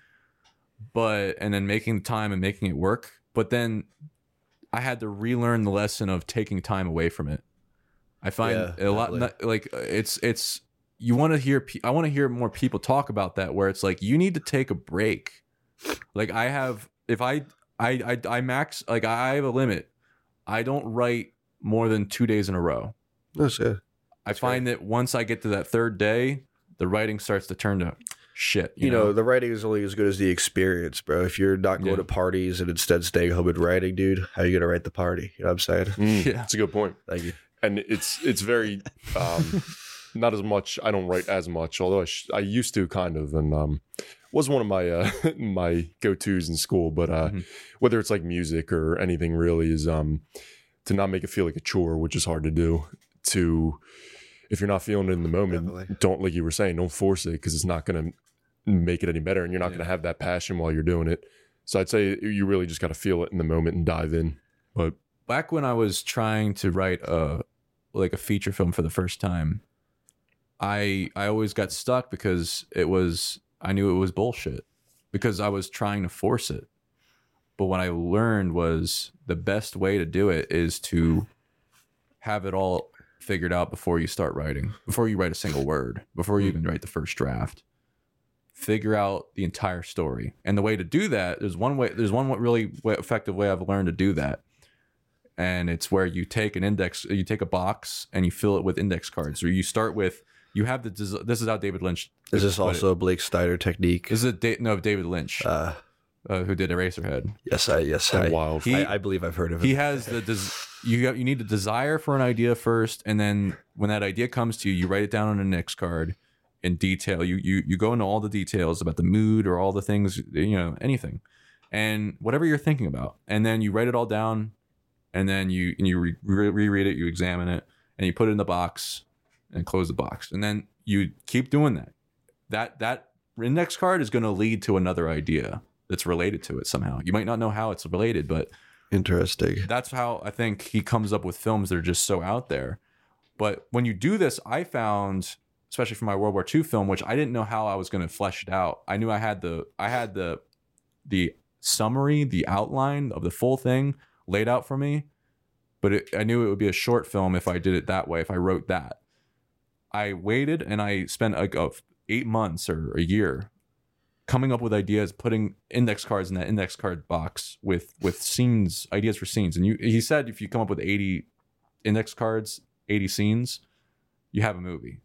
but and then making the time and making it work. But then I had to relearn the lesson of taking time away from it. I find Yeah, a lot definitely. like it's it's you want to hear I want to hear more people talk about that where it's like you need to take a break. Like I have if I I I, I max like I have a limit. I don't write more than 2 days in a row. That's good. I find that once I get to that third day, the writing starts to turn to shit, You, know, the writing is only as good as the experience, bro. If you're not going Yeah. to parties and instead staying home and writing, dude, how are you gonna write the party? You know what I'm saying? Mm, Yeah. That's a good point. Thank you. and it's it's very um, not as much. I don't write as much, although I, sh- I used to kind of, and um, was one of my uh, my go tos in school. But uh, Mhm. whether it's like music or anything, really is um, to not make it feel like a chore, which is hard to do. To if you're not feeling it in the moment, Definitely. don't like you were saying, don't force it because it's not going to make it any better, and you're not Yeah. going to have that passion while you're doing it. So I'd say you really just got to feel it in the moment and dive in. But back when I was trying to write a like a feature film for the first time, I I always got stuck because it was I knew it was bullshit because I was trying to force it. But what I learned was the best way to do it is to have it all figured out before you start writing, before you write a single word, before you even write the first draft. Figure out the entire story, and the way to do that there's one way. There's one really effective way I've learned to do that, and it's where you take an index, you take a box and you fill it with index cards, or you start with you have the. This is how David Lynch. Is this it. also a Blake Snyder technique? This is a da- no David Lynch Uh, uh, who did Eraserhead. yes, I yes I, wild. He- I, I believe I've heard of it. he has the des- you got, you need a desire for an idea first and then when that idea comes to you you write it down on an index card in detail you you you go into all the details about the mood or all the things you know anything and whatever you're thinking about and then you write it all down and then you and you re- re- reread it you examine it and you put it in the box and close the box and then you keep doing that that that index card is going to lead to another idea that's related to it somehow you might not know how it's related but Interesting. that's how I think he comes up with films that are just so out there. But when you do this, I found, especially for my World War II film, which I didn't know how I was going to flesh it out. I knew I had the I had the the summary, the outline of the full thing laid out for me, but it, I knew it would be a short film if I did it that way. If I wrote that, I waited and I spent like a, eight months or a year coming up with ideas, putting index cards in that index card box with with scenes, ideas for scenes. And you, he said, if you come up with eighty index cards, eighty scenes, you have a movie.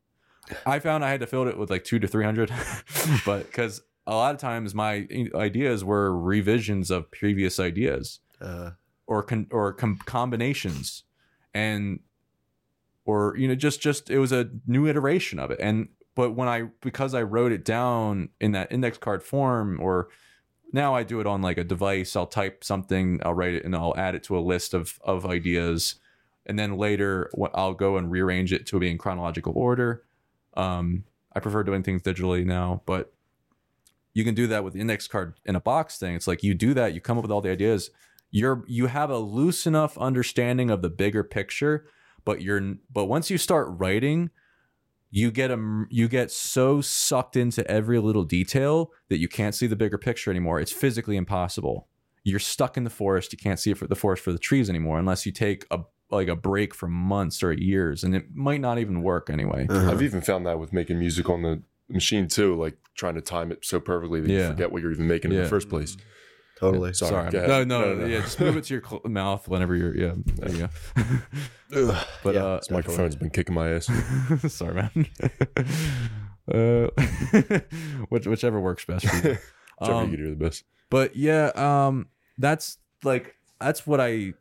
I found I had to fill it with like two to three hundred, but because a lot of times my ideas were revisions of previous ideas Uh, or con- or com- combinations and or you know just just it was a new iteration of it and but when i because i wrote it down in that index card form or now i do it on like a device i'll type something i'll write it and i'll add it to a list of of ideas. And then later i'll go and rearrange it to be in chronological order. Um i prefer doing things digitally now but you can do that with index card in a box thing. It's like you do that you come up with all the ideas. You're you have a loose enough understanding of the bigger picture but you're but once you start writing you get a you get so sucked into every little detail that you can't see the bigger picture anymore. It's physically impossible. You're stuck in the forest. You can't see it for the forest for the trees anymore unless you take a like a break for months or years and it might not even work anyway. Uh-huh. I've even found that with making music on the machine too, like trying to time it so perfectly that you forget what you're even making in the first place. Totally. Sorry. sorry go no, no No, no, no. yeah just move it to your cl- mouth whenever you're yeah there you go but yeah, uh This microphone's been kicking my ass. Sorry, man. uh, which, whichever works best for you. Whichever Um, you can do the best. but yeah, um, that's like that's what I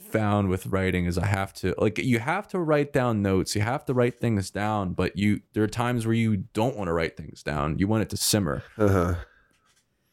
found with writing is I have to like you have to write down notes, you have to write things down, but you there are times where you don't want to write things down. You want it to simmer. uh-huh.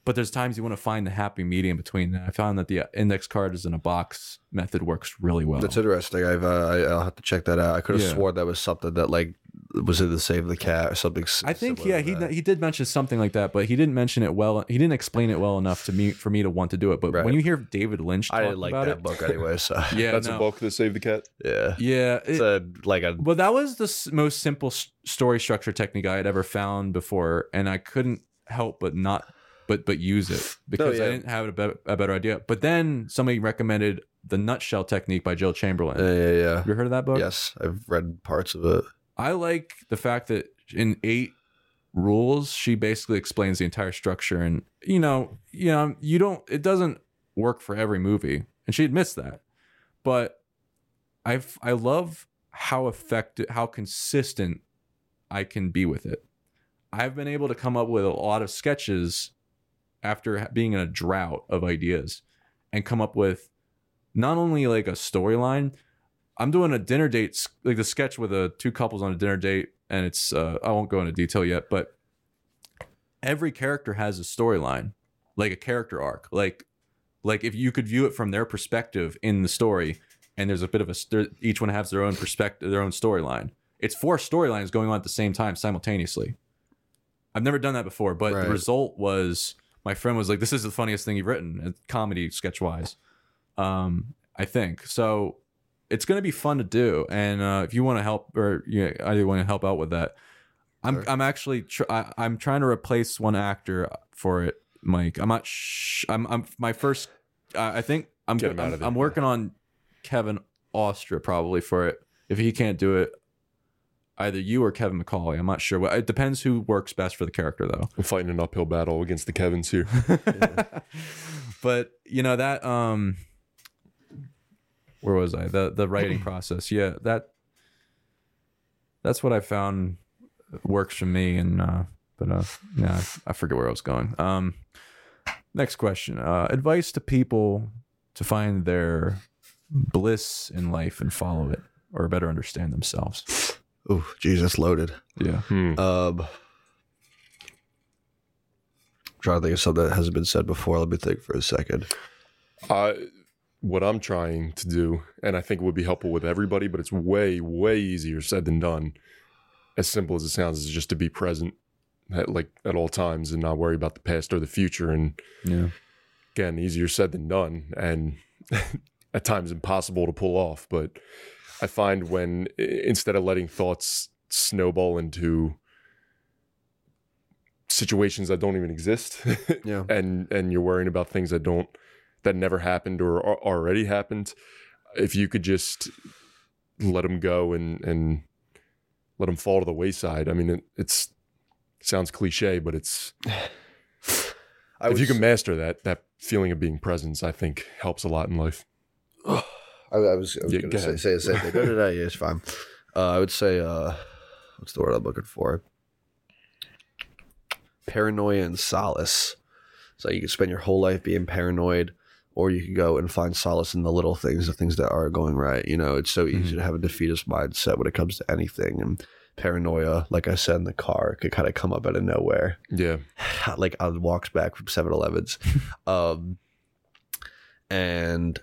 But there's times you want to find the happy medium between that. I found that the index card is in a box method works really well. That's interesting. I've uh, I, I'll have to check that out. I could have Yeah. sworn that was something that like was in the Save the Cat or something. I think yeah he that. he did mention something like that, but he didn't mention it well. He didn't explain it well enough to me for me to want to do it. But Right. when you hear David Lynch, talk I didn't like about that it, book anyway. So yeah, That's no. a book that saved the cat. yeah, Yeah, it's it- a like a Well, that was the s- most simple s- story structure technique I had ever found before, and I couldn't help but not, but but use it because I yeah. didn't have a, be- a better idea. But then somebody recommended the nutshell technique by Jill Chamberlain. yeah, yeah, yeah. Have you heard of that book? Yes, I've read parts of it. I like the fact that in eight rules, she basically explains the entire structure, and you know, you know, you don't. It doesn't work for every movie, and she admits that. But I I love how effective, how consistent I can be with it. I've been able to come up with a lot of sketches after being in a drought of ideas, and come up with not only like a storyline, I'm doing a dinner date, like the sketch with a two couples on a dinner date, and it's uh, I won't go into detail yet, but every character has a storyline, like a character arc, like like if you could view it from their perspective in the story, and there's a bit of a each one has their own perspective, their own storyline. It's four storylines going on at the same time simultaneously. I've never done that before, but Right. the result was my friend was like, "This is the funniest thing you've written, uh, comedy sketch wise." Um, I think so. It's going to be fun to do, and uh, if you want to help or you know, either want to help out with that, I'm Sure. I'm actually tr- I, I'm trying to replace one actor for it, Mike. I'm not. Sh- I'm I'm my first. Uh, I think I'm Get him out I'm. I'm working on Kevin Ostra probably for it. If he can't do it, either you or Kevin McCauley. I'm not sure. It depends who works best for the character though. I'm fighting an uphill battle against the Kevins here. but you know that um where was I? The the writing process. Yeah, that that's what I found works for me and uh but uh yeah, I forget where I was going. Um next question. Uh advice to people to find their bliss in life and follow it or better understand themselves. Ooh, Jesus, loaded. Yeah. Hmm. Um, trying to think of something that hasn't been said before. Let me think for a second. Uh, what I'm trying to do, and I think it would be helpful with everybody, but it's way, way easier said than done. As simple as it sounds, is just to be present, at, like at all times, and not worry about the past or the future. And Yeah. again, easier said than done, and at times impossible to pull off. But I find when instead of letting thoughts snowball into situations that don't even exist, Yeah. and and you're worrying about things that don't that never happened or already happened, if you could just let them go and and let them fall to the wayside. I mean, it, it's sounds cliche, but it's I if you can master that that feeling of being presence, I think helps a lot in life. I, I was, I was Yeah, going go to say, say the same thing. No, no, no, yeah, it's fine. Uh, I would say, uh, what's the word I'm looking for? Paranoia and solace. So you can spend your whole life being paranoid, or you can go and find solace in the little things, the things that are going right. You know, it's so easy to have a defeatist mindset when it comes to anything. And paranoia, like I said in the car, could kind of come up out of nowhere Yeah, like on walks back from 7-Elevens. um, and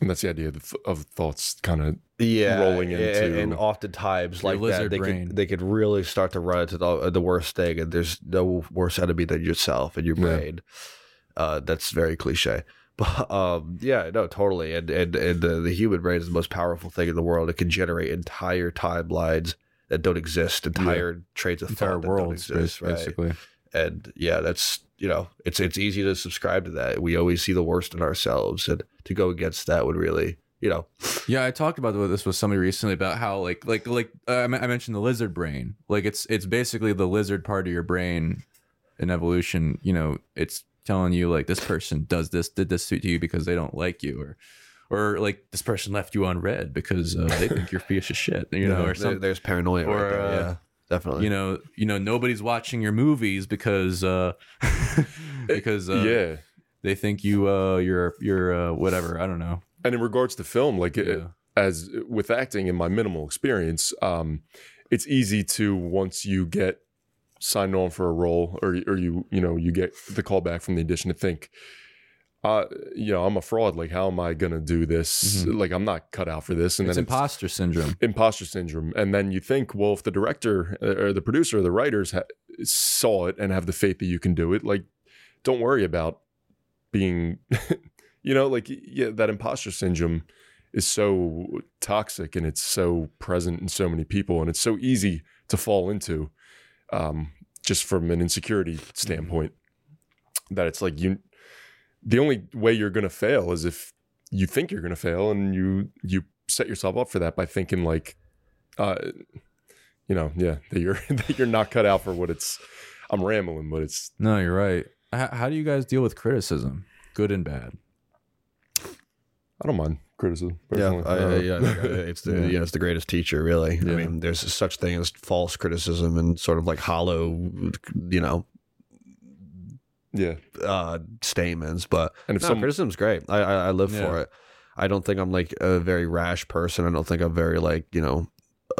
and that's the idea of, of thoughts kind of yeah, rolling and- into- and oftentimes Your like that, they brain. could they could really start to run into the, the worst thing, and there's no worse enemy than yourself and your Yeah. brain. Uh, that's very cliche. But um, yeah, no, totally. And and and the, the human brain is the most powerful thing in the world. It can generate entire timelines that don't exist, entire trades, of Entire thought that worlds don't exist, right? basically. and yeah that's you know it's it's easy to subscribe to that we always see the worst in ourselves and to go against that would really you know Yeah, I talked about this with somebody recently about how like like like uh, I mentioned the lizard brain. Like it's it's basically the lizard part of your brain in evolution. You know, it's telling you like this person does this did this to you because they don't like you or or like this person left you on red because uh, they think you're a piece of shit. You know, or something. there's paranoia or, right there uh, yeah definitely You know, you know nobody's watching your movies because uh because uh, yeah. they think you uh you're you're uh whatever I don't know. And in regards to film, like Yeah. as with acting in my minimal experience, um, it's easy to once you get signed on for a role, or or you you know you get the call back from the audition to think, uh, you know, I'm a fraud. Like, how am I gonna do this? Like, I'm not cut out for this. And It's then it's imposter syndrome. imposter syndrome. And then you think, well, if the director uh, or the producer or the writers ha- saw it and have the faith that you can do it, like, don't worry about being, you know, like, yeah, that imposter syndrome is so toxic and it's so present in so many people and it's so easy to fall into um, just from an insecurity standpoint that it's like you the only way you're going to fail is if you think you're going to fail and you you set yourself up for that by thinking like uh you know yeah that you're that you're not cut out for what it's i'm rambling but it's No, you're right. How, how do you guys deal with criticism, good and bad? i don't mind criticism Yeah, personally. I, I, Uh, yeah, uh, it's the Yeah. yeah, it's the greatest teacher, really. Yeah. I mean, there's such thing as false criticism and sort of like hollow, you know, yeah uh, statements. But and if no, some criticism's great. I, I I live Yeah. for it. I don't think I'm like a very rash person. I don't think I'm very like you know.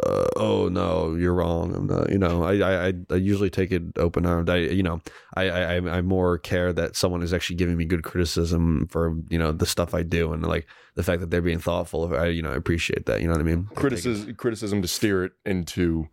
Uh, oh no, you're wrong. I'm not. You know, I I, I- I usually take it open armed. I you know, I, I I I more care that someone is actually giving me good criticism for you know the stuff I do and like the fact that they're being thoughtful. I you know I appreciate that. You know what I mean? criticism criticism to steer it into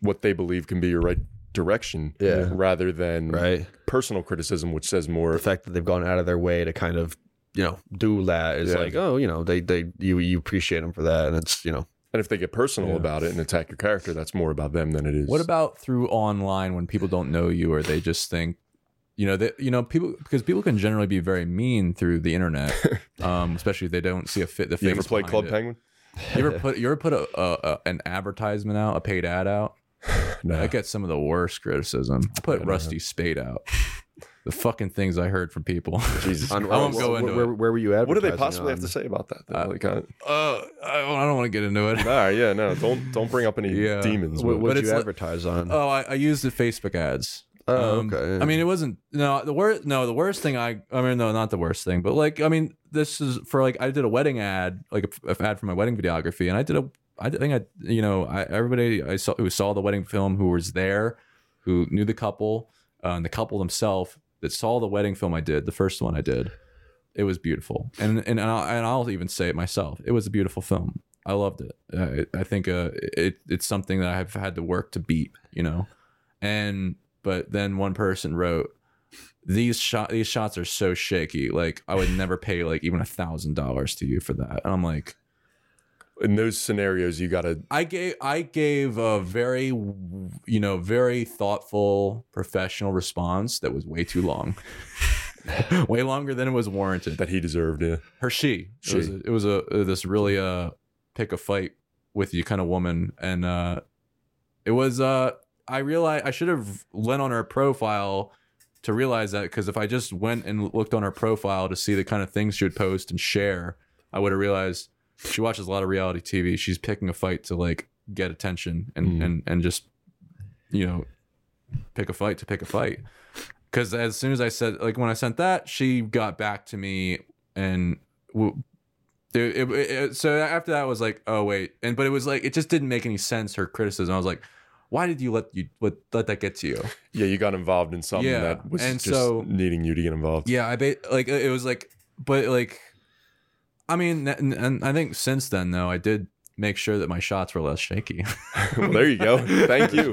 what they believe can be your right direction Yeah. rather than Right. personal criticism which says more the fact that they've gone out of their way to kind of you know do that is Yeah. like oh you know they they you you appreciate them for that and it's you know and if they get personal Yeah. about it and attack your character that's more about them than it is What about through online when people don't know you or they just think, you know, that you know people because people can generally be very mean through the internet, um, especially if they don't see a fit. The you ever play club it. penguin You ever put you ever put a, a, a an advertisement out, a paid ad out? No That gets some of the worst criticism. I put Rusty Spade out. The fucking things I heard from people. jesus I won't where, go into where, it. where were you at what do they possibly have to say about that though? Uh, like, uh, uh, I don't, I don't want to get into it. nah, yeah no don't don't bring up any Yeah. demons what but- what did you li- advertise on Oh, I, I used the Facebook ads. Oh, Um, okay. I mean, it wasn't no the worst. No, the worst thing I. I mean, no, not the worst thing, but like, I mean, this is for like I did a wedding ad, like a, a ad for my wedding videography, and I did a. I think I, you know, I, everybody I saw who saw the wedding film, who was there, who knew the couple, uh, and the couple themselves that saw the wedding film I did, the first one I did, it was beautiful, and and I'll, and I'll even say it myself, it was a beautiful film. I loved it. I, I think uh, it it's something that I've had to work to beat, you know, and but then one person wrote these shot these shots are so shaky like i would never pay like even a thousand dollars to you for that and i'm like in those scenarios you gotta i gave i gave a very you know very thoughtful professional response that was way too long. Way longer than it was warranted. That he deserved yeah. Her she. It was, She. a, it was a uh, this really uh pick a fight with you kind of woman. And uh it was uh i realized i should have went on her profile to realize that because if i just went and looked on her profile to see the kind of things she would post and share i would have realized she watches a lot of reality tv she's picking a fight to like get attention and Mhm. and and just you know pick a fight to pick a fight because as soon as I said like when I sent that, she got back to me and w- it, it, it- so after that I was like, oh wait, and but it was like it just didn't make any sense her criticism. I was like, why did you let you let, let that get to you? yeah you got involved in something Yeah, that was and just so- needing you to get involved Yeah, I ba- like it was like, but like, I mean, and, and I think since then though, I did make sure that my shots were less shaky. well there you go thank you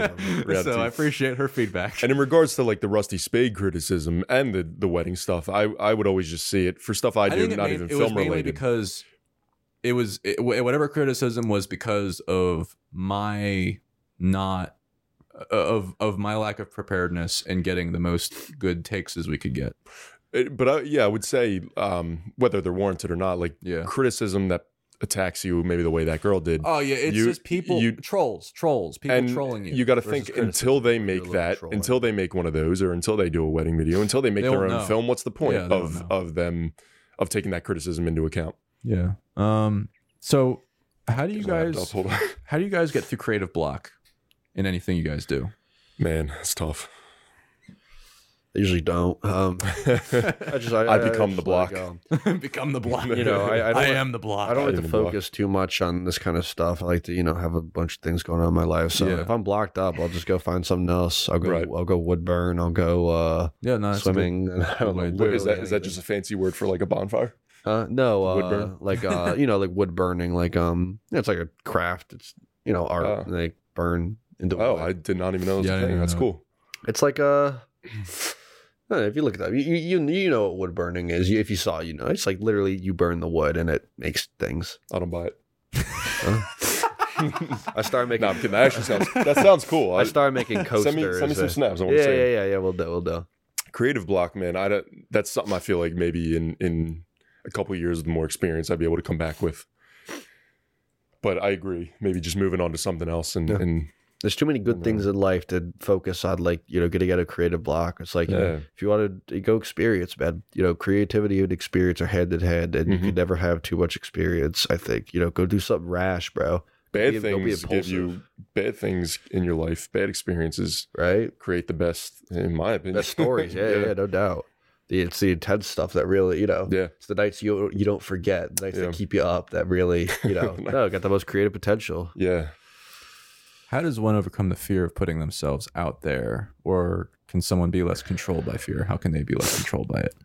so I appreciate her feedback. And in regards to like the Rusty Spade criticism and the the wedding stuff, I I would always just see it for stuff I do, think it not made- even it was film mainly related. because it was it, whatever criticism was because of my not uh, of of my lack of preparedness and getting the most good takes as we could get. It- but I, yeah, I would say um, whether they're warranted or not, like Yeah. criticism that attacks you, maybe the way that girl did. Oh yeah, it's You- just people you- trolls, trolls, people and trolling you. you got to think until they make that, trolling. until they make one of those, or until they do a wedding video, until they make They their own know. film. What's the point Yeah, of of them of taking that criticism into account? yeah. Um. So how do you guys how do you guys get through creative block in anything you guys do? Man, it's tough. I usually don't. Um, I just I, I become the block. Become the block. You know, I, I, don't, am the block. I don't like to the block. focus too much on this kind of stuff. I like to, you know, have a bunch of things going on in my life. So Yeah. if I'm blocked up, I'll just go find something else. I'll go. Right. I'll go wood burn. I'll go uh, Yeah, no, good. swimming. And I don't know. way to do What it. is that? literally Is that just a fancy word for like a bonfire? Uh, no, uh, Wood burn? like uh, you know, like wood burning. Like um, it's like a craft. It's you know art. And they burn into Oh, wood. I did not even know it was Yeah, I a thing. That's know cool. It's like a. If you look at that, you, you you know what wood burning is. If you saw, you know, it's like literally you burn the wood and it makes things. I don't buy it. I started making. No, I'm kidding. That actually sounds that sounds cool. I started making coasters. send me send me some snaps. I want Yeah, to yeah, see. yeah, yeah. We'll do. We'll do. Creative block, man. I don't, that's something I feel like maybe in in a couple of years with more experience, I'd be able to come back with. But I agree. Maybe just moving on to something else and, Yeah. and There's too many good things in life to focus on, like you know, getting out of creative block. It's like you know, if you want to go experience, man, you know, creativity and experience are hand in hand, and you Mhm. could never have too much experience. I think you know, go do something rash, bro. bad Be- things give you bad things in your life. Bad experiences Right? create the best, in my opinion. Best stories. Yeah, yeah, no doubt. It's the intense stuff that really, you know, yeah. it's the nights you you don't forget, the nights Yeah. that keep you up, that really, you know, no, got the most creative potential. Yeah. How does one overcome the fear of putting themselves out there, or can someone be less controlled by fear? How can they be less controlled by it?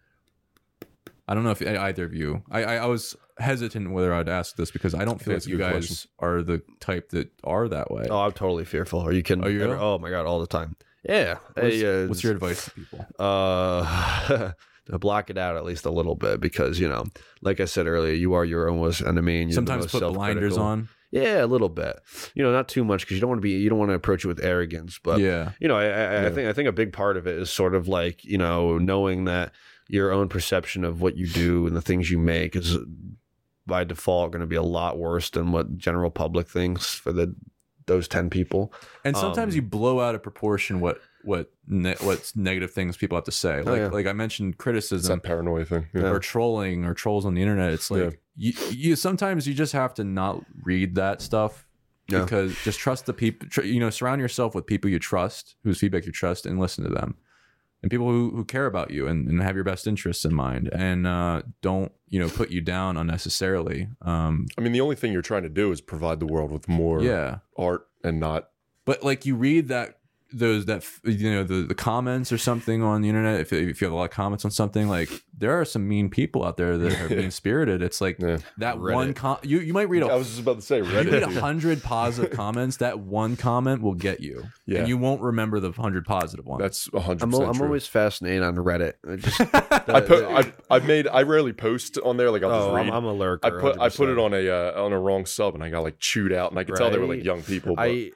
I don't know if either of you. I, I, I was hesitant whether I'd ask this because I don't feel like you guys question. are the type that are that way. Oh, I'm totally fearful. Are you kidding? Are you? Ever- Oh my god, all the time. Yeah. what's, Hey, uh, what's your advice to people? uh to block it out at least a little bit because you know like i said earlier you are your own worst enemy and you're the Sometimes most put blinders on. Yeah a little bit. You know not too much because you don't want to be you don't want to approach it with arrogance but yeah, you know I, I, I think i think a big part of it is sort of like you know knowing that your own perception of what you do and the things you make is by default going to be a lot worse than what general public thinks for the those 10 people and sometimes um, you blow out of proportion what what ne- what negative things people have to say. Like Oh, yeah. like I mentioned It's criticism. that paranoia thing. Yeah. Yeah. or trolling or trolls on the internet it's like you, you sometimes you just have to not read that stuff Yeah. because just trust the people tr- you know surround yourself with people you trust whose feedback you trust and listen to them and people who, who care about you and, and have your best interests in mind and uh, don't you know put you down unnecessarily um, I mean, the only thing you're trying to do is provide the world with more yeah art and not. but like you read that those that you know the, the comments or something on the internet if, if you have a lot of comments on something like there are some mean people out there that are being spirited it's like Yeah. that Reddit. one com- you you might read a I was just about to say you read a dude. hundred positive comments that one comment will get you Yeah. and you won't remember the hundred positive ones That's a hundred i'm, I'm always fascinated on reddit I just I put I I've made I rarely post on there like I'll just oh, read. I'm, I'm a lurker. I put I put it on a uh, on a wrong sub and I got like chewed out and I could tell they were like young people. But I,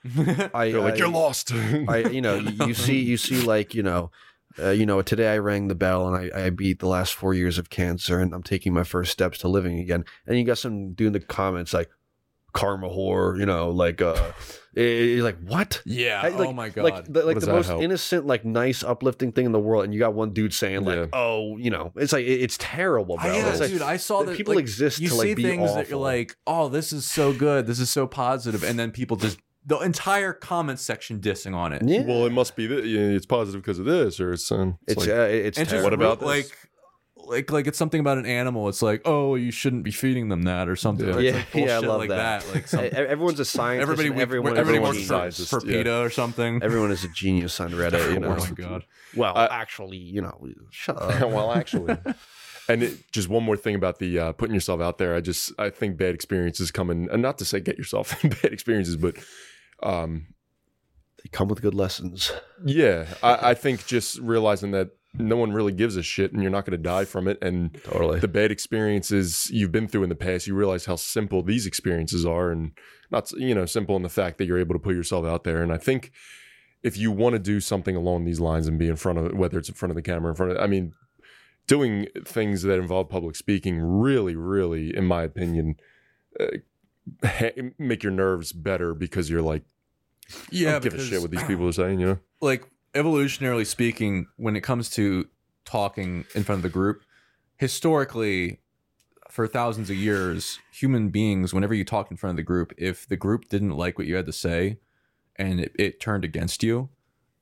I, they're like I- you're lost. I, you know, you, see, you see, like, you know, uh, you know, today I rang the bell and I, I beat the last four years of cancer and I'm taking my first steps to living again. And you got some dude in the comments like, karma whore, you know, like, uh, it- it's like, what? yeah I- like- oh my god Like, the, like the most help? innocent, like, nice, uplifting thing in the world. And you got one dude saying, like, Yeah. oh, you know, it's like, it- it's terrible, bro. I, yeah, like, dude, I saw that people like, exist You to, see like, be things that you're like, oh, this is so good, this is so positive, and then people just the entire comment section dissing on it. yeah. well, it must be that it's positive because of this, or it's um, it's, it's, like, uh, it's and just. What about real- this? like like like it's something about an animal it's like oh you shouldn't be feeding them that or something Yeah. It's like yeah, I love like that. that, like E- some, Everyone's a scientist. everybody and we- everyone, everybody everyone's works a for, scientist, for yeah. PETA or something Everyone is a genius on Reddit, you oh my god Well, I- actually, you know, shut up. well, actually. And it, just one more thing about the uh, putting yourself out there. I just I think bad experiences come in, and not to say get yourself in bad experiences, but um, they come with good lessons. yeah, I, I think just realizing that no one really gives a shit, and you're not going to die from it, and Totally. the bad experiences you've been through in the past, you realize how simple these experiences are, and not you know simple in the fact that you're able to put yourself out there. And I think if you want to do something along these lines and be in front of whether it's in front of the camera, in front of, I mean, doing things that involve public speaking really, really, in my opinion, uh, make your nerves better because you're like, yeah I don't give a shit what these people are saying, you know? like evolutionarily speaking, when it comes to talking in front of the group, historically, for thousands of years, human beings, whenever you talk in front of the group, if the group didn't like what you had to say and it, it turned against you,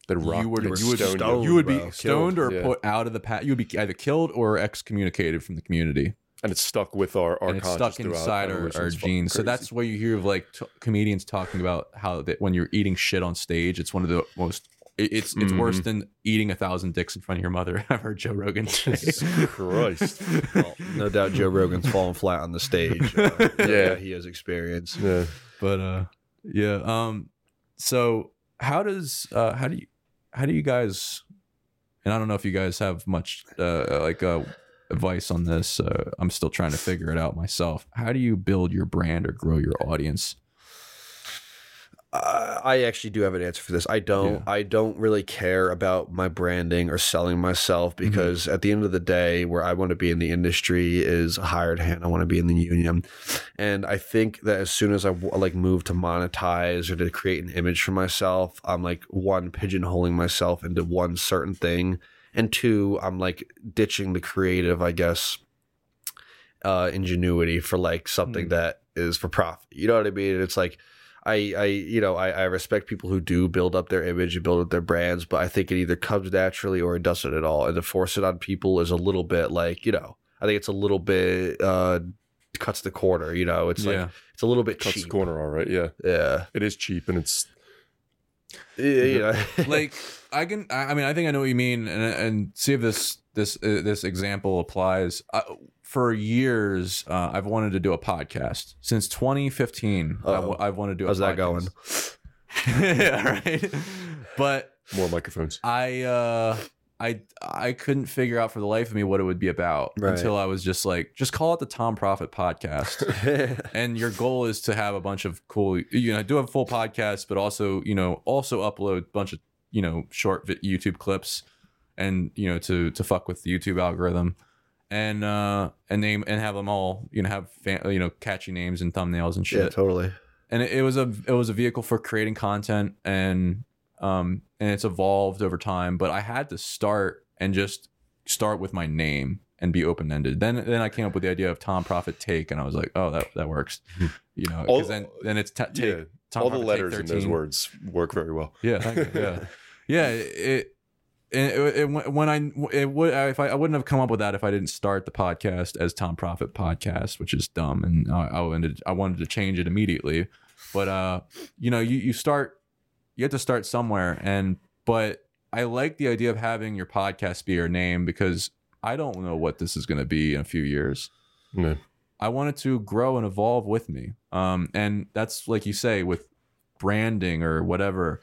that rock you you would stoned, you would be bro. stoned or Yeah. put out of the path. You would be either killed or excommunicated from the community, and it's stuck with our our and it's stuck throughout inside our, evolution. our genes. So that's where you hear of like t- comedians talking about how that when you're eating shit on stage, it's one of the most. It's it's worse Mm-hmm. than eating a thousand dicks in front of your mother. I've heard Joe Rogan say. Jesus Christ. Well, no doubt Joe Rogan's fallen flat on the stage. Uh, Yeah. yeah, he has experience. Yeah. but uh yeah um so how does uh how do you how do you guys and i don't know if you guys have much uh like uh advice on this uh, i'm still trying to figure it out myself how do you build your brand or grow your audience Uh, I actually do have an answer for this. I don't. Yeah. I don't really care about my branding or selling myself Mm-hmm. because at the end of the day, where I want to be in the industry is a hired hand. I want to be in the union, and I think that as soon as I like move to monetize or to create an image for myself, I'm like one pigeonholing myself into one certain thing, and two, I'm like ditching the creative, I guess, uh, ingenuity for like something Hmm. that is for profit. You know what I mean? It's like I, I, you know, I, I respect people who do build up their image and build up their brands, but I think it either comes naturally or it doesn't at all. And to force it on people is a little bit like, you know, I think it's a little bit uh cuts the corner. You know, it's yeah like it's a little bit Cuts cheap. the corner, all right. Yeah. Yeah, It is cheap and it's Yeah, you know, like i can i mean i think i know what you mean and and see if this this uh, this example applies uh, for years uh, i've wanted to do a podcast since 2015 I i've wanted to do a how's that going? yeah right but more microphones. I uh I I couldn't figure out for the life of me what it would be about Right. until I was just like, just call it the Tom Proffitt Podcast. and your goal is to have a bunch of cool, you know, do a full podcast, but also, you know, also upload a bunch of, you know, short YouTube clips, and you know, to to fuck with the YouTube algorithm, and uh and name and have them all, you know, have fan, you know, catchy names and thumbnails and shit yeah, totally. and it, it was a it was a vehicle for creating content and um and it's evolved over time but i had to start and just start with my name and be open ended then then i came up with the idea of tom Proffitt take and i was like oh that that works you know All- because then then it's ta- take yeah. Tom All the letters in those words work very well. yeah thank you. yeah yeah it it, it, when I it would if I, I wouldn't have come up with that if I didn't start the podcast as Tom Proffitt Podcast, which is dumb, and I, I ended I wanted to change it immediately, but uh, you know, you you start you have to start somewhere, and but I like the idea of having your podcast be your name because I don't know what this is going to be in a few years. Yeah. I want it to grow and evolve with me. Um, and that's like you say with branding or whatever.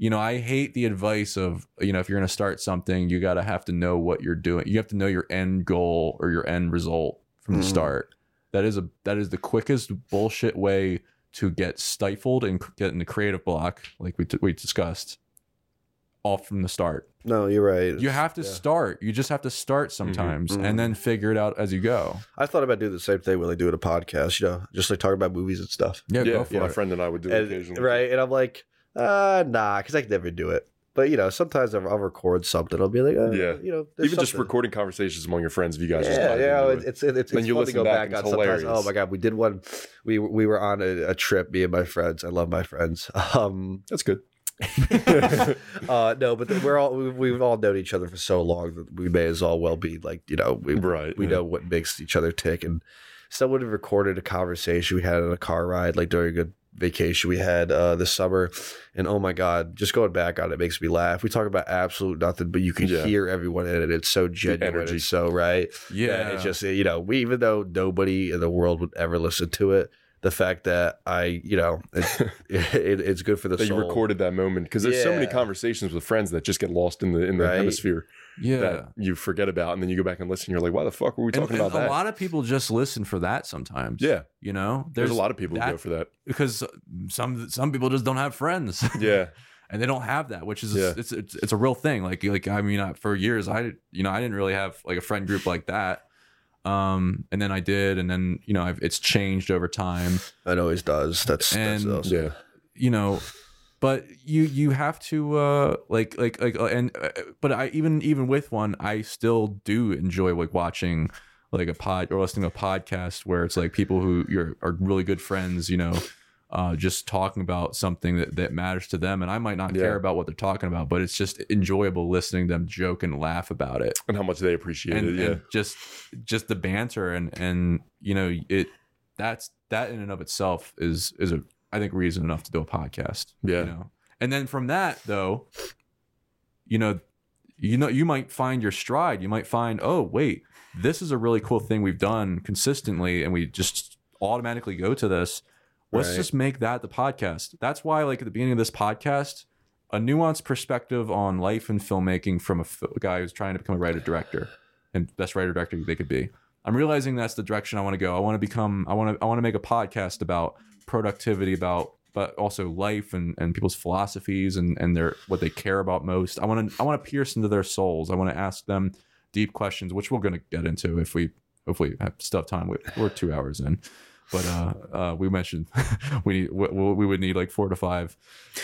You know, I hate the advice of you know if you're going to start something, you got to have to know what you're doing. You have to know your end goal or your end result from the Mhm. start. That is a that is the quickest bullshit way to get stifled and get in the creative block, like we t- we discussed, off from the start. No, you're right. You have to Yeah. start. You just have to start sometimes, mhm. and then figure it out as you go. I thought about doing the same thing when I do in a podcast. You know, just like talking about movies and stuff. Yeah, Yeah, go for yeah. My friend and I would do it And- occasionally. right? And I'm like, uh, nah, because I can never do it. But you know, sometimes I'll, I'll record something. I'll be like, uh, Yeah. you know, Even just recording conversations among your friends if you guys Yeah, dive yeah, it's it. it's it's, it's Then you fun to go back back, on sometimes. hilarious. Oh my god, we did one. We we were on a, a trip, me and my friends. I love my friends. Um, That's good. uh, no, but we're all we- we've all known each other for so long that we may as well well be like you know we Right. we yeah. know what makes each other tick. And someone recorded a conversation we had on a car ride, like during a vacation we had uh, this summer. And oh my God, just going back on it makes me laugh. We talk about absolute nothing, but you can Yeah. hear everyone in it. It's so genuine. energy. It's so right. Yeah, It's just, you know, we, even though nobody in the world would ever listen to it, the fact that I, you know, it, it, it's good for the that you recorded that moment because there's so many conversations with friends that just get lost in the in the Right. hemisphere yeah. that you forget about, and then you go back and listen. You're like, why the fuck were we talking and about that? A lot of people just listen for that sometimes. yeah, you know, there's, a lot of people who go for that. because some some people just don't have friends. Yeah, and they don't have that, which is Yeah. it's, it's it's a real thing. Like like I mean, I, for years I you know I didn't really have like a friend group like that. Um, and then I did, and then you know I've, it's changed over time. It always does. That's, that's And- awesome. yeah. you know but you you have to uh like like like uh, and uh, but i even even with one i still do enjoy like watching like a pod or listening to a podcast where it's like people who you're are really good friends you know uh, just talking about something that, that matters to them. And I might not Yeah. care about what they're talking about, but it's just enjoyable listening to them joke and laugh about it. and how much they appreciate And, it. Yeah. and just just the banter and and you know it that's that in and of itself is is a I think reason enough to do a podcast. Yeah. You know? And then from that though, you know, you know, you might find your stride. You might find, oh wait, this is a really cool thing we've done consistently, and we just automatically go to this. Let's Right. just make that the podcast. That's why, like at the beginning of this podcast, a nuanced perspective on life and filmmaking from a f- guy who's trying to become a writer director and best writer director they could be. I'm realizing that's the direction I want to go. I want to become. I want to. I want to make a podcast about productivity, about but also life and, and people's philosophies and and their what they care about most. I want to. I want to pierce into their souls. I want to ask them deep questions, which we're going to get into if we hopefully have stuff time. We, we're two hours in. But uh, uh, we mentioned we need we, we would need like four to five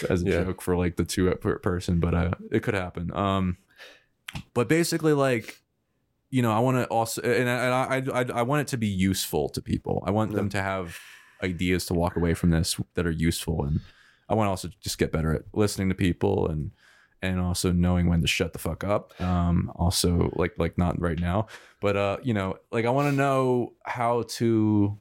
as a Yeah. joke for like the two per person, but uh, it could happen. Um, but basically, like you know, I want to also, and I, and I, I, I want it to be useful to people. I want them to have ideas to walk away from this that are useful, and I want to also just get better at listening to people and and also knowing when to shut the fuck up. Um, also, like like not right now, but uh, you know, like I want to know how to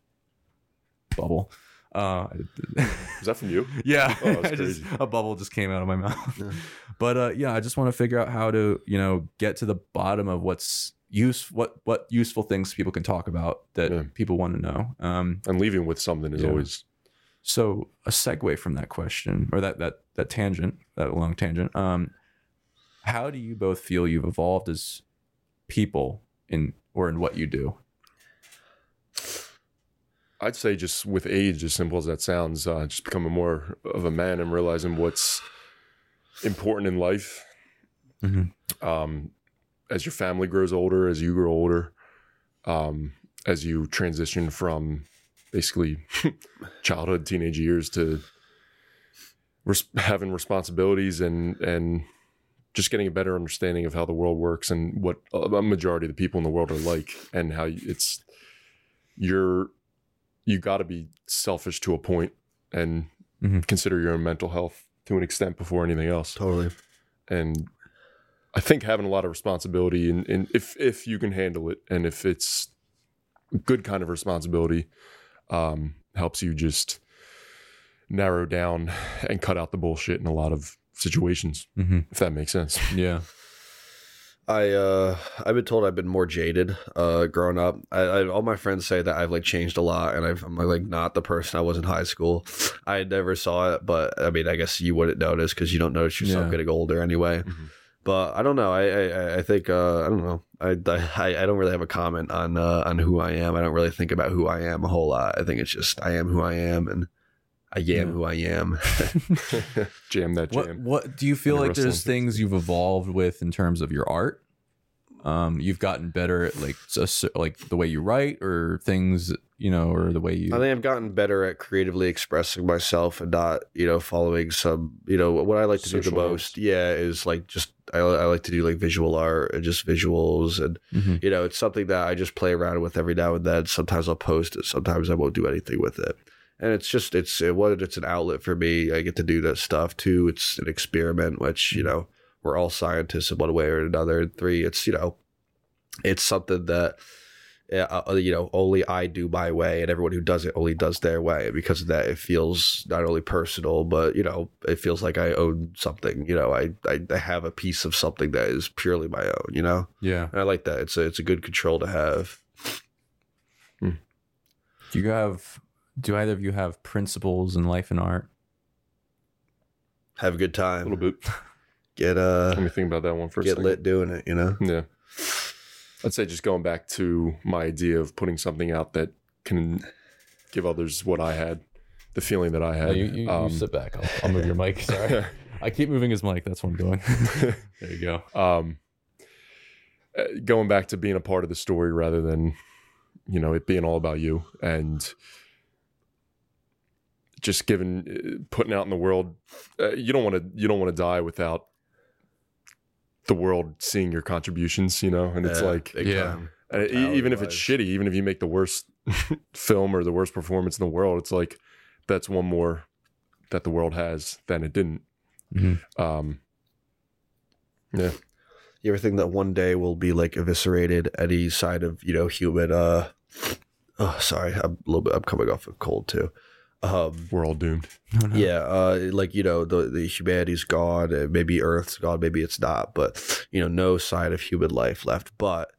bubble. Uh, Is that from you? yeah, Oh, just- a bubble just came out of my mouth. Yeah. But uh, yeah, I just want to figure out how to, you know, get to the bottom of what's use what what useful things people can talk about that Yeah. people want to know. Um, And leaving with something is Yeah. always so a segue from that question or that that that tangent, that long tangent. Um, how do you both feel you've evolved as people in or in what you do? I'd say just with age, as simple as that sounds, uh, just becoming more of a man and realizing what's important in life. Mhm. Um, as your family grows older, as you grow older, um, as you transition from basically childhood, teenage years to res- having responsibilities and and just getting a better understanding of how the world works and what a majority of the people in the world are like, and how it's you're you got to be selfish to a point and Mhm. consider your own mental health to an extent before anything else. Totally. And I think having a lot of responsibility and, and if if you can handle it and if it's a good kind of responsibility, um, helps you just narrow down and cut out the bullshit in a lot of situations, Mm-hmm. if that makes sense. Yeah. I uh I've been told I've been more jaded uh growing up. I, I all my friends say that I've like changed a lot and I've, I'm like not the person I was in high school. I never saw it, but I mean I guess you wouldn't notice because you don't notice yourself Yeah. getting older anyway. Mhm. But I don't know. I I, I think uh, I don't know. I, I I don't really have a comment on uh, on who I am. I don't really think about who I am a whole lot. I think it's just I am who I am and I am Yeah. who I am. jam that What jam. what do you feel like there's things you've evolved with in terms of your art? Um, you've gotten better at like like the way you write or things, you know, or the way you I think I've gotten better at creatively expressing myself and not, you know, following some, you know, what I like to do the most. Yeah, is like just I, I like to do like visual art and just visuals and Mhm. you know, it's something that I just play around with every now and then. Sometimes I'll post it, sometimes I won't do anything with it. And it's just it's it, what it's an outlet for me. I get to do that stuff too. It's an experiment, which you know we're all scientists in one way or another. And three, it's you know, it's something that uh, you know only I do my way, and everyone who does it only does their way. And because of that, it feels not only personal, but you know, it feels like I own something. You know, I I, I have a piece of something that is purely my own. You know, yeah. and I like that. It's a it's a good control to have. Do you have do either of you have principles in life and art? Have a good a time. little bit. Get Let uh me think about that one for a get second. lit doing it. You know. Yeah. I'd say just going back to my idea of putting something out that can give others what I had, the feeling that I had. You um, back. I'll, I'll move your mic. Sorry, I keep moving his mic. That's where I'm going. there you go. um, uh, going back to being a part of the story rather than, you know, it being all about you and just giving, uh, putting out in the world. Uh, you don't want to, you don't want to die without the world seeing your contributions, you know, and it's Yeah, like, Yeah. And it- e- even if it's shitty, even if you make the worst film or the worst performance in the world, it's like that's one more that the world has than it didn't. Mhm. Um, yeah, You ever think that one day we'll be like eviscerated any side of you know human? Uh, oh, sorry, I'm a little bit. I'm coming off a cold too. Um, we're all doomed. Oh, no. yeah, uh, like you know, the the humanity's gone. uh, Maybe Earth's gone. Maybe it's not. But you know, no sign of human life left. But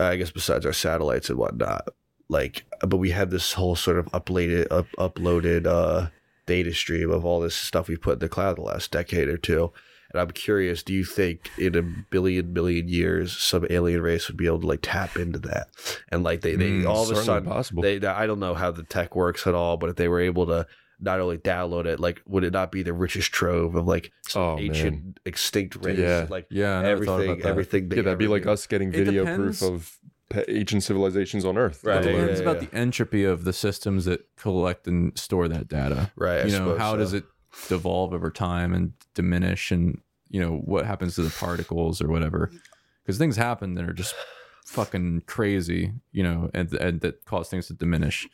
uh, I guess besides our satellites and whatnot, like, but we have this whole sort of uploaded, up, uploaded uh, data stream of all this stuff we put in the cloud the last decade or two. And I'm curious, do you think in a billion billion years some alien race would be able to like tap into that? And like they, they Mm, all of a sudden possible. they I don't know how the tech works at all, but if they were able to not only download it, like would it not be the richest trove of like some Oh, ancient man. extinct race? Yeah. Like Yeah, I never thought everything about that. everything they Yeah, that'd be ever like do. us getting video proof of ancient civilizations on Earth. Right, It depends yeah, about yeah. the entropy of the systems that collect and store that data. Right. I you know, how so. does it devolve over time and diminish and you know what happens to the particles or whatever because things happen that are just fucking crazy you know and, and that cause things to diminish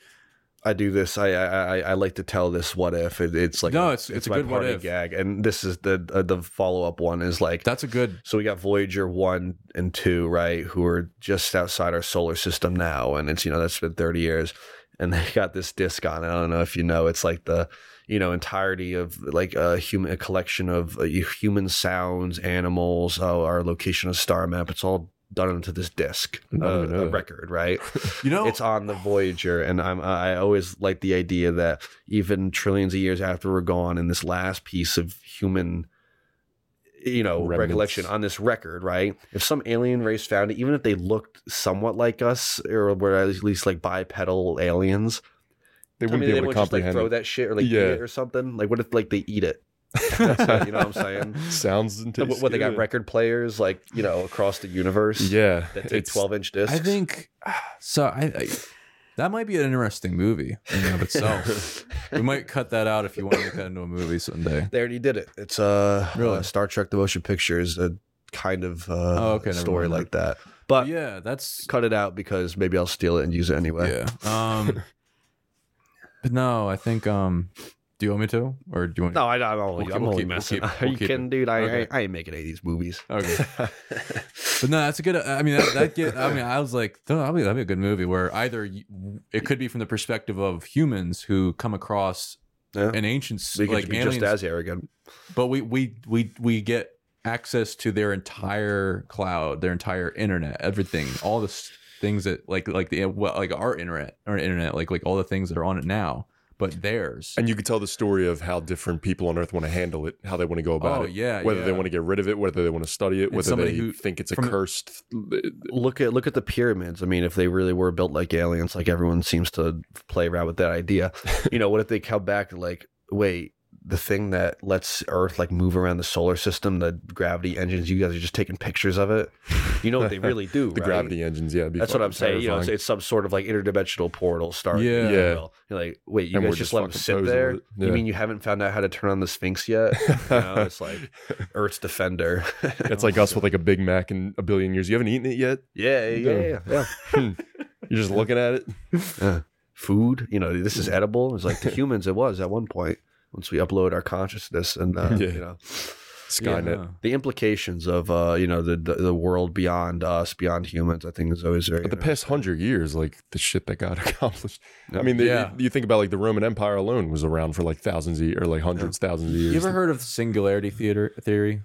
I do this. I I I, I like to tell this what if it, it's like No, it's- it's a my good what if. gag, and this is the uh, the follow up one is like that's a good So we got Voyager one and two, right? Who are just outside our solar system now, and it's you know that's been thirty years, and they got this disc on. it. I don't know if you know, it's like the you know entirety of like a human a collection of uh, human sounds, animals, uh, our location of star map. It's all done into this disc, I uh, a record, right? you know it's on the Voyager, and I'm I always like the idea that even trillions of years after we're gone, in this last piece of human, you know, Remnants. recollection on this record, right? If some alien race found it, even if they looked somewhat like us, or were at least like bipedal aliens, they wouldn't mean, be they able to would just like throw it. that shit or like Yeah. eat it or something. Like, what if like they eat it? That's it, you know what I'm saying? Sounds and what, tastes what, they got record players like you know across the universe Yeah, that take 12 inch discs. i think so I, I that might be an interesting movie in and of itself we might cut that out if you want to make that into a movie someday They already did it. It's uh, Really? uh, Star Trek: The Motion Picture is a kind of uh, Oh, okay, story like that. But yeah that's cut it out because maybe I'll steal it and use it anyway. yeah um but no i think um do you want me to or do you want No, I, I'm only, We'll I'm we'll only keep- we'll keep- Are you kidding, it. dude? I, Okay. I I ain't making any of these movies. okay But no, that's a good. I mean, that, that get. I mean, I was like, oh, that'd be, that'd be a good movie where either you- it could be from the perspective of humans who come across Yeah. an ancient we like be aliens, just as arrogant. but we we we we get access to their entire cloud, their entire internet, everything, all the s- things that like like the well, like our internet, our internet, like like all the things that are on it now, but theirs. And you could tell the story of how different people on Earth want to handle it, how they want to go about Oh, it. yeah, whether they yeah. want to get rid of it, whether they want to study it, whether somebody they who- think it's a from- cursed. Look at look at the pyramids. I mean, if they really were built like aliens, like everyone seems to play around with that idea. you know, what if they come back like, wait, the thing that lets Earth like move around the solar system, the gravity engines, you guys are just taking pictures of it. You know what they really do, The right? gravity engines, yeah. That's what I'm fucking saying. You know, it's, it's some sort of like interdimensional portal starting. Yeah. Yeah. You're like, wait, you And guys just, let them sit there? it. You mean you haven't found out how to turn on the Sphinx yet? you know, it's like Earth's defender. It's like us with like a Big Mac in a billion years. You haven't eaten it yet. yeah, yeah, yeah, yeah. Hmm. You're just looking at it. yeah. Food, you know, this is hmm. edible. It's like to humans, it was at one point once we upload our consciousness and uh, Yeah. you know Skynet. Yeah. the implications of uh, you know the, the the world beyond us, beyond humans. I think is always very. But the past hundred years, like the shit that got accomplished. I mean, the, Yeah. you think about like the Roman Empire alone was around for like thousands of years, or like hundreds, thousands of years. You ever heard of the singularity theater theory?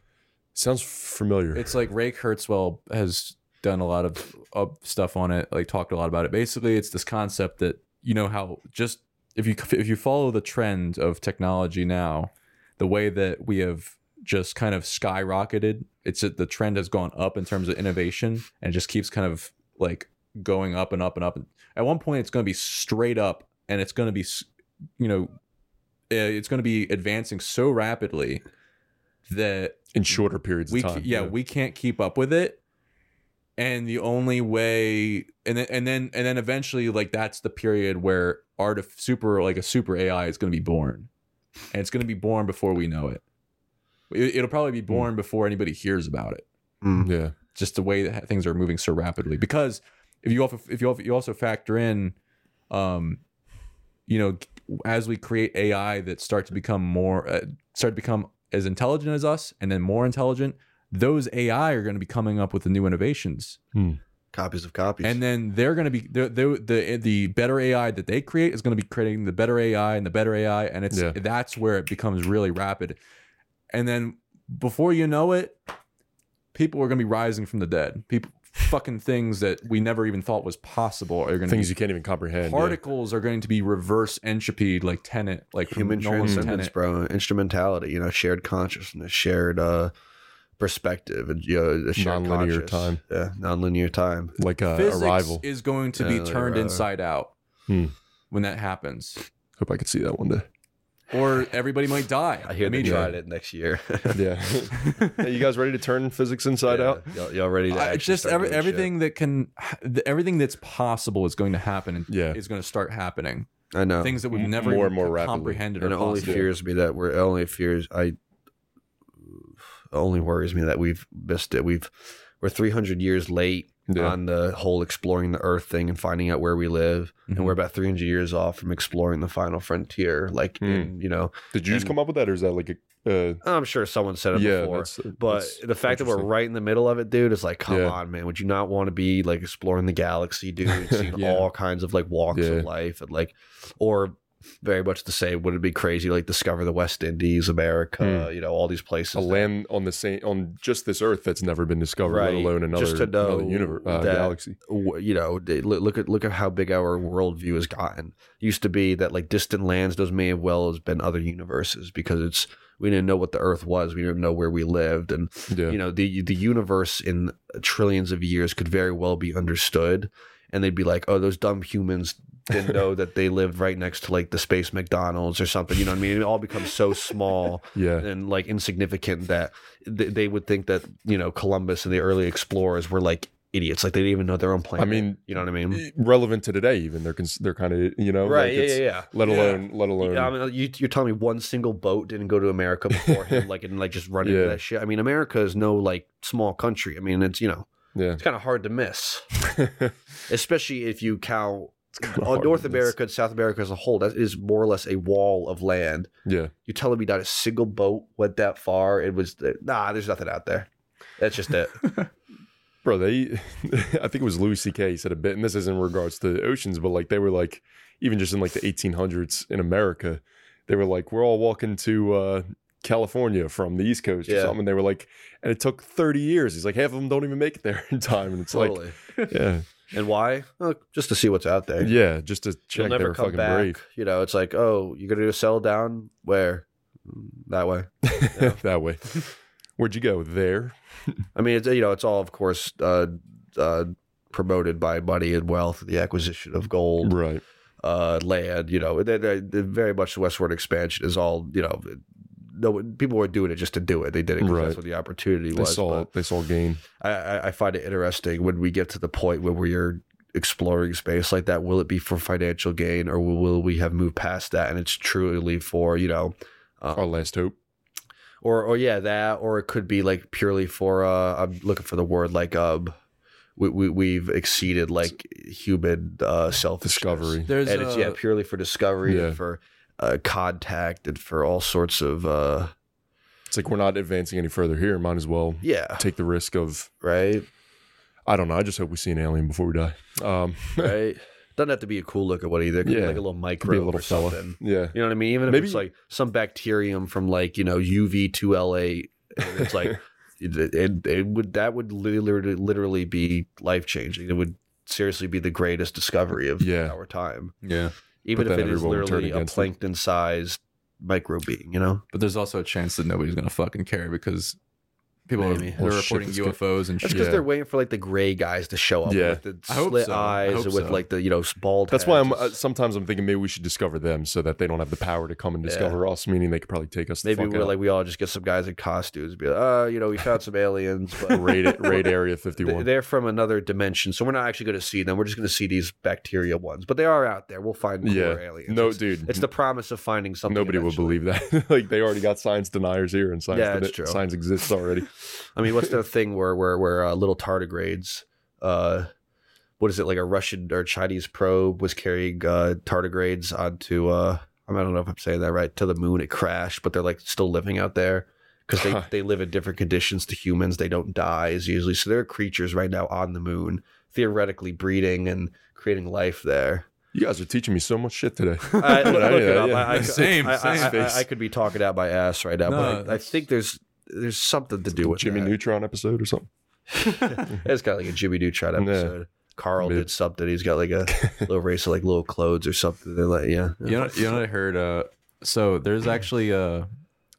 Sounds familiar. It's like Ray Kurzweil has done a lot of, of stuff on it, like talked a lot about it. Basically, it's this concept that you know how just if you if you follow the trend of technology now, the way that we have just kind of skyrocketed, it's the trend has gone up in terms of innovation and it just keeps kind of like going up and up and up. At one point, it's going to be straight up, and it's going to be, you know, uh, it's going to be advancing so rapidly that in shorter periods we of time. ca- yeah, we can't keep up with it and the only way and then and then and then eventually like that's the period where art of super like a super ai is going to be born and it's going to be born before we know it. it it'll probably be born before anybody hears about it Mm. yeah. just the way that things are moving so rapidly because if you also if you also, you also factor in um you know as we create AI that start to become more uh, start to become as intelligent as us and then more intelligent, those AI are going to be coming up with the new innovations. Copies of copies. And then they're going to be the the the the better AI that they create is going to be creating the better AI and the better AI, and it's Yeah. that's where it becomes really rapid. And then before you know it, people are going to be rising from the dead. People, fucking things that we never even thought was possible are going to Things be. you can't even comprehend. yeah. Particles are going to be reverse entropy, like Tenet, like human transcendence, bro. Instrumentality, you know, shared consciousness, shared uh perspective, and you know, the shared Non-linear conscious. time. Yeah, non-linear time. like a Physics Arrival. is going to Yeah, be like turned Arrival. inside out Hmm. when that happens, Hope I could see that one day. or everybody might die. I hear they tried it next year. Yeah. hey, you guys ready to turn physics inside Yeah, out? Y'all, y'all ready to actually just start every, doing shit. everything that can the, everything that's possible is going to happen and Yeah. is going to start happening I know. things that we've never more even and more rapidly. comprehended and or it only fears me that we're it only fears I it only worries me that we've missed it. We've we're 300 years late Yeah. on the whole exploring the earth thing and finding out where we live Mhm. and we're about 300 years off from exploring the final frontier like Hmm. in, you know Did you just come up with that, or is that like a? Uh, I'm sure someone said it yeah, before that's. but that's the fact that we're right in the middle of it, dude, is like, come Yeah. on, man. Would you not want to be like exploring the galaxy, dude? Seeing all kinds of like walks of life and like, or very much the same. would it be crazy like discover the West Indies, America, you know, all these places? A that- land on the same on just this Earth that's never been discovered, Right. let alone another, Just to know another universe, uh, that- galaxy. you know, look at look at how big our worldview has gotten. Used to be that like distant lands, those may have well has been other universes because it's we didn't know what the Earth was, we didn't know where we lived, and Yeah, you know the the universe in trillions of years could very well be understood and they'd be like oh those dumb humans didn't know that they lived right next to like the space mcdonald's or something you know what i mean it all becomes so small yeah, and like insignificant that th- they would think that you know columbus and the early explorers were like idiots like they didn't even know their own planet I mean, you know what i mean relevant to today. Even they're cons- they're kind of you know right like yeah, yeah yeah Let Yeah. alone let alone Yeah, I mean, you, you're telling me one single boat didn't go to America before him, like and like just run into that shit. I mean, America is no like small country. I mean, it's you know, yeah. it's kind of hard to miss. especially if you count uh, North. America and South America as a whole. That is more or less a wall of land. yeah, You're telling me not a single boat went that far? It was nah. There's nothing out there. That's just it. bro. They, I think it was Louis C.K. said a bit, and this is in regards to oceans, but like they were like even just in like the 1800s in America, they were like we're all walking to. uh California from the East Coast or Yeah. something. And they were like, and it took 30 years. He's like, half of them don't even make it there in time. And it's totally. like, yeah, and why? Well, just to see what's out there. yeah, just to You'll check they never come fucking back. brave. You know, it's like, oh, you're gonna do a sell down where? Mm, That way. That way. Where'd you go? There. I mean, it's you know, it's all of course uh, uh, promoted by money and wealth, the acquisition of gold. Right. uh, land. You know, they, they, they- very much the westward expansion is all you know. No, people were doing it just to do it. They did it because Right. that's what the opportunity They was. saw but they saw gain. I, I, I find it interesting when we get to the point where we're exploring space like that. Will it be for financial gain, or will, will we have moved past that and it's truly for you know, Our last hope. or or yeah, that, or it could be like purely for. uh I'm looking for the word like um. We, we, we've exceeded like human uh, self Discovery. there's and it's uh, yeah purely for discovery Yeah. and for uh, contact and for all sorts of uh It's like we're not advancing any further here. Might as well yeah take the risk of right I don't know. I just hope we see an alien before we die. Um, right doesn't have to be a cool looking one either it could be Yeah. like a little micro a little or fella. something Yeah. you know what I mean even if Maybe- it's like some bacterium from like you know UV2LA and it's like it, it, it would that would literally literally be life changing it would seriously be the greatest discovery of Yeah. our time yeah even if it is everyone would turn literally a plankton sized micro being you know? But there's also a chance that nobody's gonna fucking care because people are, Maybe. they're Well, shit, reporting it's good. UFOs and That's shit. because Yeah. they're waiting for like the gray guys to show up Yeah. with the I hope slit so. I eyes hope and with so. like the you know bald. That's why I'm. Uh, sometimes I'm thinking maybe we should discover them so that they don't have the power to come and discover us. Meaning they could probably take us. The Maybe fuck we're out. like we all just get some guys in costumes, and be like, uh, you know, we found some aliens, but raid raid area they- 51. they're from another dimension, so we're not actually going to see them. We're just going to see these bacteria ones, but they are out there. We'll find more Yeah. aliens. No, it's, dude. it's the promise of finding something. Nobody will eventually. believe that. like they already got science deniers here, and science Yeah, deni- it's true. science exists already. I mean, what's the thing where where where uh, little tardigrades, uh, what is it like a Russian or Chinese probe was carrying uh, tardigrades onto uh I, don't know if I'm saying that right. To the moon, it crashed, but they're like still living out there because they, they live in different conditions to humans. They don't die as usually. So there are creatures right now on the moon, theoretically breeding and creating life there. You guys are teaching me so much shit today. I, look, look it up. Yeah. I, I, Same, I, I- same. I- I could be talking out my ass right now, No, but I, I think there's there's something to do with Jimmy that. Neutron episode or something. It's got like a Jimmy Neutron Yeah. episode. Carl Maybe. did something. He's got like a little race of like little clothes or something. They're like, yeah. You know, you know what I heard? Uh, so there's actually uh,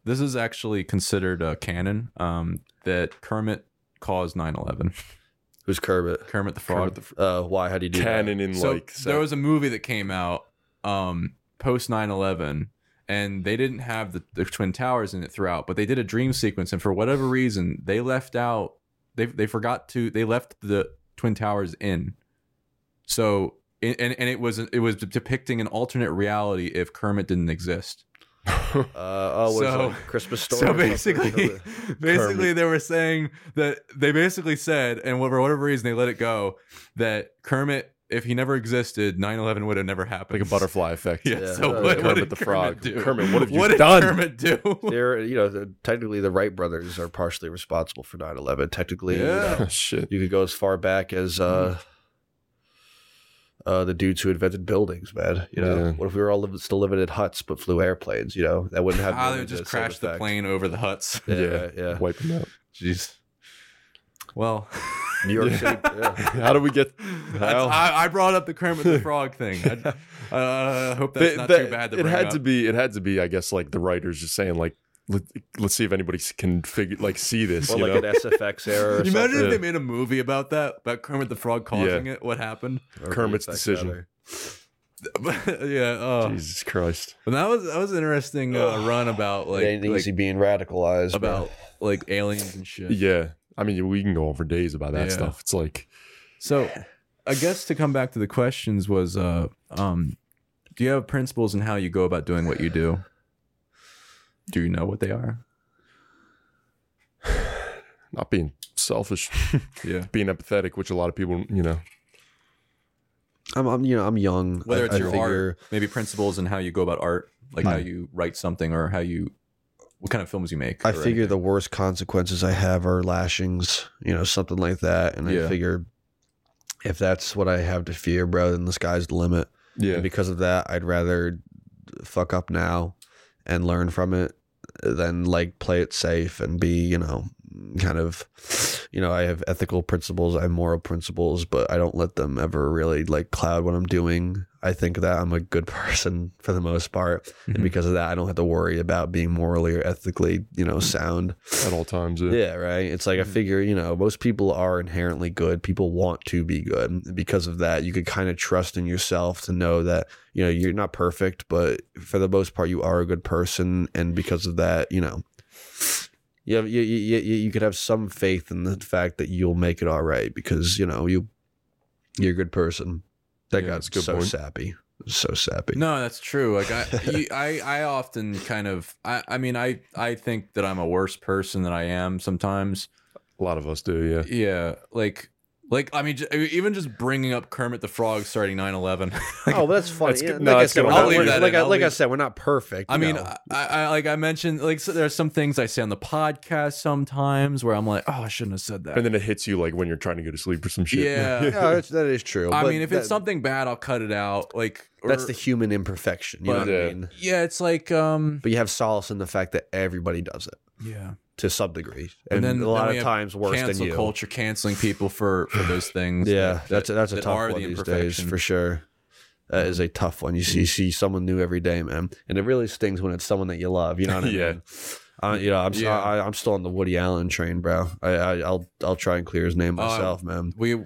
this is actually considered a canon. Um, that Kermit caused 9/11. Who's Kermit? Kermit the Frog. Kermit the Uh, why? How do you do that? Canon in so like there was a movie that came out um post 9-11 and they didn't have the, the twin towers in it throughout but they did a dream sequence and for whatever reason they left out they, they forgot to they left the twin towers in. So and, and it was it was depicting an alternate reality if kermit didn't exist. Uh, oh, So- like Christmas story. so basically basically they were saying that they basically said and for whatever reason they let it go that kermit if he never existed 9-11 would have never happened like a butterfly effect. Yeah. Yeah. So Uh, what, Kermit what did the Kermit Frog. do? Kermit, what have you what did done? Kermit do? they're you know the, technically the Wright brothers are partially responsible for 9-11. Technically, you, Yeah. know, Shit. you could go as far back as uh, uh, the dudes who invented buildings. Man, you know, Yeah. what if we were all living, still living in huts but flew airplanes? You know, that wouldn't have. Ah, they nearly would just crash the effect. plane over the huts. Yeah, Yeah. yeah. Wipe them out. Jeez. Well, New York Yeah. City. Yeah. How do we get? I, I brought up the Kermit the Frog thing. I uh, hope that's They- not they- too bad to it bring had up. to be. It had to be. I guess like the writers just saying like, Let, let's see if anybody can figure like see this. Or you like know? an SFX error. Or Can you imagine something. if they made a movie about that, about Kermit the Frog causing it? What happened? Or Kermit's decision. yeah. Oh. Jesus Christ. But that was that was an interesting uh, run about like, like easy being radicalized. about like aliens and shit. Yeah. I mean, we can go on for days about that Yeah. stuff. It's like, So, I guess to come back to the questions was, uh, um, do you have principles in how you go about doing what you do? Do you know what they are? not being selfish, Yeah. being empathetic, which a lot of people, you know, I'm, I'm, you know, I'm young. Whether I- it's I your figure- art, maybe principles in how you go about art, like how you write something or how you, what kind of films you make. I figure anything. the worst consequences I have are lashings, you know, something like that. And Yeah. I figure if that's what I have to fear, bro, then the sky's the limit. yeah, And because of that, I'd rather fuck up now and learn from it than like play it safe and be, you know, kind of, you know, I have ethical principles, I have moral principles, but I don't let them ever really like cloud what I'm doing. I think that I'm a good person for the most part. Mhm. And because of that, I don't have to worry about being morally or ethically, you know, sound. at all times. Yeah. Yeah, right. It's like I Mhm. figure, you know, most people are inherently good. People want to be good. And because of that, you could kind of trust in yourself to know that, you know, you're not perfect, but for the most part, you are a good person. And because of that, you know, you have you you, you, you could have some faith in the fact that you'll make it all right because you know you you're a good person. That Yeah, got good so point. sappy, so sappy. No, that's true. Like I, you- I, I often kind of, I, I mean, I, I think that I'm a worse person than I am sometimes. A lot of us do. Yeah. Yeah, like, like I mean, j- even just bringing up Kermit the Frog starting 9/11. Oh, that's funny. That's Yeah, good. like No, I that's said, good. we're I'll not- leave that like, in. I, I'll like I said, we're not perfect. I mean, know. I, I like I mentioned like so there's some things I say on the podcast sometimes where I'm like, oh, I shouldn't have said that. And then it hits you like when you're trying to go to sleep or some shit. Yeah. Yeah, that's, true. I but mean, if that- it's something bad, I'll cut it out. Like or- that's the human imperfection. You know what I mean? yeah, it's like um But you have solace in the fact that everybody does it yeah. to some degree, And then- a lot we of have times worse Cancel than you. culture, canceling people for for those things. Yeah, that- that's a, that's a that tough one the these days imperfection. for sure. That is a tough one. You see, see someone new every day, man, and it really stings when it's someone that you love. You know what I mean? Yeah. mean? Uh, you know, I'm Yeah. I, I'm still on the Woody Allen train, bro. I, I I'll I'll try and clear his name Uh, myself, man. We, me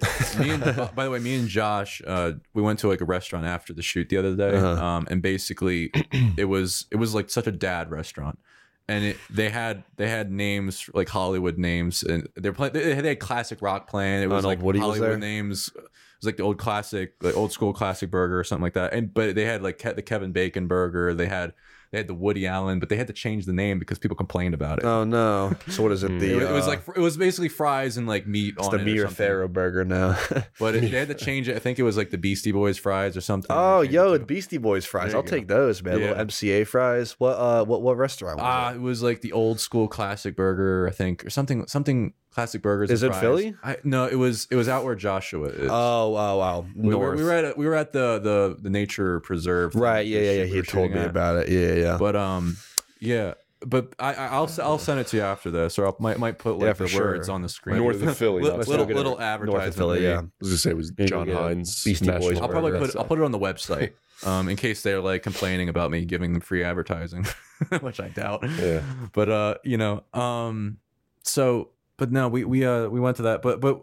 and by the way, me and Josh, uh, we went to like a restaurant after the shoot the other day, Uh-huh. um, and basically, it was it was like such a dad restaurant, and it, they had they had names like Hollywood names, and they're playing. They, they had classic rock playing. It was like Woody Hollywood there? names. was like the old classic, like old school classic burger or something like that. And but they had like Ke- the Kevin Bacon burger. They had they had the Woody Allen, but they had to change the name because people complained about it. Oh no! So what is it? Mm. The it, it was uh, like it was basically fries and like meat it's on the it or Mia. Farrow burger now. But it, they had to change it. I think it was like the Beastie Boys fries or something. oh, yo, it the Beastie Boys fries. There I'll you go. take those, man. Yeah. Little MCA fries. What uh, what what restaurant was Ah, it? it was like the old school classic burger, I think, or something. Something classic burgers. Is and it fries. Philly? I, no, it was. It was out where Joshua is. Oh, wow, wow. we, were, we were at we were at the the the nature preserve. right. Yeah, yeah, yeah. He told me at. about it. Yeah, yeah. But um, yeah. But I, I- I'll I'll send it to you after this, or I might might put like Yeah, the sure. words on the screen. North of Philly, little that's little, little advertisement. North of Philly. Yeah. I was gonna say it was John get Hines. Beastie Boys National I'll probably Burger. put I'll put it on the website, um, in case they're like complaining about me giving them free advertising, which I doubt. Yeah. But uh, you know, um, so but no, we we uh we went to that, but but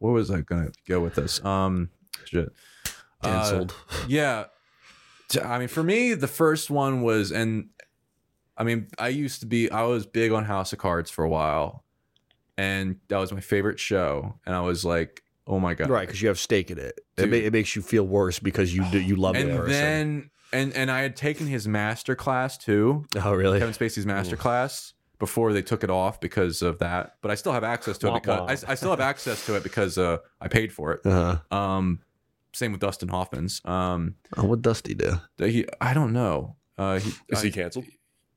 where was I gonna go with this? Um, shit, Uh, Cancelled. yeah, I mean, for me, the first one was, and I mean, I used to be, I was big on House of Cards for a while, and that was my favorite show, and I was like, oh my god, right, because you have stake in it. It, ma- it makes you feel worse because you do, you love and the person. then and and I had taken his master class too, oh, really? Kevin Spacey's master class before they took it off because of that. But I still have access to it Wah, because wah. I, I still have access to it because uh, I paid for it. Uh-huh. Um, same with Dustin Hoffman's. Um, Oh, what Dusty do? he I don't know. Uh, he, Is he canceled?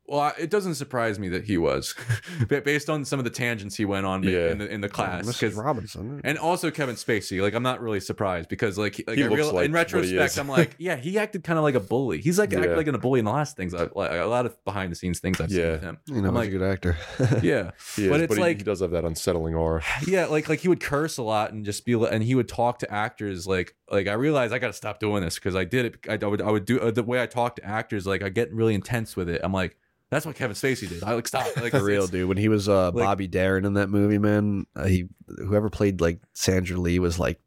Well, it doesn't surprise me that he was, based on some of the tangents he went on Yeah. in the in the class. Mrs. 'cause- Robinson. and also Kevin Spacey. Like I'm not really surprised because like like He looks real, like in retrospect. I'm like yeah he acted kind of like a bully. He's like acted Yeah. like a bully in the last things I like a lot of behind the scenes things I've seen Yeah. with him. you know, I'm he's like a good actor. yeah He is, But it's he, like- he does have that unsettling aura. yeah like like he would curse a lot and just be like, and he would talk to actors like like I realized I got to stop doing this because I did it I, I would I would do uh, the way I talk to actors like I get really intense with it. I'm like that's what Kevin Spacey did. I like stop like For real, dude. When he was uh, like- Bobby Darin in that movie, man, uh, he whoever played like Sandra Dee was like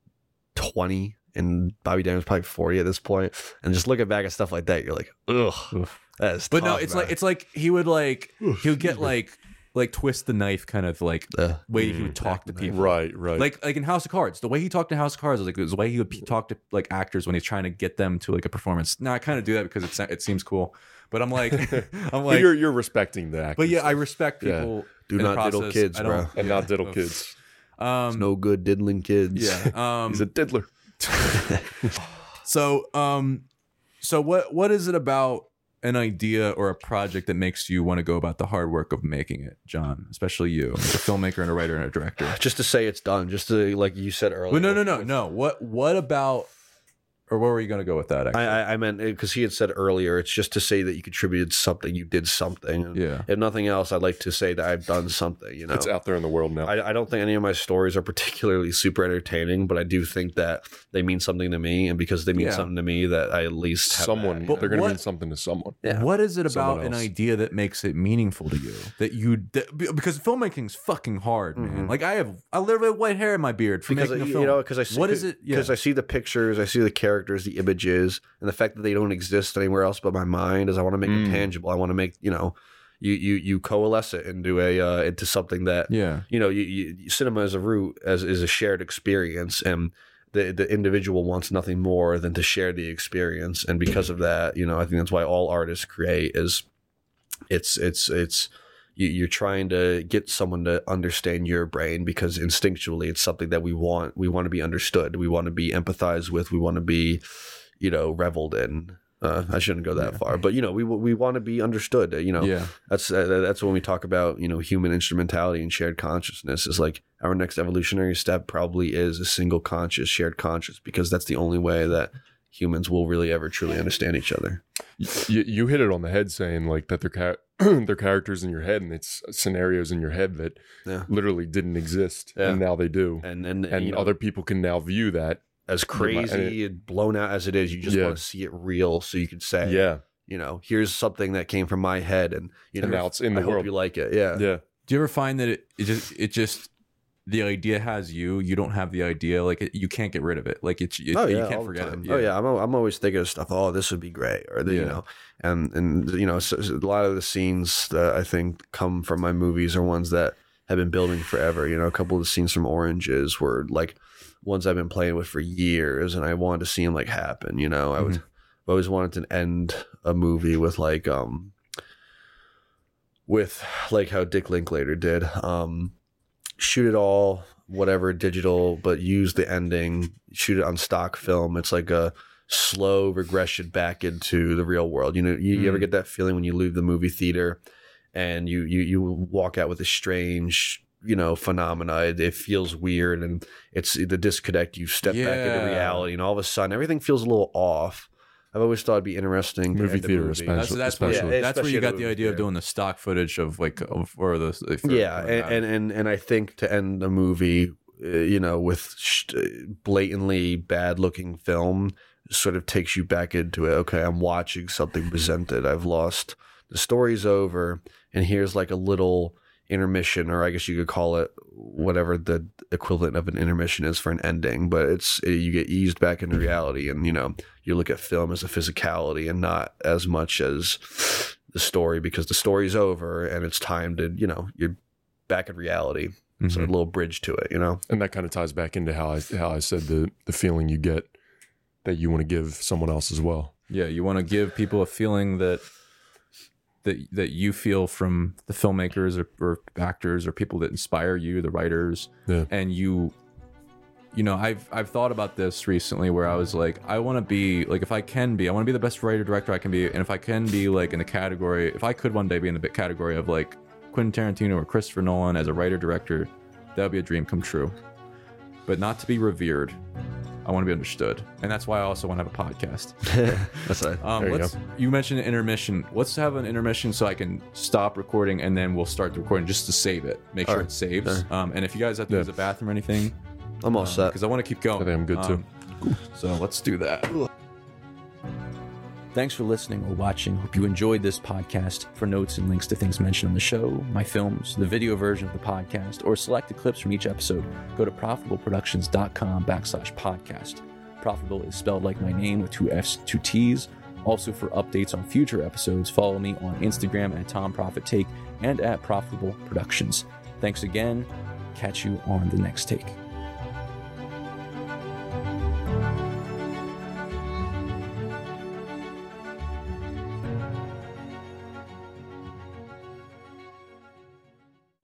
twenty, and Bobby Darin was probably forty at this point. And just looking back at stuff like that, you're like, ugh, Oof. that is. But no, it's man. like it's like he would like he would get like like twist the knife kind of like the way he Mm. would talk to Back the knife. people. Right, right. Like like in House of Cards, the way he talked to House of Cards was like it was the way he would p- talk to like actors when he's trying to get them to like a performance. Now I kind of do that because it it seems cool, but I'm like I'm like, you're you're respecting that. but yeah, I respect Yeah. people. Do in the not diddle kids, bro, don't- and yeah. not diddle kids. Um, no good diddling kids. yeah. Um, He's a diddler. so um, so what what is it about an idea or a project that makes you want to go about the hard work of making it, John? Especially you, as a filmmaker and a writer and a director. Just to say it's done. Just to like you said earlier. Well, no, no, no, no. What what about or where were you going to go with that? Actually? I, I, I meant because he had said earlier, it's just to say that you contributed something, you did something. And yeah. If nothing else, I'd like to say that I've done something. You know, It's out there in the world now. I, I don't think any of my stories are particularly super entertaining, but I do think that they mean something to me, and because they mean Yeah. something to me, that I at least have someone, that, But they're going to mean something to someone. Yeah. What is it Someone about an idea that makes it meaningful to you? That you that, because filmmaking's fucking hard, man. Mhm. Like I have I literally have white hair in my beard for because making a you know because I see What is it? Yeah. because I see the pictures, I see the characters, the images, and the fact that they don't exist anywhere else but my mind is I want to make Mm. it tangible. I want to make you know, you you you coalesce it into a uh, into something that yeah. you know, you, you, cinema as a root as is a shared experience, and the the individual wants nothing more than to share the experience. And because of that, you know, I think that's why all artists create is it's it's it's you, you're trying to get someone to understand your brain because instinctually it's something that we want. We want to be understood. We want to be empathized with. We want to be, you know, reveled in. Uh, I shouldn't go that Yeah. far, but you know, we we want to be understood. You know, Yeah. that's uh, that's when we talk about you know human instrumentality and shared consciousness is like our next evolutionary step probably is a single conscious shared conscious because that's the only way that humans will really ever truly understand each other You, you hit it on the head saying like that they're, they're characters in your head and it's uh, scenarios in your head that Yeah. literally didn't exist Yeah. and now they do. and and, And you know, other people can now view that. as crazy and blown out as it is you just Yeah. want to see it real so you can say Yeah. you know here's something that came from my head and you know And now it's in the I hope world. you like it yeah Yeah. Do you ever find that it, it just it just the idea has you, you don't have the idea, like you can't get rid of it. Like it's it, oh you yeah, can't all the forget it. Oh yeah, I'm, I'm always thinking of stuff. Oh, this would be great, or the, you know, and and you know, so, so a lot of the scenes that I think come from my movies are ones that have been building forever. You know, a couple of the scenes from Oranges were like ones I've been playing with for years, and I wanted to see them like happen. You know, I would. Mhm. I've always wanted to end a movie with like um with like how Dick Linklater did. Um shoot it all, whatever, digital, but use the ending, shoot it on stock film. It's like a slow regression back into the real world. You know, you, you ever Mm. get that feeling when you leave the movie theater and you you you walk out with a strange you know phenomena it, it feels weird and it's the disconnect you step back into reality and all of a sudden everything feels a little off i've always thought it'd be interesting to Movie end a theater movie. especially. That's that's where, especially. Yeah, that's where you got the the movie idea of doing the stock footage of like of or the for- yeah for and, and and and i think to end a movie uh, you know with sh- blatantly bad looking film sort of takes you back into it okay i'm watching something presented i've lost the story's over and here's like a little intermission or i guess you could call it whatever the equivalent of an intermission is for an ending but it's uh, you get eased back into reality and you know you look at film as a physicality and not as much as the story because the story's over and it's time to you know you're back in reality. So a little bridge to it you know? And that kind of ties back into how I how I said the the feeling you get that you want to give someone else as well. yeah, you want to give people a feeling that that that you feel from the filmmakers or, or actors or people that inspire you, the writers, Yeah. and you you know i've i've thought about this recently where i was like i want to be like if i can be i want to be the best writer director i can be and if i can be like in the category if i could one day be in the category of like quentin tarantino or christopher nolan as a writer director that would be a dream come true but not to be revered i want to be understood and that's why i also want to have a podcast that's it um, There you let's, you, mentioned an intermission. Let's have an intermission so I can stop recording and then we'll start the recording just to save it. Make sure Alright. it saves. Um, and if you guys have to Yeah. use the bathroom or anything, i'm all set because I want to keep going. I think I'm good, too. Um, So let's do that. Thanks for listening or watching. Hope you enjoyed this podcast. For notes and links to things mentioned on the show, my films, the video version of the podcast, or selected clips from each episode, go to profitableproductions.com backslash podcast. Profitable is spelled like my name with two F's, two T's. Also, for updates on future episodes, follow me on Instagram at Tom Proffitt Take and at Profitable Productions. Thanks again. Catch you on the next take.